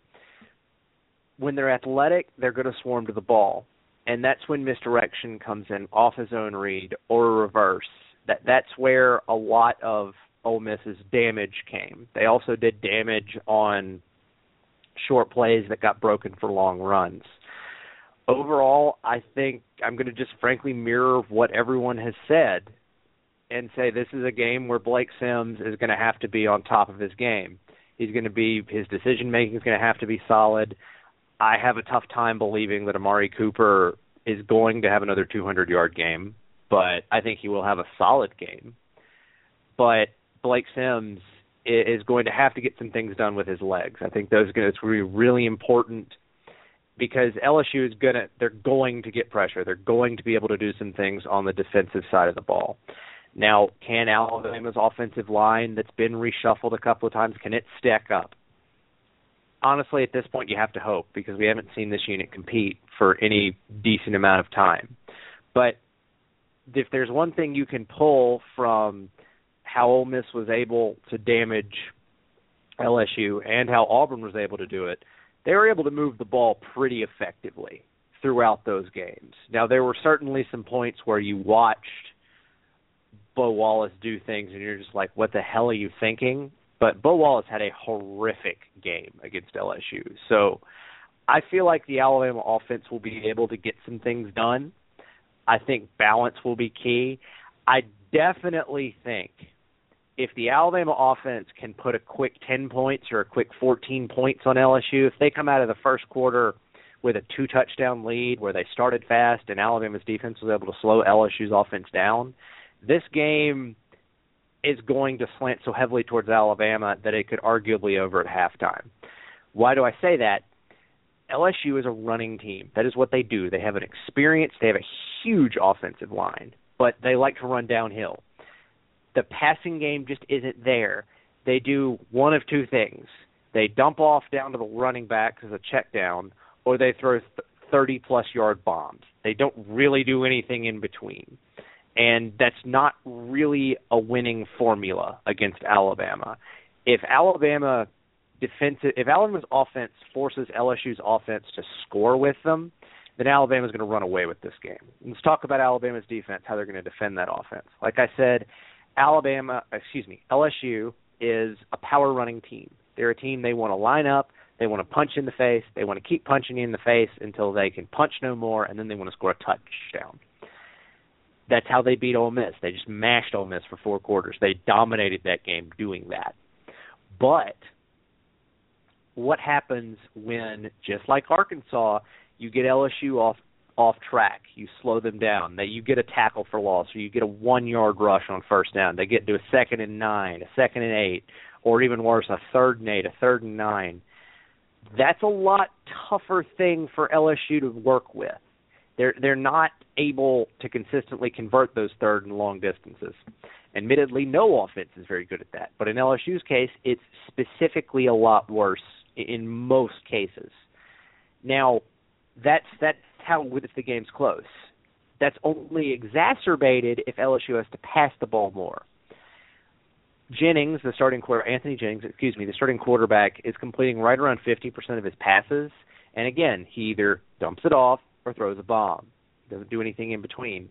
When they're athletic, they're going to swarm to the ball, and that's when misdirection comes in off his own read or a reverse. That that's where a lot of Ole Miss's damage came. They also did damage on short plays that got broken for long runs. Overall, I think I'm going to just frankly mirror what everyone has said and say this is a game where Blake Sims is going to have to be on top of his game. He's going to be his decision making is going to have to be solid. I have a tough time believing that Amari Cooper is going to have another 200 yard game, but I think he will have a solid game. But Blake Sims is going to have to get some things done with his legs. I think those are going to, it's going to be really important because LSU is going to they're going to get pressure. They're going to be able to do some things on the defensive side of the ball. Now, can Alabama's offensive line that's been reshuffled a couple of times can it stack up? Honestly, at this point, you have to hope because we haven't seen this unit compete for any decent amount of time. But if there's one thing you can pull from how Ole Miss was able to damage LSU and how Auburn was able to do it, they were able to move the ball pretty effectively throughout those games. Now there were certainly some points where you watched Bo Wallace do things and you're just like, what the hell are you thinking? But Bo Wallace had a horrific game against LSU. So I feel like the Alabama offense will be able to get some things done. I think balance will be key. I definitely think if the Alabama offense can put a quick 10 points or a quick 14 points on LSU, if they come out of the first quarter with a two touchdown lead where they started fast and Alabama's defense was able to slow LSU's offense down, this game is going to slant so heavily towards Alabama that it could arguably over at halftime. Why do I say that? LSU is a running team. That is what they do. They have an experience, they have a huge offensive line, but they like to run downhill. The passing game just isn't there. They do one of two things. They dump off down to the running back as a check down, or they throw 30 plus yard bombs. They don't really do anything in between. And that's not really a winning formula against Alabama. If Alabama defensive if Alabama's offense forces LSU's offense to score with them, then Alabama's going to run away with this game. Let's talk about Alabama's defense, how they're going to defend that offense. Like I said, Alabama, excuse me, LSU is a power running team. They're a team they want to line up, they want to punch in the face, they want to keep punching you in the face until they can punch no more, and then they want to score a touchdown. That's how they beat Ole Miss. They just mashed Ole Miss for four quarters. They dominated that game doing that. But what happens when, just like Arkansas, you get LSU off off track, you slow them down, that you get a tackle for loss, or you get a one yard rush on first down, they get to a second and nine, a second and eight, or even worse, a third and eight, a third and nine. That's a lot tougher thing for LSU to work with. They're they're not able to consistently convert those third and long distances. Admittedly, no offense is very good at that, but in LSU's case, it's specifically a lot worse in most cases. Now, that's that's how if the game's close. That's only exacerbated if LSU has to pass the ball more. Jennings, the starting quarter, Anthony Jennings, excuse me, the starting quarterback is completing right around 50% of his passes, and again, he either dumps it off or throws a bomb. Doesn't do anything in between.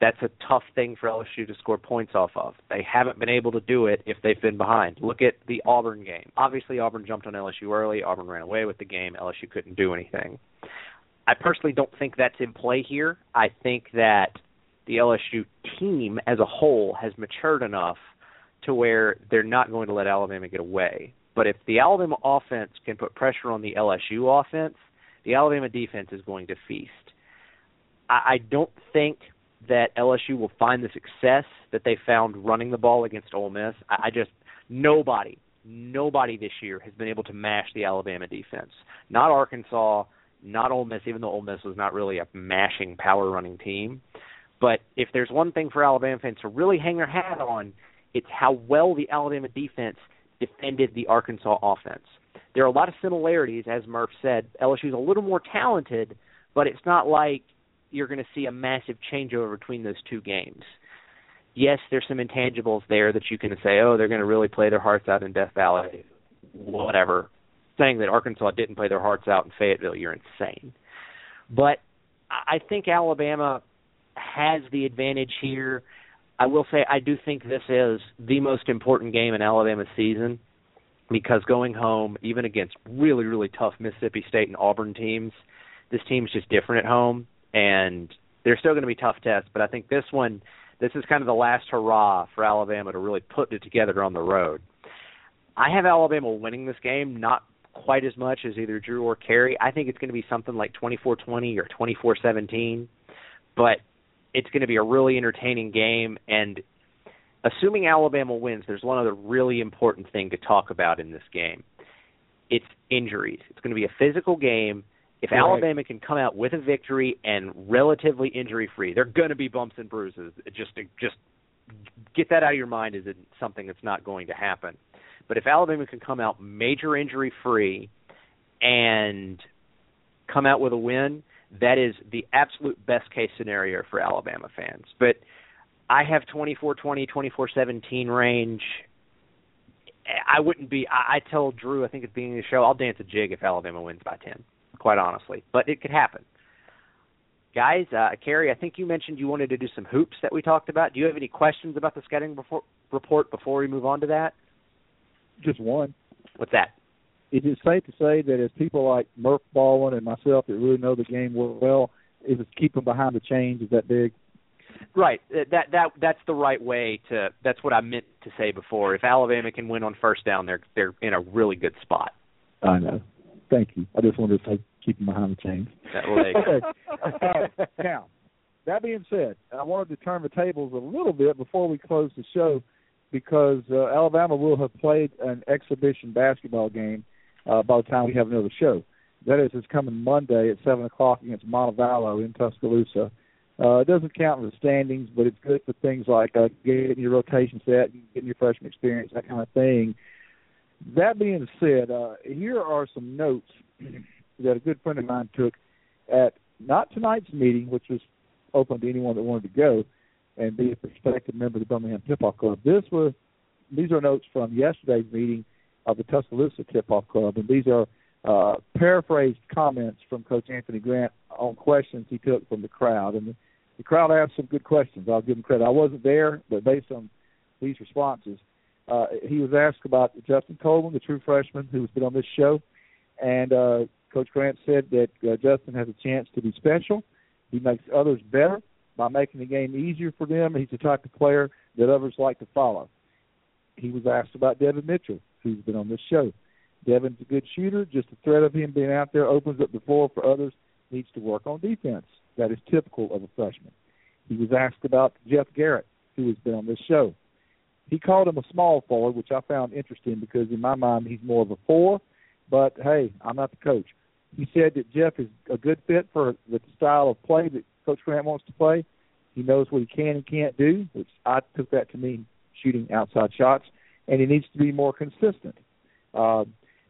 That's a tough thing for LSU to score points off of. They haven't been able to do it if they've been behind. Look at the Auburn game. Obviously, Auburn jumped on LSU early. Auburn ran away with the game. LSU couldn't do anything. I personally don't think that's in play here. I think that the LSU team as a whole has matured enough to where they're not going to let Alabama get away. But if the Alabama offense can put pressure on the LSU offense, the Alabama defense is going to feast. I, I don't think that LSU will find the success that they found running the ball against Ole Miss. I, I just nobody, nobody this year has been able to mash the Alabama defense. Not Arkansas, not Ole Miss, even though Ole Miss was not really a mashing power running team. But if there's one thing for Alabama fans to really hang their hat on, it's how well the Alabama defense defended the Arkansas offense. There are a lot of similarities, as Murf said. LSU's a little more talented, but it's not like you're going to see a massive changeover between those two games. Yes, there's some intangibles there that you can say, oh, they're going to really play their hearts out in Death Valley, whatever. Saying that Arkansas didn't play their hearts out in Fayetteville, you're insane. But I think Alabama has the advantage here. I will say I do think this is the most important game in Alabama's season because going home, even against really, really tough Mississippi State and Auburn teams, this team's just different at home, and they're still going to be tough tests. But I think this one, this is kind of the last hurrah for Alabama to really put it together on the road. I have Alabama winning this game, not quite as much as either Drew or Cary. I think it's going to be something like 24-20 or 24-17, but it's going to be a really entertaining game. And assuming Alabama wins, there's one other really important thing to talk about in this game. It's injuries. It's going to be a physical game. If Right. Alabama can come out with a victory and relatively injury free, they're going to be bumps and bruises. Just just get that out of your mind is something that's not going to happen. But if Alabama can come out major injury free and come out with a win, that is the absolute best case scenario for Alabama fans. But I have 24-20, 24-17 range. I wouldn't be. I, I tell Drew, I think at the beginning of the show, I'll dance a jig if Alabama wins by 10. Quite honestly, but it could happen. Guys, uh, Cary, I think you mentioned you wanted to do some hoops that we talked about. Do you have any questions about the scouting before, report before we move on to that? Just one. What's that? Is it safe to say that as people like Murf Baldwin and myself that really know the game well, is it keep them behind the chains is that big? Right. That that that's the right way to. That's what I meant to say before. If Alabama can win on first down, they're they're in a really good spot. I know. Thank you. I just wanted to say keep them behind the chains. That okay. Uh, now, that being said, I wanted to turn the tables a little bit before we close the show because uh, Alabama will have played an exhibition basketball game uh, by the time we have another show. That is, it's coming Monday at seven o'clock against Montevallo in Tuscaloosa. Uh, it doesn't count in the standings, but it's good for things like uh, getting your rotation set, getting your freshman experience, that kind of thing. That being said, uh, here are some notes that a good friend of mine took at not tonight's meeting, which was open to anyone that wanted to go and be a prospective member of the Birmingham Tip Off Club. This was these are notes from yesterday's meeting of the Tuscaloosa Tip-Off Club, and these are uh, paraphrased comments from Coach Anthony Grant on questions he took from the crowd. And the, the crowd asked some good questions. I'll give him credit. I wasn't there, but based on these responses, uh, he was asked about Justin Coleman, the true freshman who's been on this show, and uh, Coach Grant said that uh, Justin has a chance to be special. He makes others better by making the game easier for them. He's the type of player that others like to follow. He was asked about Devin Mitchell, who's been on this show. Devin's a good shooter. Just the threat of him being out there opens up the floor for others. Needs to work on defense. That is typical of a freshman. He was asked about Jeff Garrett, who has been on this show. He called him a small forward, which I found interesting because in my mind he's more of a four. But hey, I'm not the coach. He said that Jeff is a good fit for the style of play that Coach Grant wants to play. He knows what he can and can't do, which I took that to mean shooting outside shots, and he needs to be more consistent. Uh,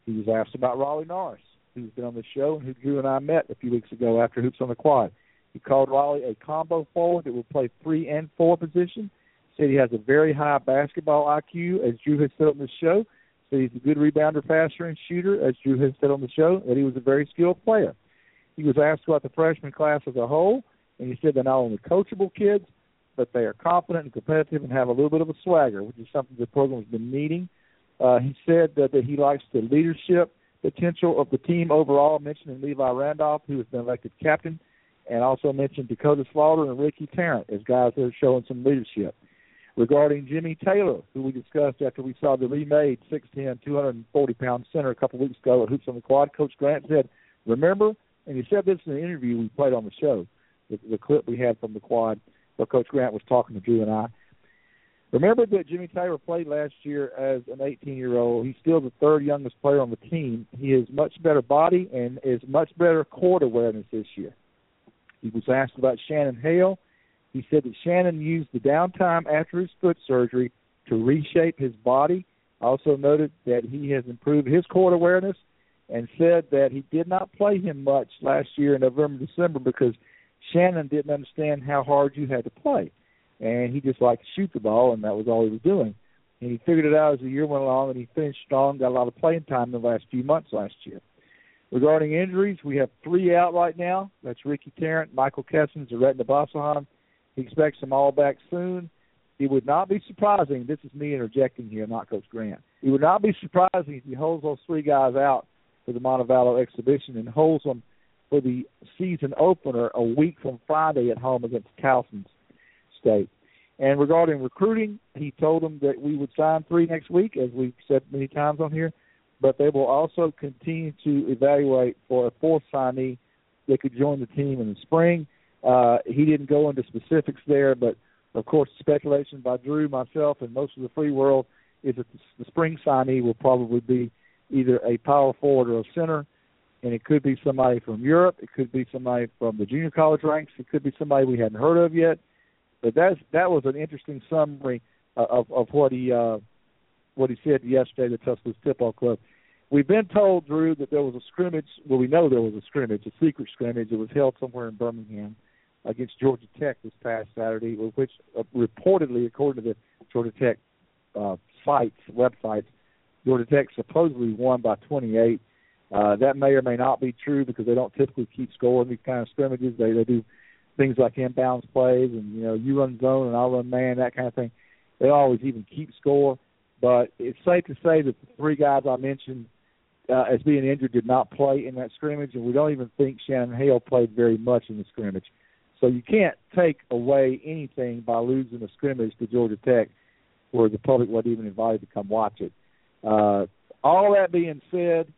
he was asked about Riley Norris, who's been on the show and who Drew and I met a few weeks ago after Hoops on the Quad. He called Raleigh a combo forward that will play three and four position. Said he has a very high basketball IQ, as Drew has said on the show. Said he's a good rebounder, passer, and shooter, as Drew has said on the show. That he was a very skilled player. He was asked about the freshman class as a whole, and he said they're not only coachable kids, but they are confident and competitive and have a little bit of a swagger, which is something the program has been needing. Uh, he said that, that he likes the leadership potential of the team overall, mentioning Levi Randolph, who has been elected captain, and also mentioned Dakota Slaughter and Ricky Tarrant as guys that are showing some leadership. Regarding Jimmy Taylor, who we discussed after we saw the remade 6'10", 240-pound center a couple weeks ago at Hoops on the Quad, Coach Grant said, remember, and he said this in the interview we played on the show, the, the clip we had from the Quad, where Coach Grant was talking to Drew and I. Remember that Jimmy Taylor played last year as an 18-year-old. He's still the third youngest player on the team. He has much better body and is much better court awareness this year. He was asked about Shannon Hale. He said that Shannon used the downtime after his foot surgery to reshape his body. Also noted that he has improved his court awareness and said that he did not play him much last year in November, December because Shannon didn't understand how hard you had to play and he just liked to shoot the ball, and that was all he was doing. And he figured it out as the year went along, and he finished strong, got a lot of playing time in the last few months last year. Regarding injuries, we have three out right now. That's Ricky Tarrant, Michael Kessens, and Retin Obasohan. He expects them all back soon. It would not be surprising. This is me interjecting here, not Coach Grant. It would not be surprising if he holds those three guys out for the Montevallo exhibition and holds them for the season opener a week from Friday at home against Towson State. And regarding recruiting, he told them that we would sign three next week, as we've said many times on here, but they will also continue to evaluate for a fourth signee that could join the team in the spring. Uh, he didn't go into specifics there, but of course, speculation by Drew, myself, and most of the free world is that the spring signee will probably be either a power forward or a center, and it could be somebody from Europe, it could be somebody from the junior college ranks, it could be somebody we hadn't heard of yet but that's that was an interesting summary of of what he uh, what he said yesterday to Tuscaloosa Tip-Off Club. We've been told, Drew, that there was a scrimmage. Well, we know there was a scrimmage, a secret scrimmage. It was held somewhere in Birmingham against Georgia Tech this past Saturday, which uh, reportedly, according to the Georgia Tech uh, sites, websites, Georgia Tech supposedly won by 28. Uh, that may or may not be true because they don't typically keep score in these kind of scrimmages. They they do things like inbounds plays and you know you run zone and I run man that kind of thing. They always even keep score, but it's safe to say that the three guys I mentioned uh, as being injured did not play in that scrimmage, and we don't even think Shannon Hale played very much in the scrimmage. So you can't take away anything by losing a scrimmage to Georgia Tech, where the public wasn't even invited to come watch it. Uh, all that being said,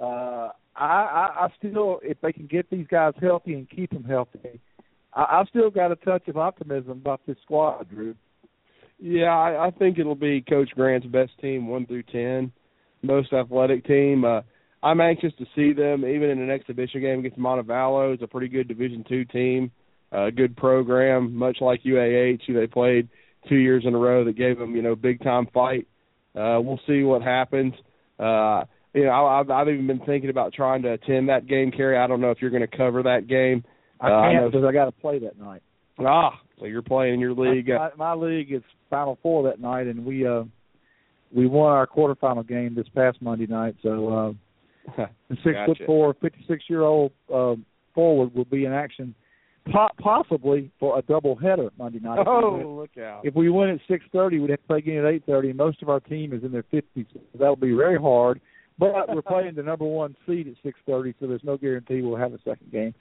uh, I, I, I still, if they can get these guys healthy and keep them healthy, I, I've still got a touch of optimism about this squad, Drew. Yeah, I, I think it'll be Coach Grant's best team, one through ten, most athletic team. Uh, I'm anxious to see them, even in an exhibition game against Montevallo. It's a pretty good Division two team, a uh, good program, much like UAH, who they played two years in a row that gave them, you know, big time fight. Uh, we'll see what happens. Uh, you know, I, I've, I've even been thinking about trying to attend that game, Cary. I don't know if you're going to cover that game. I can't uh, because I got to play that night. Ah, so you're playing in your league. My, my, my league is Final Four that night, and we uh we won our quarterfinal game this past Monday night. So uh, the six Gotcha. foot four, fifty six year old uh, forward will be in action, po- possibly for a double header Monday night. If we win- Oh, look out! if we win at six thirty, we'd have to play again at eight thirty, and most of our team is in their fifties. So that'll be very hard. But we're playing the number one seed at six thirty, so there's no guarantee we'll have a second game.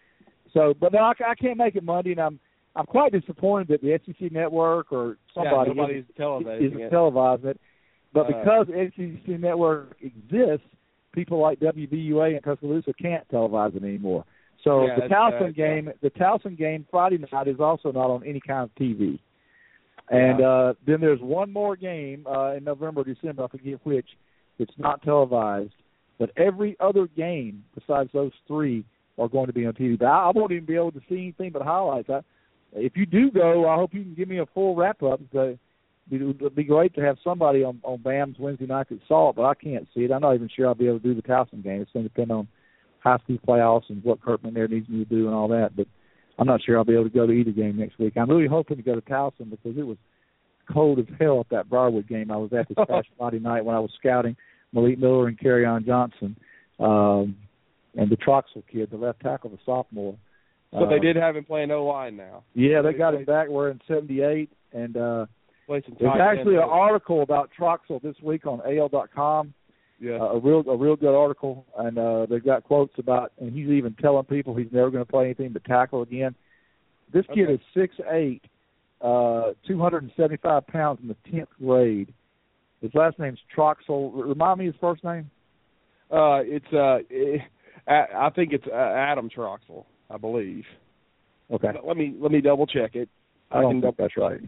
So, but no, I, I can't make it Monday, and I'm I'm quite disappointed that the SEC network or somebody yeah, isn't, televising isn't it. televising it. But Uh, because SEC network exists, people like WVUA and Tuscaloosa can't televise it anymore. So Yeah, the Towson right, yeah. game, the Towson game Friday night is also not on any kind of TV. And uh then there's one more game uh in November, or December, I forget which, it's not televised. But every other game besides those three are going to be on TV. But I, I won't even be able to see anything but highlights. I, if you do go, I hope you can give me a full wrap up. It would be great to have somebody on on BAMS Wednesday night that saw it, but I can't see it. I'm not even sure I'll be able to do the Towson game. It's going to depend on high school playoffs and what Kirkman there needs me to do and all that. But I'm not sure I'll be able to go to either game next week. I'm really hoping to go to Towson because it was cold as hell at that Briarwood game I was at this past Friday night when I was scouting Malik Miller and Kerryon Johnson, um, and the Troxel kid, the left tackle, the sophomore. So they Uh, did have him playing O line now. Yeah, they got him back. We're in '78, and uh, there's actually an article about Troxel this week on AL.com. Yeah. Uh, a real, a real good article, and uh, they've got quotes about, and he's even telling people he's never going to play anything but tackle again. This kid is six eight, uh, 275 pounds in the tenth grade. His last name's Troxel. Remind me his first name. Uh, it's uh, eh, I I think it's uh, Adam Troxel, I believe. Okay, But let me let me double check it. I don't can think that's right.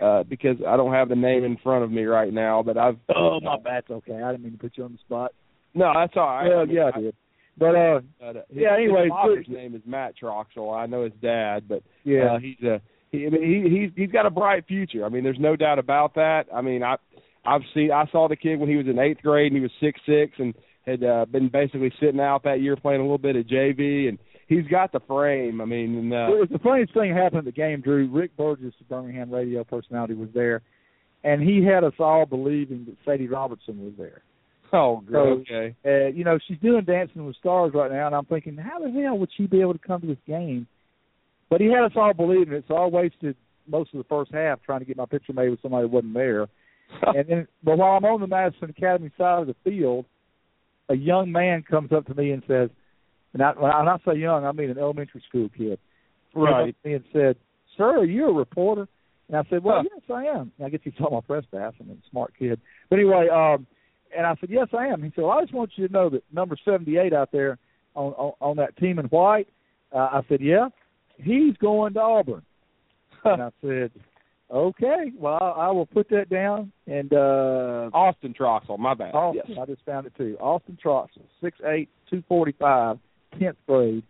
uh, because I don't have the name in front of me right now. But I've Oh, my bad. It's okay. I didn't mean to put you on the spot. no, that's all right. Well, I mean, yeah, I did. But uh, But, uh, his, Yeah, anyway, his father's good- name is Matt Troxel. I know his dad, but yeah, uh, he's a he, I mean, he he's he's got a bright future. I mean, there's no doubt about that. I mean, I I've seen I saw the kid when he was in eighth grade and he was six six and had uh, been basically sitting out that year playing a little bit of JV and he's got the frame. I mean, and, uh, it was the funniest thing happened at the game, Drew. Rick Burgess, the Birmingham radio personality, was there, and he had us all believing that Sadie Robertson was there. oh, So, okay. Uh, you know, she's doing Dancing with Stars right now, and I'm thinking, how the hell would she be able to come to this game? But he had us all believing it, so I wasted most of the first half trying to get my picture made with somebody who wasn't there. and then, but while I'm on the Madison Academy side of the field, a young man comes up to me and says, and I, when I, say young, I mean an elementary school kid. Came up Right. and said, "Sir, are you a reporter?" And I said, "Well, Huh. yes, I am." And I guess he saw my press pass. I'm a smart kid. But anyway, um, and I said, "Yes, I am." He said, well, "I just want you to know that number 78 out there on on, on that team in white." Uh, I said, "Yeah, he's going to Auburn." and I said, "Okay, well, I, I will put that down." And uh, Austin Troxel, my bad. Austin, Yes. I just found it too. Austin Troxel, six eight, two forty five, tenth grade.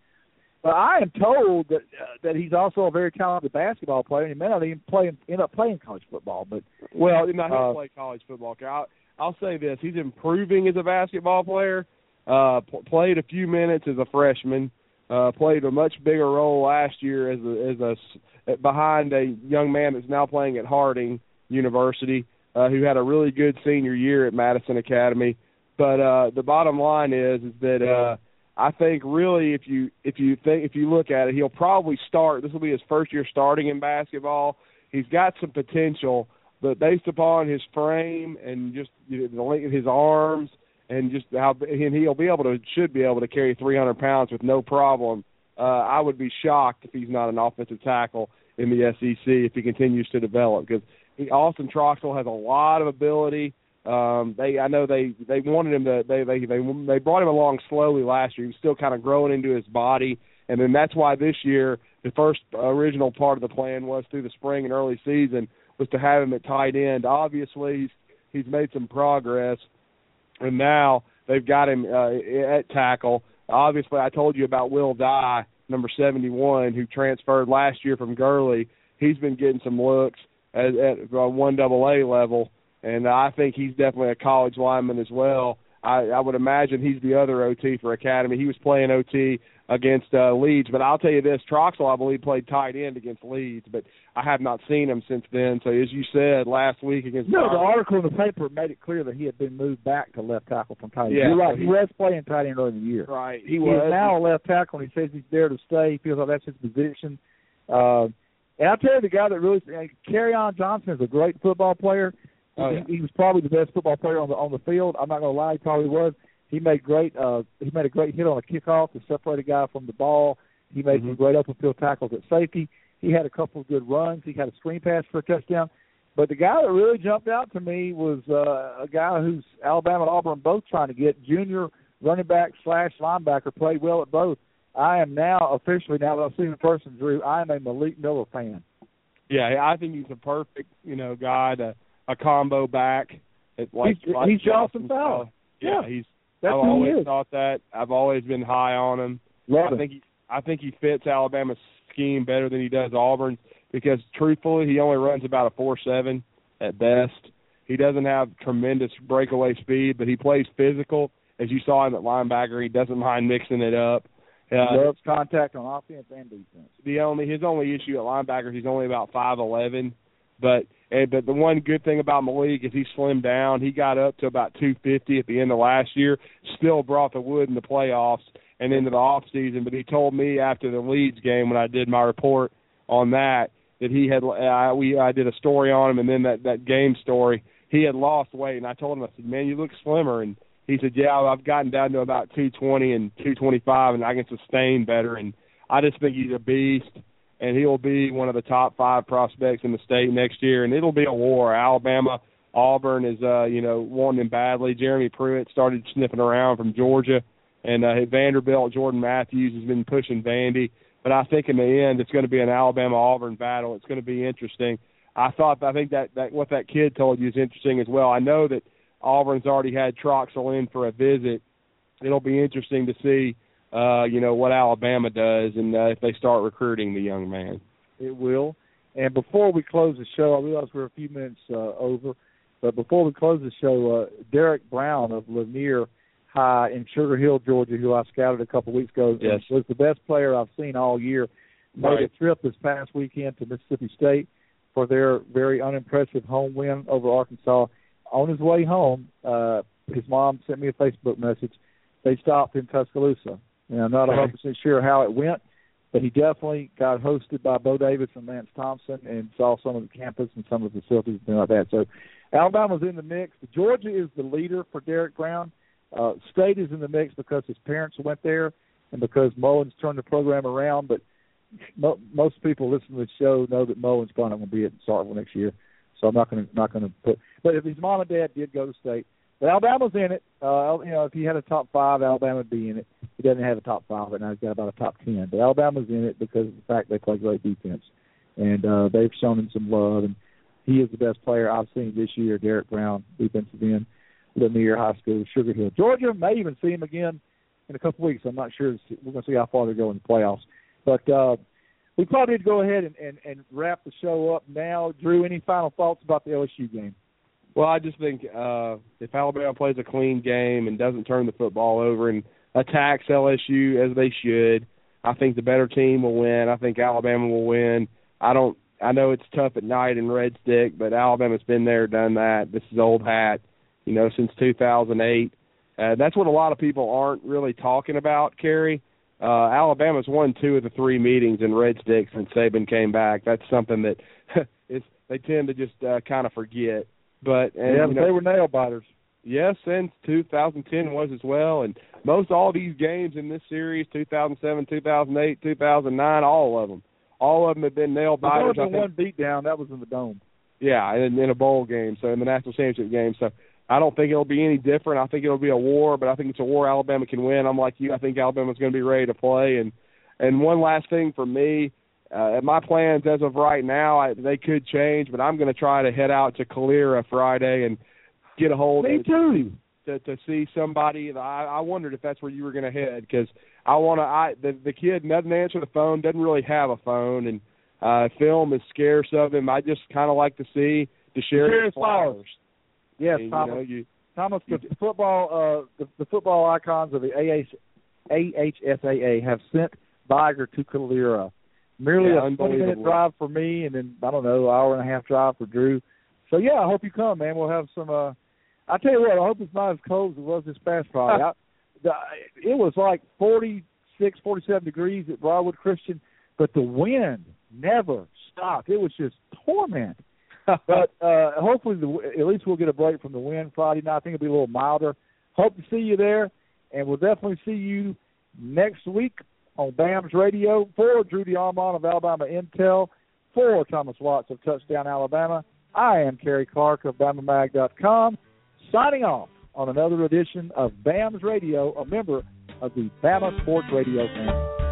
But I am told that uh, that he's also a very talented basketball player, and he may not even play end up playing college football. But Well, no, he'll Uh, play college football. I'll, I'll say this: he's improving as a basketball player. Uh, played a few minutes as a freshman. Uh, played a much bigger role last year as a, as a behind a young man that's now playing at Harding University, uh, who had a really good senior year at Madison Academy. But uh, the bottom line is is that uh, I think really if you if you think if you look at it, he'll probably start. This will be his first year starting in basketball. He's got some potential, but based upon his frame and just you know, the length of his arms and just how and he'll be able to should be able to carry 300 pounds with no problem. Uh, I would be shocked if he's not an offensive tackle in the SEC if he continues to develop because Austin Troxel has a lot of ability. Um, they I know they they wanted him to they they they they brought him along slowly last year. He was still kind of growing into his body, and then that's why this year the first original part of the plan was through the spring and early season was to have him at tight end. Obviously, he's he's made some progress, and now they've got him uh, at tackle. Obviously, I told you about Will Dye, number 71, who transferred last year from Gurley. He's been getting some looks at, at one double A level, and I think he's definitely a college lineman as well. I, I would imagine he's the other OT for Academy. He was playing OT against uh, Leeds, but I'll tell you this: Troxel, I believe, played tight end against Leeds, but I have not seen him since then. So, as you said last week against No, the article in the paper made it clear that he had been moved back to left tackle from tight end. Yeah, You're right. He he- was playing tight end earlier in the year. right, he He was is now a left tackle, and he says he's there to stay. He feels like that's his position. Uh, and I'll tell you, the guy that really, Kerryon Johnson is a great football player. Oh, he, he was probably the best football player on the on the field. I'm not going to lie, he probably was. He made great. Uh, he made a great hit on a kickoff to separate a guy from the ball. He made some Mhm. great open field tackles at safety. He had a couple of good runs. He had a screen pass for a touchdown. But the guy that really jumped out to me was uh, a guy who's Alabama and Auburn both trying to get junior running back slash linebacker. Played well at both. I am now officially now that I've seen the person, Drew. I am a Malik Miller fan. Yeah, I think he's a perfect, you know, guy to a combo back. It, like, He's- like he's Jalston Fowler. Yeah, Yeah. he's. That's I've always thought that. I've always been high on him. Love I it. think he, I think he fits Alabama's scheme better than he does Auburn's because truthfully, he only runs about a four seven at best. He doesn't have tremendous breakaway speed, but he plays physical. As you saw him at linebacker, he doesn't mind mixing it up. He Uh, loves contact on offense and defense. the only his only issue at linebacker he's only about five eleven, but and, but the one good thing about Malik is he slimmed down. He got up to about two fifty at the end of last year. Still brought the wood in the playoffs and into the off season. But he told me after the Leeds game when I did my report on that that he had I, we I did a story on him and then that that game story he had lost weight and I told him I said man you look slimmer and he said yeah I've gotten down to about two twenty and two twenty five and I can sustain better and I just think he's a beast and he'll be one of the top five prospects in the state next year, and it'll be a war. Alabama, Auburn is, uh, you know, wanting him badly. Jeremy Pruitt started sniffing around from Georgia, and uh, Vanderbilt, Jordan Matthews has been pushing Vandy. But I think in the end, it's going to be an Alabama Auburn battle. It's going to be interesting. I thought, I think that that what that kid told you is interesting as well. I know that Auburn's already had Troxel in for a visit. It'll be interesting to see uh, you know, what Alabama does and uh, if they start recruiting the young man. It will. And before we close the show, I realize we're a few minutes uh, over, but before we close the show, uh, Derrick Brown of Lanier High in Sugar Hill, Georgia, who I scouted a couple weeks ago, Yes. was the best player I've seen all year. Made Right. a trip this past weekend to Mississippi State for their very unimpressive home win over Arkansas. On his way home, uh, his mom sent me a Facebook message. They stopped in Tuscaloosa. And I'm not 100% sure how it went, but he definitely got hosted by Bo Davis and Lance Thompson and saw some of the campus and some of the facilities and things like that. So Alabama's in the mix. Georgia is the leader for Derrick Brown. Uh, State is in the mix because his parents went there and because Mullen's turned the program around. But mo- most people listening to the show know that Mullen's probably not going to be at Starkville next year. So I'm not going to not going to put. But if his mom and dad did go to State, but Alabama's in it. Uh, you know, if he had a top five, Alabama would be in it. He doesn't have a top five right now. He's got about a top ten. But Alabama's in it because of the fact they play great defense, and uh, they've shown him some love. And he is the best player I've seen this year. Derrick Brown, defensive end, Lanier High School, Sugar Hill, Georgia. May even see him again in a couple weeks. I'm not sure. We're going to see how far they go in the playoffs. But uh, we probably need to go ahead and, and, and wrap the show up now. Drew, any final thoughts about the LSU game? Well, I just think uh, if Alabama plays a clean game and doesn't turn the football over and attacks LSU as they should, I think the better team will win. I think Alabama will win. I don't. I know it's tough at night in Red Stick, but Alabama's been there, done that. This is old hat, you know, since 2008. Uh, that's what a lot of people aren't really talking about, Cary. Uh, Alabama's won two of the three meetings in Red Stick since Saban came back. That's something that is they tend to just uh, kind of forget. But and, yeah, you know, they were nail biters. Yes, and 2010 was as well. And most all these games in this series, 2007, 2008, 2009, all of them, all of them have been nail biters. I only one beat down. That was in the dome. Yeah, in, in a bowl game, so in the national championship game. So I don't think it'll be any different. I think it'll be a war, but I think it's a war Alabama can win. I'm like you. I think Alabama's going to be ready to play. And and one last thing for me, uh, my plans as of right now, I, they could change, but I'm going to try to head out to Calera Friday and get a hold Me of too. to to see somebody. I, I wondered if that's where you were going to head because I want to. I the the kid doesn't answer the phone, doesn't really have a phone, and uh film is scarce of him. I just kind of like to see the sheriff Sheriff Flowers. Yes, and, you Thomas. know, you Thomas, the football, uh, the, the football icons of the AH, AHSAA have sent Viger to Calera. Merely Yeah, a twenty minute drive for me, and then I don't know, hour and a half drive for Drew. So yeah, I hope you come, man. We'll have some. uh I tell you what, I hope it's not as cold as it was this past Friday. I, the, it was like forty six, forty seven degrees at Briarwood Christian, but the wind never stopped. It was just torment. but uh hopefully, the, at least we'll get a break from the wind Friday night. I think it'll be a little milder. Hope to see you there, and we'll definitely see you next week on BAMS radio for Drew DeArmond of Alabama Intel, for Thomas Watts of Touchdown Alabama. I am Cary Clark of BamaMag.com, signing off on another edition of BAMS Radio, a member of the Bama Sports Radio family.